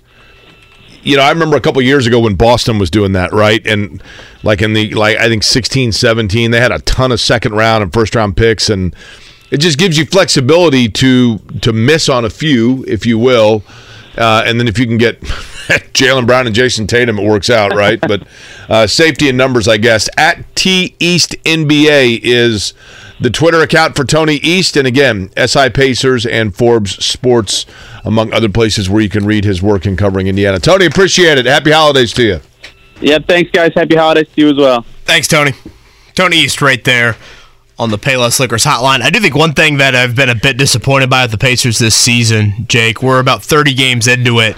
you know, I remember a couple years ago when Boston was doing that, right? And like in the like I think 16, 17, they had a ton of second round and first round picks and it just gives you flexibility to to miss on a few, if you will. Uh, and then if you can get Jaylen Brown and Jayson Tatum, it works out, right? but uh, safety and numbers, I guess. At T East NBA is the Twitter account for Tony East, and again, SI Pacers and Forbes Sports, among other places where you can read his work in covering Indiana. Tony, appreciate it. Happy holidays to you. Yeah, thanks, guys. Happy holidays to you as well. Thanks, Tony. Tony East, right there on the Payless Liquors hotline. I do think one thing that I've been a bit disappointed by with the Pacers this season, Jake, we're about 30 games into it,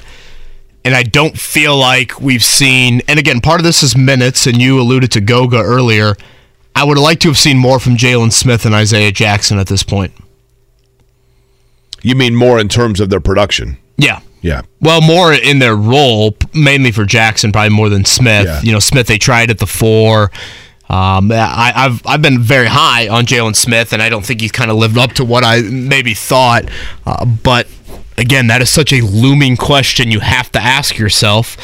and I don't feel like we've seen, and again, part of this is minutes, and you alluded to Goga earlier. I would like to have seen more from Jalen Smith and Isaiah Jackson at this point. You mean more in terms of their production? Yeah. Yeah. Well, more in their role, mainly for Jackson, probably more than Smith. Yeah. You know, Smith they tried at the four. Um, I, have I've been very high on Jalen Smith, and I don't think he's kind of lived up to what I maybe thought. Uh, but again, that is such a looming question you have to ask yourself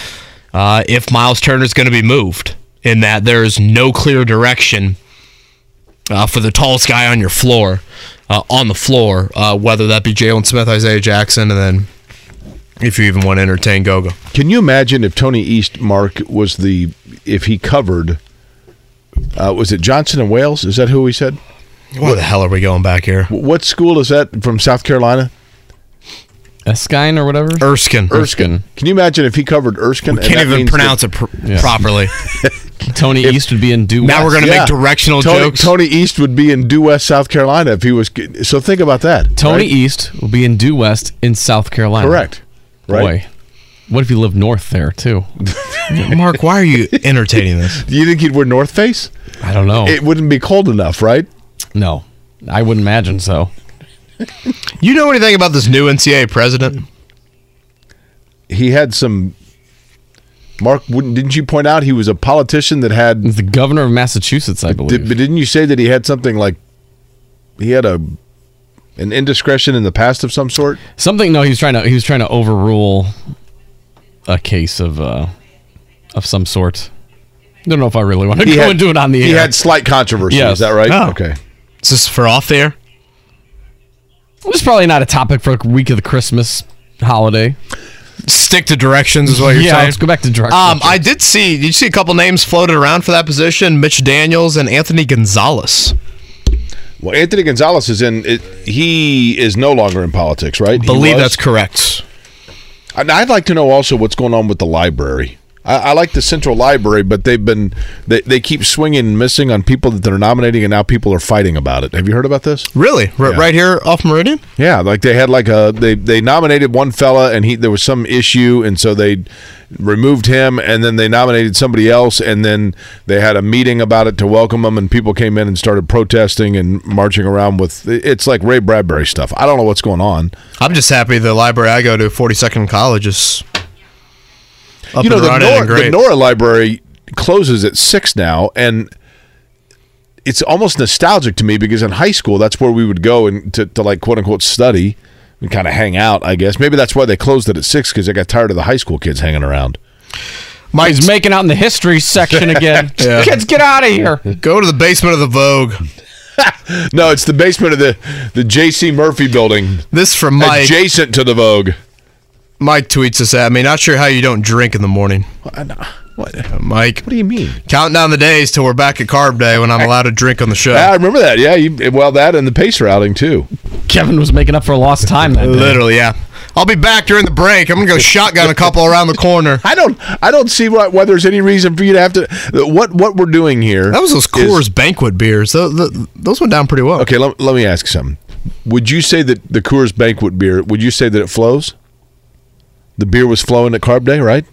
uh, if Miles Turner is going to be moved. In that there is no clear direction uh, for the tallest guy on your floor, uh, on the floor, uh, whether that be Jalen Smith, Isaiah Jackson, and then if you even want to entertain Goga. Can you imagine if Tony East Mark was the if he covered uh, was it Johnson and Wales? Is that who we said? Where the hell are we going back here? What school is that from South Carolina? Erskine or whatever? Erskine. Erskine. Can you imagine if he covered Erskine? We can't even pronounce that, it pr- yeah. properly. Tony if, East would be in due Now we're going to yeah. make directional Tony, jokes. Tony East would be in due West, South Carolina if he was. So think about that. Tony right? East will be in due West in South Carolina. Correct. Right. Boy. What if you live north there too? Mark, why are you entertaining this? Do you think he'd wear North Face? I don't know. It wouldn't be cold enough, right? No, I wouldn't imagine so. you know anything about this new NCAA president? He had some. Mark, didn't you point out he was a politician that had He's the governor of Massachusetts, I believe. Did, but didn't you say that he had something like he had a an indiscretion in the past of some sort? Something. No, he was trying to he was trying to overrule a case of uh, of some sort. I don't know if I really want to he go had, into it on the he air. He had slight controversy. Yes. Is that right? Oh. Okay. Is this for off air? It's probably not a topic for a week of the Christmas holiday. Stick to directions is what you're yeah, saying. let's go back to directions. Um, I did see. Did you see a couple names floated around for that position? Mitch Daniels and Anthony Gonzalez. Well, Anthony Gonzalez is in. It, he is no longer in politics, right? I believe that's correct. I'd like to know also what's going on with the library. I, I, like the central library, but they've been they, they keep swinging and missing on people that they're nominating, and now people are fighting about it. Have you heard about this? Really, R- yeah. right here off Meridian? Yeah, like they had like a they they nominated one fella, and he there was some issue, and so they removed him, and then they nominated somebody else, and then they had a meeting about it to welcome him, and people came in and started protesting and marching around with it's like Ray Bradbury stuff. I don't know what's going on. I'm just happy the library I go to, 42nd College, is up you know, the Nora, the Nora Library closes at six now, and it's almost nostalgic to me because in high school that's where we would go and to, to like quote unquote study and kind of hang out. I guess maybe that's why they closed it at six because they got tired of the high school kids hanging around. He's making out in the history section again. Yeah. Kids, get out of here. Go to the basement of the Vogue. No, it's the basement of the the J.C. Murphy building, This from Mike. adjacent to the Vogue. Mike tweets us at me. Not sure how you don't drink in the morning. What? Mike, What do you mean? counting down the days till we're back at carb day when I'm allowed to drink on the show. I remember that. Yeah, you, well, that and the pacer routing too. Kevin was making up for lost time that day. Literally, yeah. I'll be back during the break. I'm gonna go shotgun a couple around the corner. I don't. I don't see why, why there's any reason for you to have to. What what we're doing here? That was those is- Coors banquet beers. Those, those went down pretty well. Okay, let, let me ask you something. Would you say that the Coors Banquet beer? Would you say that it flows? The beer was flowing at Carb Day, right?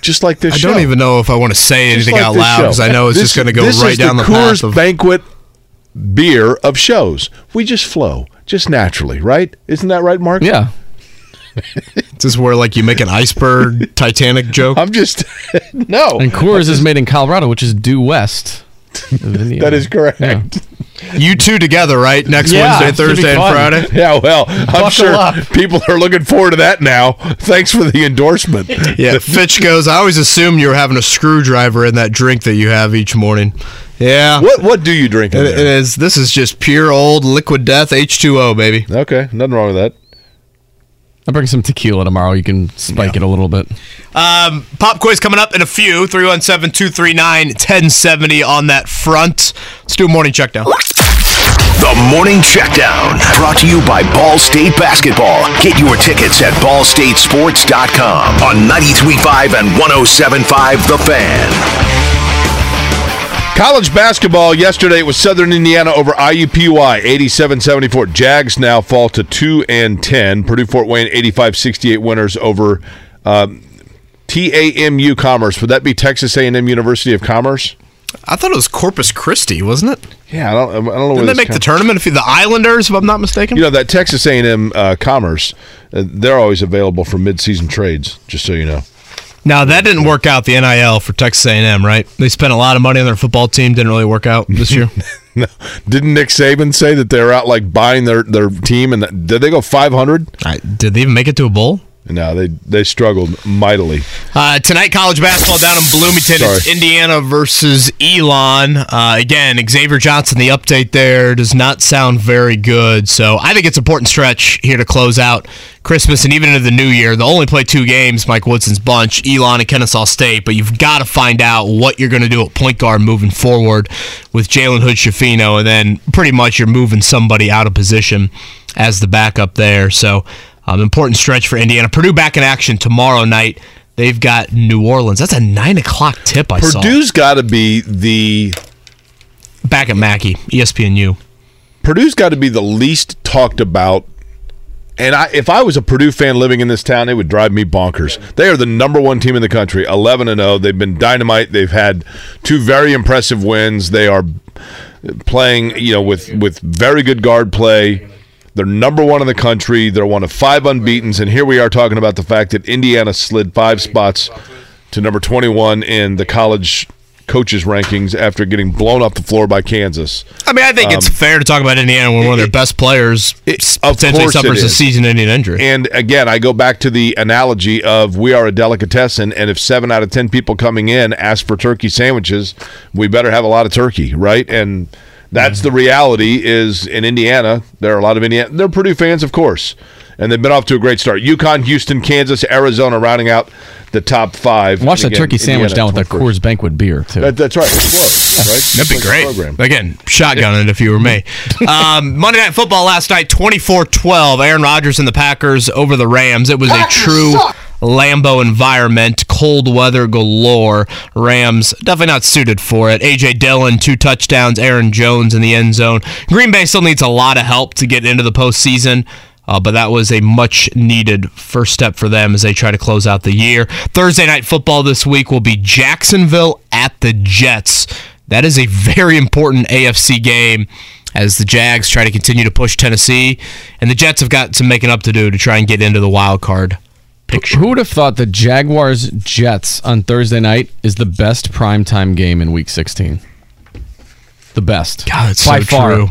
Just like this I show. don't even know if I want to say Just anything like out loud because I know it's This- just going to go right down the, the Coors path of. Banquet beer of shows. We just flow, just naturally, right? Isn't that right, Mark? Yeah. This is where like you make an iceberg Titanic joke. I'm just no. And Coors is made in Colorado, which is due west. That is correct. Yeah. You two together, right? Next Yeah, Wednesday, it's gonna be Thursday, and. Friday. Yeah, well, I'm Buckle sure up. people are looking forward to that now. Thanks for the endorsement. Yeah, Fitch goes. I always assumed you were having a screwdriver in that drink that you have each morning. Yeah. What what do you drink? In It- it is. This is just pure old liquid death H2O, baby. Okay, nothing wrong with that. I'll bring some tequila tomorrow. You can spike it a little bit. Um, pop quiz coming up in a few. 317 239 1070 on that front. Let's do a morning check down. The Morning Checkdown, brought to you by Ball State Basketball. Get your tickets at ballstatesports.com on 93.5 and 107.5 The Fan. College basketball yesterday it was Southern Indiana over IUPUI 87-74. Jags now fall to 2 and 10. Purdue Fort Wayne 85-68 winners over um, TAMU Commerce. Would that be Texas A&M University of Commerce? I thought it was Corpus Christi, wasn't it? Yeah, I don't, I don't know. Didn't they make the tournament? If you- the Islanders, if I'm not mistaken. You know that Texas A&M uh, Commerce, uh, they're always available for mid-season trades. Just so you know. Now that didn't work out the NIL for Texas A&M, right? They spent a lot of money on their football team. Didn't really work out this year. No, didn't Nick Saban say that they were out like buying their, their team and that, did they go 500? Did they even make it to a bowl? No, they they struggled mightily. Uh, tonight, college basketball down in Bloomington. It's Indiana versus Elon. Uh, again, Xavier Johnson, the update there does not sound very good. So I think it's an important stretch here to close out Christmas and even into the new year. They'll only play two games, Mike Woodson's bunch, Elon and Kennesaw State, but you've got to find out what you're going to do at point guard moving forward with Jalen Hood Schifino, and then pretty much you're moving somebody out of position as the backup there. So um, important stretch for Indiana. Purdue back in action tomorrow night. They've got New Orleans. That's a nine o'clock tip. I saw Purdue's got to be the back at Mackey, ESPNU. Purdue's got to be the least talked about. And I, if I was a Purdue fan living in this town, it would drive me bonkers. They are the number one team in the country, eleven and zero. They've been dynamite. They've had two very impressive wins. They are playing, you know, with with very good guard play. They're number one in the country. They're one of five unbeaten's, and here we are talking about the fact that Indiana slid five spots to number twenty-one in the college coaches rankings after getting blown off the floor by Kansas. I mean, I think it's Um, fair to talk about Indiana when one of their best players Of potentially it suffers a season-ending injury. And again, I go back to the analogy of we are a delicatessen, and if seven out of ten people coming in ask for turkey sandwiches, we better have a lot of turkey, right? And that's the reality. Is in Indiana, there are a lot of Indiana. They're Purdue fans, of course, and they've been off to a great start. UConn, Houston, Kansas, Arizona, rounding out the top five. Watch And that again, turkey sandwich Indiana down with that 21st. Coors Banquet beer too. That, that's right. It flows, right? That'd be like great. program. Again, shotgun it if you were me. um, Monday Night Football last night, 24-12. Aaron Rodgers and the Packers over the Rams. It was a true Lambeau environment, cold weather galore. Rams definitely not suited for it. A.J. Dillon, two touchdowns. Aaron Jones in the end zone. Green Bay still needs a lot of help to get into the postseason. Uh, but that was a much needed first step for them as they try to close out the year. Thursday night football this week will be Jacksonville at the Jets. That is a very important AFC game as the Jags try to continue to push Tennessee, and the Jets have got some making up to do to try and get into the wild card picture. Who would have thought the Jaguars Jets on Thursday night is the best primetime game in Week 16? The best. God, it's by so far. true.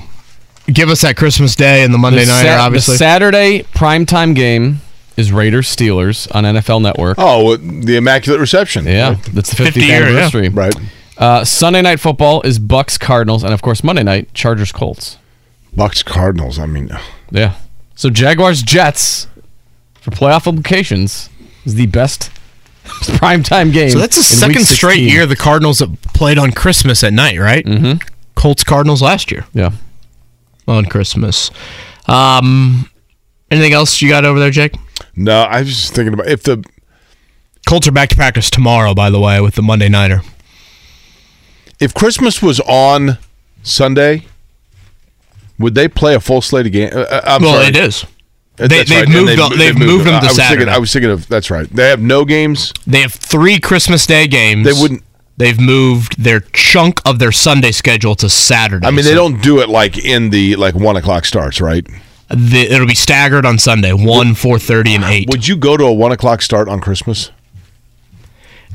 Give us that Christmas Day and the Monday the, nighter, Sa- obviously. the Saturday primetime game is Raiders Steelers on NFL Network. Oh, the Immaculate Reception. Yeah, that's the 50th 50 year, yeah. anniversary. Right. Uh, Sunday night football is Bucs Cardinals, and of course Monday night Chargers Colts. Bucs Cardinals. I mean, Yeah. So Jaguars Jets for playoff implications is the best primetime game. So that's the second straight year the Cardinals have played on Christmas at night, right? Mm-hmm. Colts Cardinals last year Yeah. on Christmas. Um, anything else you got over there, Jake? no, I was just thinking about if the Colts are back to practice tomorrow, by the way, with the Monday Nighter. if Christmas was on Sunday, would they play a full slate of games? Uh, I'm well, sorry. it is. They- that's they've right, and moved them- they've moved them to I was Saturday. Thinking, I was thinking of that's right. They have no games. They have three Christmas Day games. They wouldn't. They've moved their chunk of their Sunday schedule to Saturday. I mean, they don't do it like in the like one o'clock starts, right? the- it'll be staggered on Sunday, one, four thirty, and eight. Would you go to a one o'clock start on Christmas?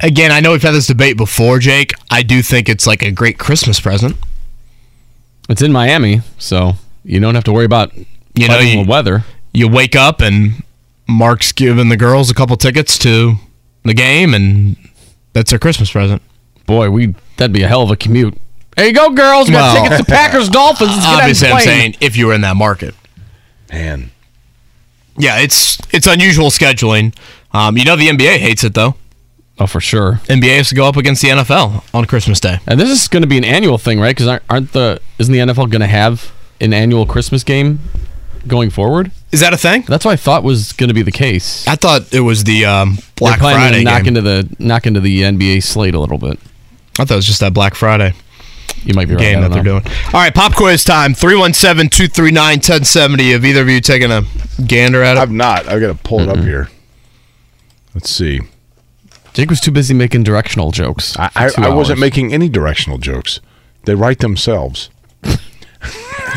Again, I know we've had this debate before, Jake. I do think it's like a great Christmas present. It's in Miami, so you don't have to worry about You know, you- the weather. You wake up and Mark's giving the girls a couple tickets to the game, and that's their Christmas present. Boy, we that'd be a hell of a commute. There you go, girls. We got Well, tickets to Packers Dolphins. Let's get on the Obviously, I'm saying if you were in that market. Man, Yeah, it's it's unusual scheduling. Um, you know the NBA hates it though. Oh, for sure. NBA has to go up against the NFL on Christmas Day. And this is going to be an annual thing, right? Because aren't, aren't the isn't the NFL going to have an annual Christmas game going forward? Is that a thing? That's what I thought was going to be the case. I thought it was the um, Black They're Friday to knock game. into the knock into the NBA slate a little bit. I thought it was just that Black Friday You might be right. game that don't they're know. doing. All right, pop quiz time. 317-239-1070. Have either of you taken a gander at it? I've not. I've got to pull it up here. Let's see. Jake was too busy making directional jokes. I, I, I wasn't making any directional jokes. They write themselves.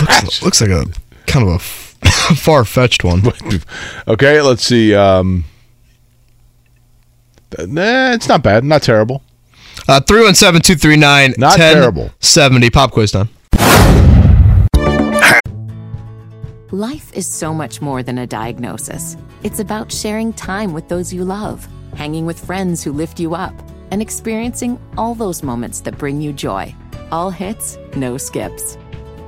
looks, looks like a kind of a far fetched one. okay, let's see. Um, nah, it's not bad. Not terrible. Uh, 317-239-1070. Not terrible. 70. Pop quiz time. Life is so much more than a diagnosis. It's about sharing time with those you love, hanging with friends who lift you up, and experiencing all those moments that bring you joy. All hits, no skips.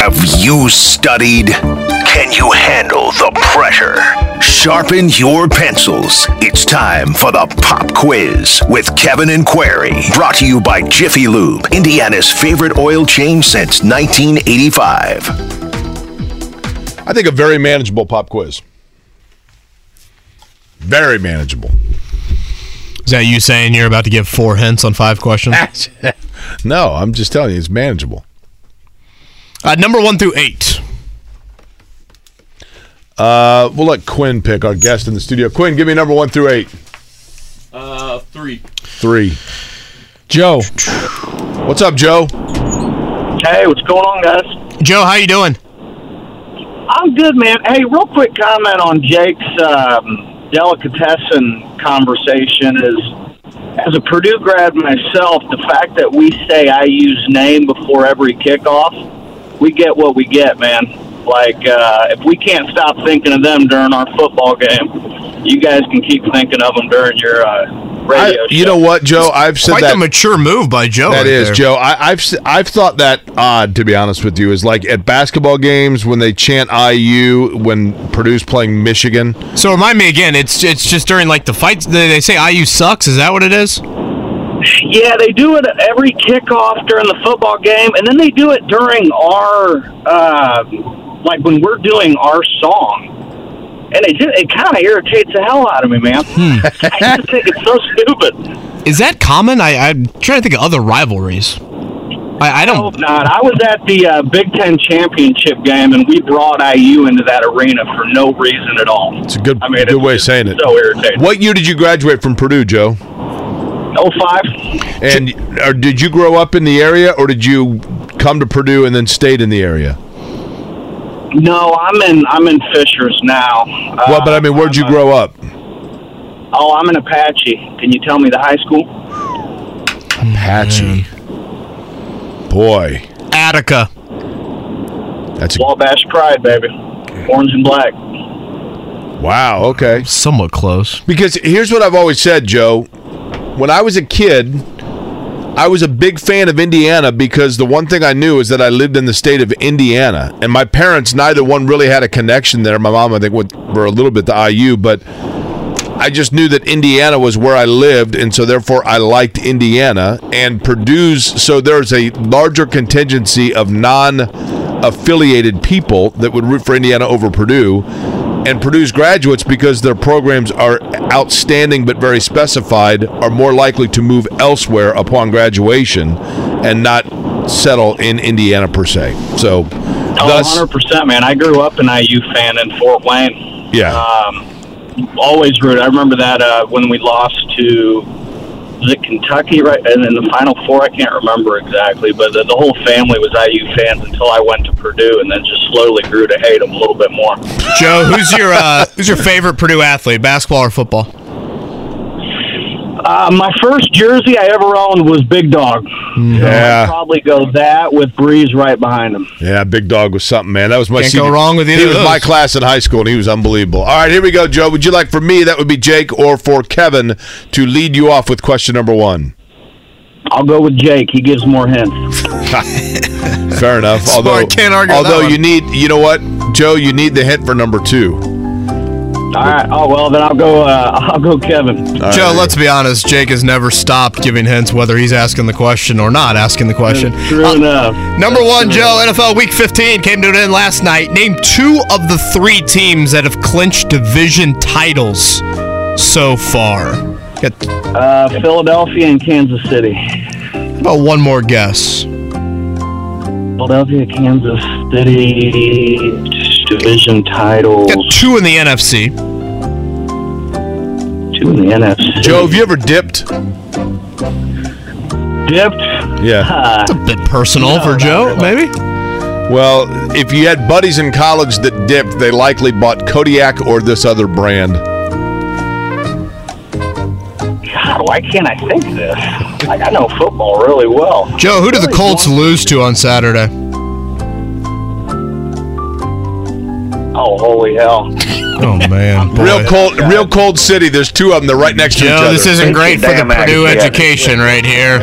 Have you studied? Can you handle the pressure? Sharpen your pencils. It's time for the pop quiz with Kevin and Query. Brought to you by Jiffy Lube, Indiana's favorite oil change since 1985. I think a very manageable pop quiz. Very manageable. Is that you saying you're about to give four hints on five questions? no, I'm just telling you, it's manageable. Uh, number one through eight. Uh, we'll let Quinn pick our guest in the studio. Quinn, give me number one through eight. Uh, three. Three. Joe. What's up, Joe? Hey, what's going on, guys? Joe, how you doing? I'm good, man. Hey, real quick comment on Jake's um, delicatessen conversation is, as a Purdue grad myself, the fact that we say I use name before every kickoff, we get what we get, man. Like, uh, if we can't stop thinking of them during our football game, you guys can keep thinking of them during your uh, radio I- you know what, Joe? I've said Quite that. the mature move by Joe. That right is, there. Joe. I, I've s- I've thought that odd to be honest with you. Is like at basketball games when they chant IU when Purdue's playing Michigan. So remind me again. It's it's just during like the fights. They they say IU sucks. Is that what it is? Yeah, they do it at every kickoff during the football game, and then they do it during our, uh, like when we're doing our song. And it just, it kind of irritates the hell out of me, man. I just think it's so stupid. Is that common? I, I'm trying to think of other rivalries. I, I don't. Hope not. I was at the uh, Big Ten championship game, and we brought IU into that arena for no reason at all. It's a good I mean, good it's way of saying it. so irritating. What year did you graduate from Purdue, Joe? Oh five. And or did you grow up in the area, or did you come to Purdue and then stayed in the area? No, I'm in I'm in Fishers now. well, but I mean, where'd you uh, grow up? Oh, I'm in Apache. Can you tell me the high school? Apache. Hmm. Boy, Attica. that's a, Wabash Pride, baby. Orange and black. wow. Okay. Somewhat close. Because here's what I've always said, Joe. When I was a kid, I was a big fan of Indiana because the one thing I knew is that I lived in the state of Indiana, and my parents neither one really had a connection there. My mom, I think, went for a little bit to IU, but I just knew that Indiana was where I lived, and so therefore I liked Indiana and Purdue's. So there's a larger contingency of non-affiliated people that would root for Indiana over Purdue, and Purdue's graduates, because their programs are outstanding but very specified, are more likely to move elsewhere upon graduation and not settle in Indiana per se. So, Oh, thus, 100%, man. I grew up an IU fan in Fort Wayne. yeah. Um, always root. I remember that uh, when we lost to was it Kentucky, right? And in the Final Four, I can't remember exactly, but the, the whole family was IU fans until I went to Purdue, and then just slowly grew to hate them a little bit more. Joe, who's your uh, who's your favorite Purdue athlete, basketball or football? Uh, my first jersey I ever owned was Big Dog. Yeah. I'd probably go that with Brees right behind him. Yeah, Big Dog was something, man. That was my Can't senior- go wrong with either He of was my class in high school, and he was unbelievable. All right, here we go, Joe. Would you like for me, that would be Jake, or for Kevin to lead you off with question number one? I'll go with Jake. He gives more hints. Fair enough. Smart, although, can't argue with that although one. you need, you know what, Joe, you need the hint for number two. All right. Oh well, then I'll go. Uh, I'll go, Kevin. All Joe, right. let's be honest. Jake has never stopped giving hints, whether he's asking the question or not asking the question. True Uh, enough. Number one, Joe, NFL Week 15 came to an end last night. Name two of the three teams that have clinched division titles so far. Get Uh, Philadelphia and Kansas City. about one more guess. Philadelphia, Kansas City division titles. Got two in the NFC. Two in the NFC. Joe, have you ever dipped? dipped. Yeah. Uh, A bit personal for Joe, maybe. Well, if you had buddies in college that dipped, they likely bought Kodiak or this other brand. God, why can't I think of this? Like I know football really well. Joe, who did the Colts lose to on Saturday? Oh, holy hell! Oh man, boy. Real cold, real cold city. There's two of them. They're right next to each Joe, other. this isn't great for the Damn Purdue accurate. education right here.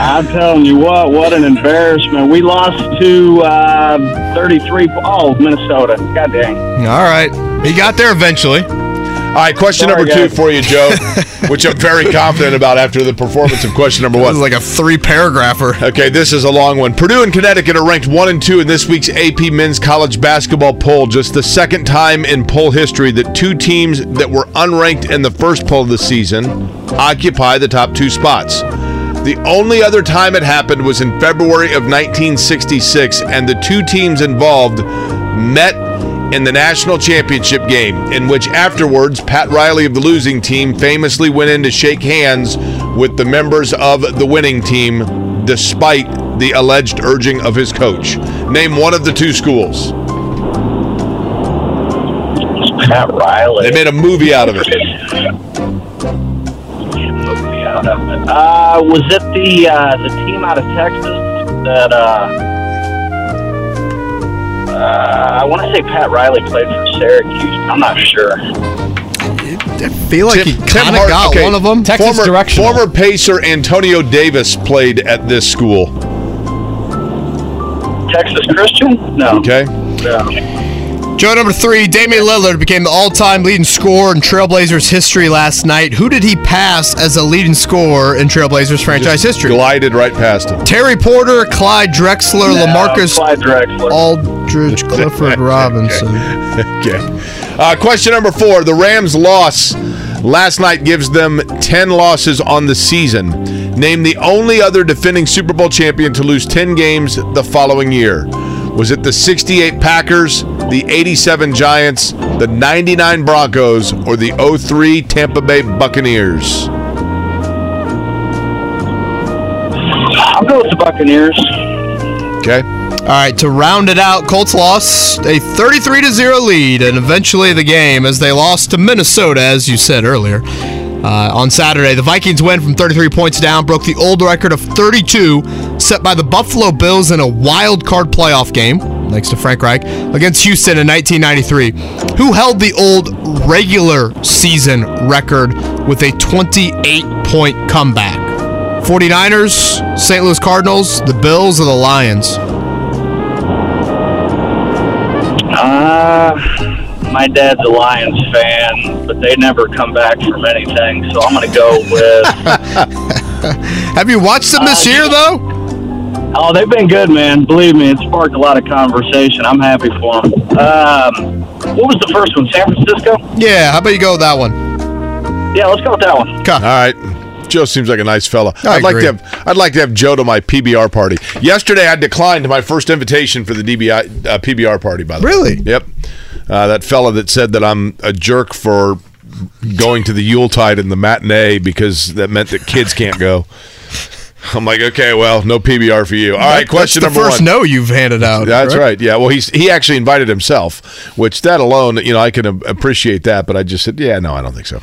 I'm telling you what, what an embarrassment. We lost to uh, 33. Oh, Minnesota. God dang. All right, he got there eventually. All right, question Sorry, number two guys. for you, Joe, which I'm very confident about after the performance of question number This one. is like a three paragrapher. Okay, this is a long one. Purdue and Connecticut are ranked one and two in this week's AP Men's College Basketball poll. Just the second time in poll history that two teams that were unranked in the first poll of the season occupy the top two spots. The only other time it happened was in February of 1966, and the two teams involved met in the national championship game, in which afterwards Pat Riley of the losing team famously went in to shake hands with the members of the winning team despite the alleged urging of his coach. Name one of the two schools. Pat Riley. They made a movie out of it. Uh, was it the uh, the team out of Texas that uh, Uh, I want to say Pat Riley played for Syracuse. I'm not sure. I feel like he Tim- Tim kind of Hart- got okay, one of them. Texas former, directional. former Pacer Antonio Davis played at this school. Texas Christian? No. Okay. No. Joe number three, Damian Lillard became the all-time leading scorer in Trailblazers history last night. Who did he pass as a leading scorer in Trailblazers franchise history? Glided right past him. Terry Porter, Clyde Drexler, No, Lamarcus Clyde Drexler. Aldridge, Clifford Robinson. Okay. Uh, question number four. The Rams' loss last night gives them 10 losses on the season. Name the only other defending Super Bowl champion to lose 10 games the following year. Was it the 68 Packers, the 87 Giants, the 99 Broncos, or the 03 Tampa Bay Buccaneers? I'll go with the Buccaneers. Okay. Right, to round it out, Colts lost a 33 to 0 lead and eventually the game as they lost to Minnesota, as you said earlier. Uh, on Saturday, the Vikings win from 33 points down, broke the old record of 32 set by the Buffalo Bills in a wild card playoff game, thanks to Frank Reich, against Houston in 1993, who held the old regular season record with a 28 point comeback. 49ers, St. Louis Cardinals, the Bills, or the Lions? Uh, my dad's a Lions fan, but they never come back from anything, so I'm going to go with. Have you watched them this Uh, year, though? oh, they've been good, man. Believe me, it sparked a lot of conversation. I'm happy for them. Um, what was the first one? San Francisco? Yeah, how about you go with that one? Yeah, let's go with that one. All right. Joe seems like a nice fella. I I'd like to have I'd like to have Joe to my PBR party. Yesterday I declined my first invitation for the DBI uh, PBR party by the way. Really? Yep. Uh, that fella that said that I'm a jerk for going to the Yuletide and the matinee because that meant that kids can't go. I'm like, okay, well, no PBR for you. All right, question number one. That's the number first one. no you've handed out. That's correct? right. Yeah. Well, he's he actually invited himself, which that alone, you know, I can appreciate that. But I just said, yeah, no, I don't think so.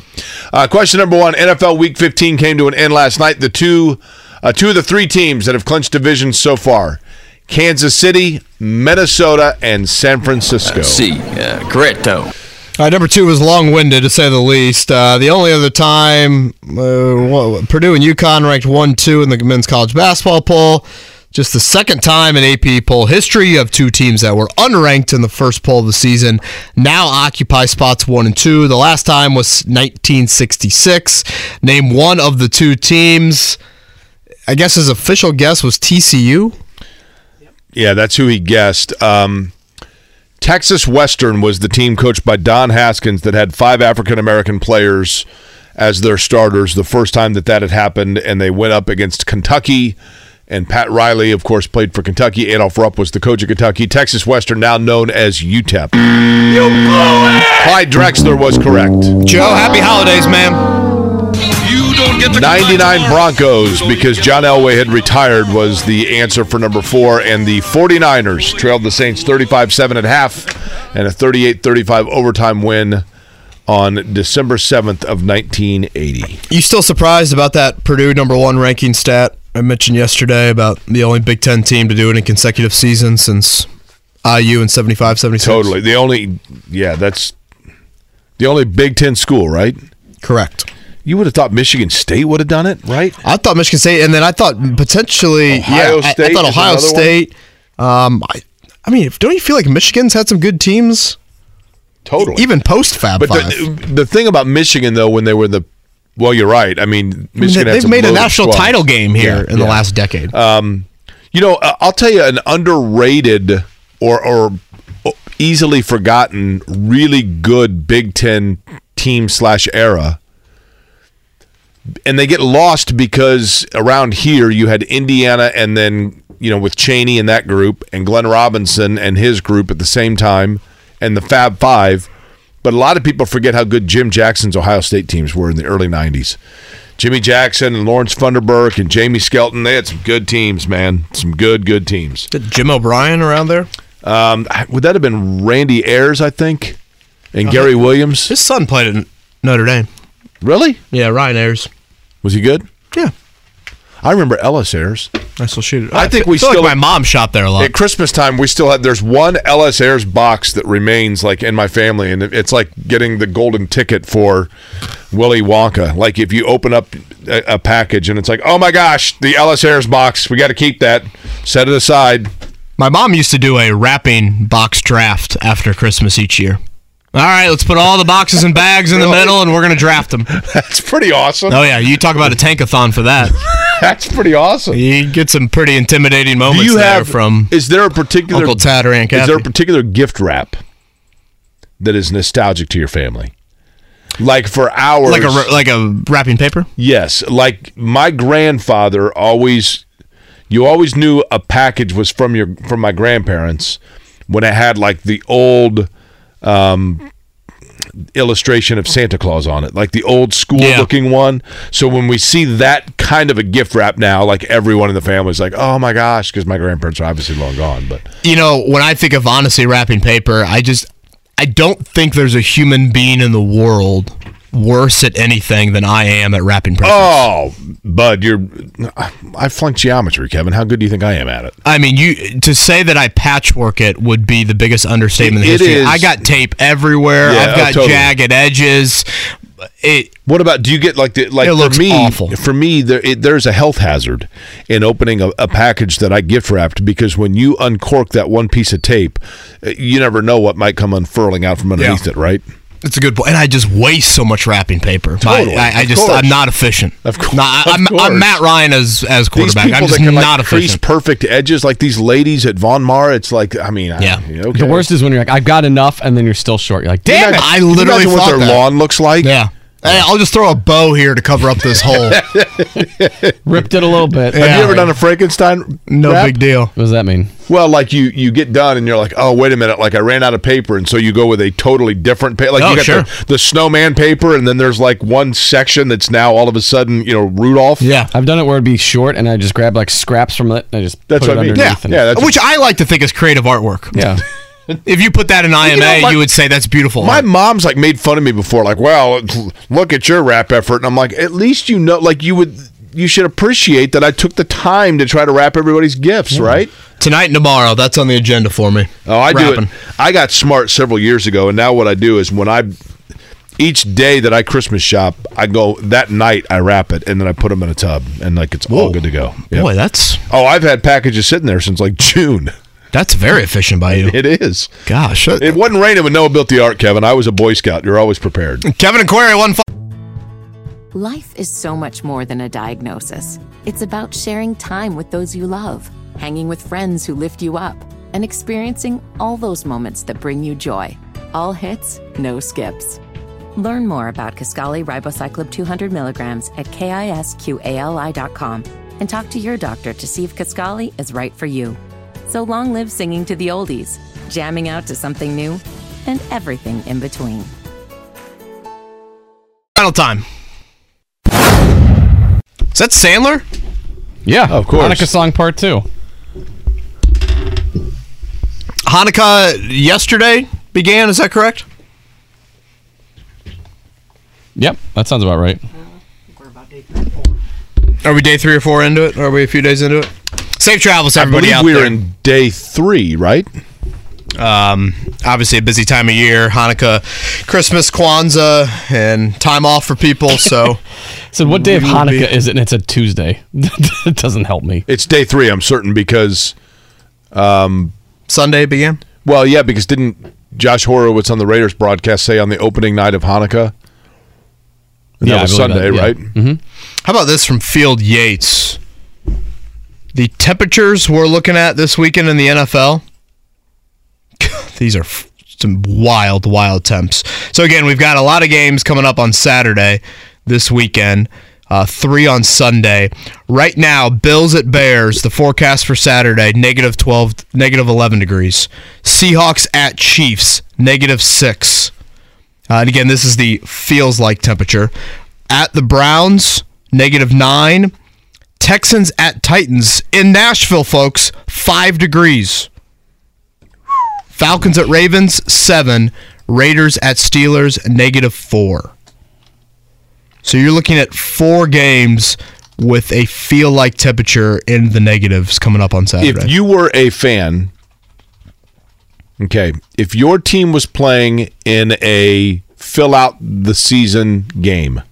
Uh, question number one: NFL Week 15 came to an end last night. The two, uh, two of the three teams that have clinched divisions so far: Kansas City, Minnesota, and San Francisco. See, uh, correcto. Right, number two was long-winded to say the least. Uh, the only other time uh, Purdue and UConn ranked one, two in the men's college basketball poll. Just the second time in AP poll history of two teams that were unranked in the first poll of the season now occupy spots one and two. The last time was 1966. Name one of the two teams. I guess his official guess was TCU. Yeah, that's who he guessed. Um, Texas Western was the team coached by Don Haskins that had five African American players as their starters the first time that that had happened, and they went up against Kentucky. And Pat Riley, of course, played for Kentucky. Adolph Rupp was the coach of Kentucky. Texas Western, now known as UTEP. Clyde Drexler was correct. Joe, happy holidays, man. 99 Broncos because John Elway had retired was the answer for number four, and the 49ers trailed the Saints 35 7 at half and a 38 35 overtime win on December 7th of 1980. You still surprised about that Purdue number one ranking stat I mentioned yesterday about the only Big Ten team to do it in consecutive seasons since IU in 75 76? Totally. The only, yeah, that's the only Big Ten school, right? Correct. You would have thought Michigan State would have done it, right? I thought Michigan State, and then I thought potentially, Ohio yeah, I- I, thought Ohio? State. Um, I, I mean, don't you feel like Michigan's had some good teams? Totally. Even post Fab But Five. the, the thing about Michigan, though, when they were the, well, you're right. I mean, I mean, Michigan they, they've made a national squads. title game here Yeah, in the last decade. Um, you know, I'll tell you an underrated or or easily forgotten, really good Big Ten team slash era, and they get lost because around here you had Indiana and then you know with Cheaney and that group and Glenn Robinson and his group at the same time and the Fab Five. But a lot of people forget how good Jim Jackson's Ohio State teams were in the early '90s. Jimmy Jackson and Lawrence Funderburke and Jamie Skelton, they had some good teams, man. Some good, good teams. Did Jim O'Brien around there? Um, would that have been Randy Ayers, I think, and Uh-huh. Gary Williams? His son played at Notre Dame. Really? Yeah, Ryan Ayers. Was he good? Yeah. I remember L.S. Ayres. I still shoot it. I think we feel still like my mom shot there a lot. At Christmas time, we still had. There's one L.S. Ayres box that remains like in my family, and it's like getting the golden ticket for Willy Wonka. Like if you open up a, a package and it's like, oh my gosh, the L.S. Ayres box, we got to keep that. Set it aside. My mom used to do a wrapping box draft after Christmas each year. All right, let's put all the boxes and bags in the middle, and we're gonna draft them. That's pretty awesome. Oh yeah, you talk about a tankathon for that. That's pretty awesome. You get some pretty intimidating Do moments you there have from Is there a particular Uncle Tad or Aunt Is there a particular gift wrap that is nostalgic to your family? Like for ours, like a like a wrapping paper. Yes, like my grandfather always you always knew a package was from your from my grandparents when it had like the old um illustration of Santa Claus on it, like the old school Yeah. looking one. So when we see that kind of a gift wrap now, like everyone in the family is like, "Oh my gosh," because my grandparents are obviously long gone. But You know, when I think of honestly wrapping paper, I just I don't think there's a human being in the world worse at anything than I am at wrapping presents. oh, Bud, you're I flunked geometry, Kevin. How good do you think I am at it? I mean, you to say that I patchwork it would be the biggest understatement in It history. is- I got tape everywhere. Yeah, I've oh, got totally. jagged edges. It What about do you get like the like It for me? awful. For me, there, it, there's a health hazard in opening a, a package that I gift wrapped because when you uncork that one piece of tape, uh, you never know what might come unfurling out from underneath Yeah. it, right? It's a good point. point, and I just waste so much wrapping paper. Totally, I, I, I just course. I'm not efficient. Of course, No, I, I'm, course. I'm Matt Ryan as as These quarterback. people I'm that just can not like crease efficient. perfect edges, like these ladies at Von Maur. It's like I mean, Yeah. I, okay. The worst is when you're like, I've got enough, and then you're still short. You're like, Can you damn it. imagine- I can you literally imagine what their that. lawn looks like. Yeah. Hey, I'll just throw a bow here to cover up this hole. Ripped it a little bit. Have you ever done a Frankenstein? no wrap? big deal. What does that mean? Well, like you you get done and you're like, oh wait a minute, like I ran out of paper, and so you go with a totally different paper. Like Oh, you got sure. the, the snowman paper, and then there's like one section that's now all of a sudden you know Rudolph. Yeah. I've done it where it'd be short, and I just grab like scraps from it, and I just That's put what it I mean. underneath. Yeah, and- yeah, that's- Which I like to think is creative artwork. yeah. If you put that in IMA, You know, my- you would say that's beautiful. My mom's like made fun of me before, like, well, look at your rap effort, and I'm like, at least you know, like you would, you should appreciate that I took the time to try to wrap everybody's gifts, right? Tonight and tomorrow, that's on the agenda for me. Oh, I do it. I got smart several years ago, and now what I do is when I each day that I Christmas shop, I go that night I wrap it and then I put them in a tub and like it's all good to go. Yep. Boy, that's oh, I've had packages sitting there since like June. That's very efficient by you. It is. Gosh, It wasn't raining when Noah built the ark, Kevin. I was a Boy Scout. You're always prepared. Kevin and Query one. Life is so much more than a diagnosis. It's about sharing time with those you love, hanging with friends who lift you up, and experiencing all those moments that bring you joy. All hits, no skips. Learn more about Kisqali Ribociclib 200 milligrams at kisqali.com and talk to your doctor to see if Kaskali is right for you. So long live singing to the oldies, jamming out to something new, and everything in between. Final time. Is that Sandler? Yeah, Of course. Hanukkah song part two. Hanukkah yesterday began. Is that correct? Yep, that sounds about right. Are we day three or four into it? Or are we a few days into it? Safe travels, to I everybody believe out we there. are in day three, right? Um, obviously, a busy time of year. Hanukkah, Christmas, Kwanzaa, and time off for people. So, So what day of We will be- Hanukkah is it? And it's a Tuesday. it doesn't help me. It's day three, I'm certain, because Sunday began. well, yeah, because didn't Josh Horowitz on the Raiders broadcast say on the opening night of Hanukkah? And Yeah, that was Sunday, that, yeah. right? Mm-hmm. How about this from Field Yates? The temperatures we're looking at this weekend in the NFL. These are some wild, wild temps. So again, we've got a lot of games coming up on Saturday this weekend. Uh, three on Sunday. Right now, Bills at Bears. The forecast for Saturday: negative twelve, negative eleven degrees. Seahawks at Chiefs, negative six. Uh, and again, this is the feels like temperature. At the Browns, negative nine. Texans at Titans in Nashville, folks, five degrees. Falcons at Ravens, seven. Raiders at Steelers, negative four. So you're looking at four games with a feel like temperature in the negatives coming up on Saturday. If you were a fan, okay, if your team was playing in a fill out the season game,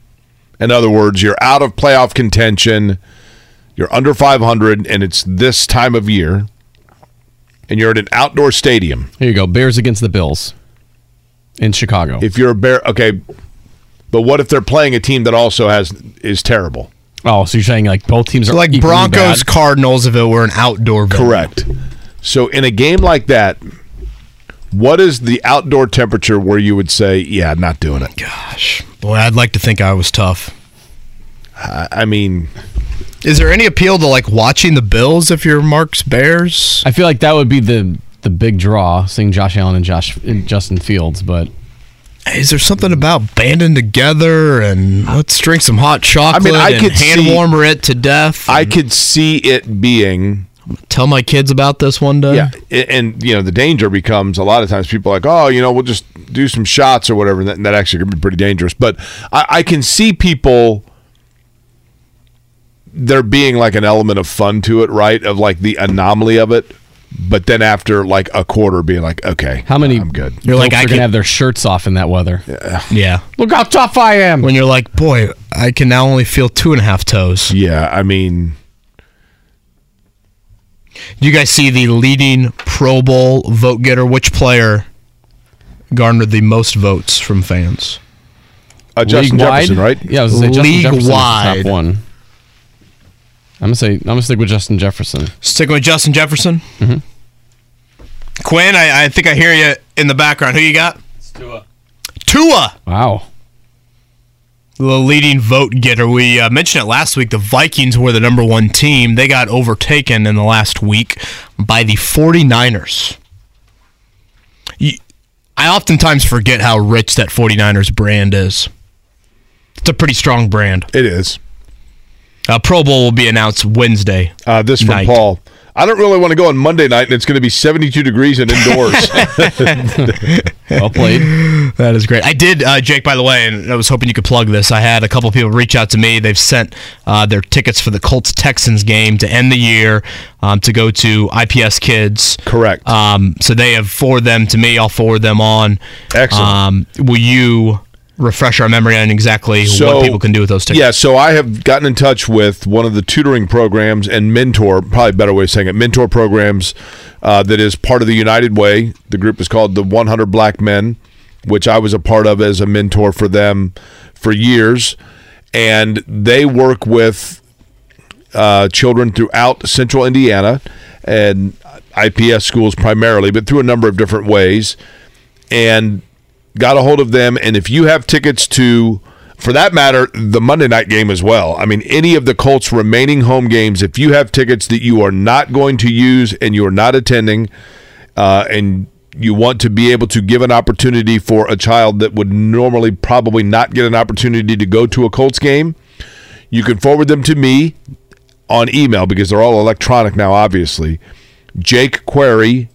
in other words, you're out of playoff contention, you're under 500, and it's this time of year, and you're at an outdoor stadium. Here you go. Bears against the Bills in Chicago. If you're a bear, okay, but what if they're playing a team that also has is terrible? oh, so you're saying like both teams are like Broncos, bad? Cardinals, if it were an outdoor venue. Correct. So in a game like that, what is the outdoor temperature where you would say, yeah, not doing it? Gosh, boy, I'd like to think I was tough. I, I mean, Is there any appeal to like watching the Bills if you're Mark's Bears? I feel like that would be the the big draw, seeing Josh Allen and Josh and Justin Fields. But is there something about banding together and let's drink some hot chocolate I and could hand see- warmer it to death? I could see it being tell my kids about this one day. Yeah, a- and you know the danger becomes a lot of times people are like, oh, you know, we'll just do some shots or whatever, and that, and that actually could be pretty dangerous. But I, I can see people there being like an element of fun to it, right? Of like the anomaly of it. But then after like a quarter, being like, okay, How many? I'm good. You're like, I I can- can have their shirts off in that weather. Yeah. yeah. Look how tough I am. When you're like, boy, I can now only feel two and a half toes. Yeah, I mean, you guys see the leading Pro Bowl vote getter? Which player garnered the most votes from fans? uh, Justin League-wide? Jefferson, right? Yeah, I was say Justin Jefferson's the League-wide. top one. I'm gonna say I'm gonna stick with Justin Jefferson. Sticking with Justin Jefferson. Mm-hmm. Quinn, I, I think I hear you in the background. Who you got? Tua. Tua, Wow. the leading vote getter. We uh, mentioned it last week. The Vikings were the number one team. They got overtaken in the last week by the 49ers. You- I oftentimes forget how rich that 49ers brand is. It's a pretty strong brand. It is. Uh, Pro Bowl will be announced Wednesday. Uh, this from Night. Paul. I don't really want to go on Monday night, and it's going to be 72 degrees and indoors. Well played. That is great. I did, uh, Jake. By the way, and I was hoping you could plug this. I had a couple people reach out to me. They've sent uh, their tickets for the Colts Texans game to end the year um, to go to IPS Kids. Correct. Um, so they have forwarded them to me. I'll forward them on. Excellent. Um, will you refresh our memory on exactly what people can do with those tickets? Yeah, so I have gotten in touch with one of the tutoring programs and mentor, probably a better way of saying it, mentor programs uh, that is part of the United Way. The group is called the 100 Black Men, which I was a part of as a mentor for them for years. And they work with uh, children throughout central Indiana and IPS schools primarily, but through a number of different ways. And got a hold of them. And if you have tickets to, for that matter, the Monday night game as well, I mean, any of the Colts' remaining home games, if you have tickets that you are not going to use and you are not attending, uh, and you want to be able to give an opportunity for a child that would normally probably not get an opportunity to go to a Colts game, you can forward them to me on email because they're all electronic now, obviously. Jake Query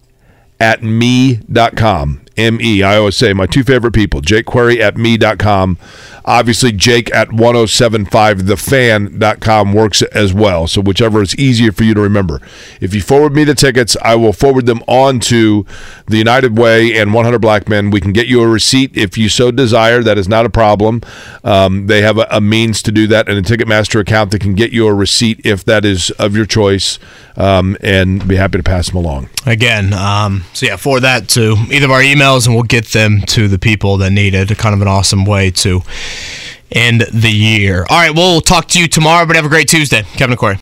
at me.com. M E. I always say my two favorite people, Jake at me.com. Obviously, Jake at 1075thefan.com works as well. So, whichever is easier for you to remember. If you forward me the tickets, I will forward them on to the United Way and 100 Black Men. We can get you a receipt if you so desire. That is not a problem. Um, they have a, a means to do that and a Ticketmaster account that can get you a receipt if that is of your choice um, and be happy to pass them along. Again, um, so yeah, for that to either of our emails, and we'll get them to the people that need it. Kind of an awesome way to end the year. All right, we'll talk to you tomorrow, but have a great Tuesday. Kevin and Query.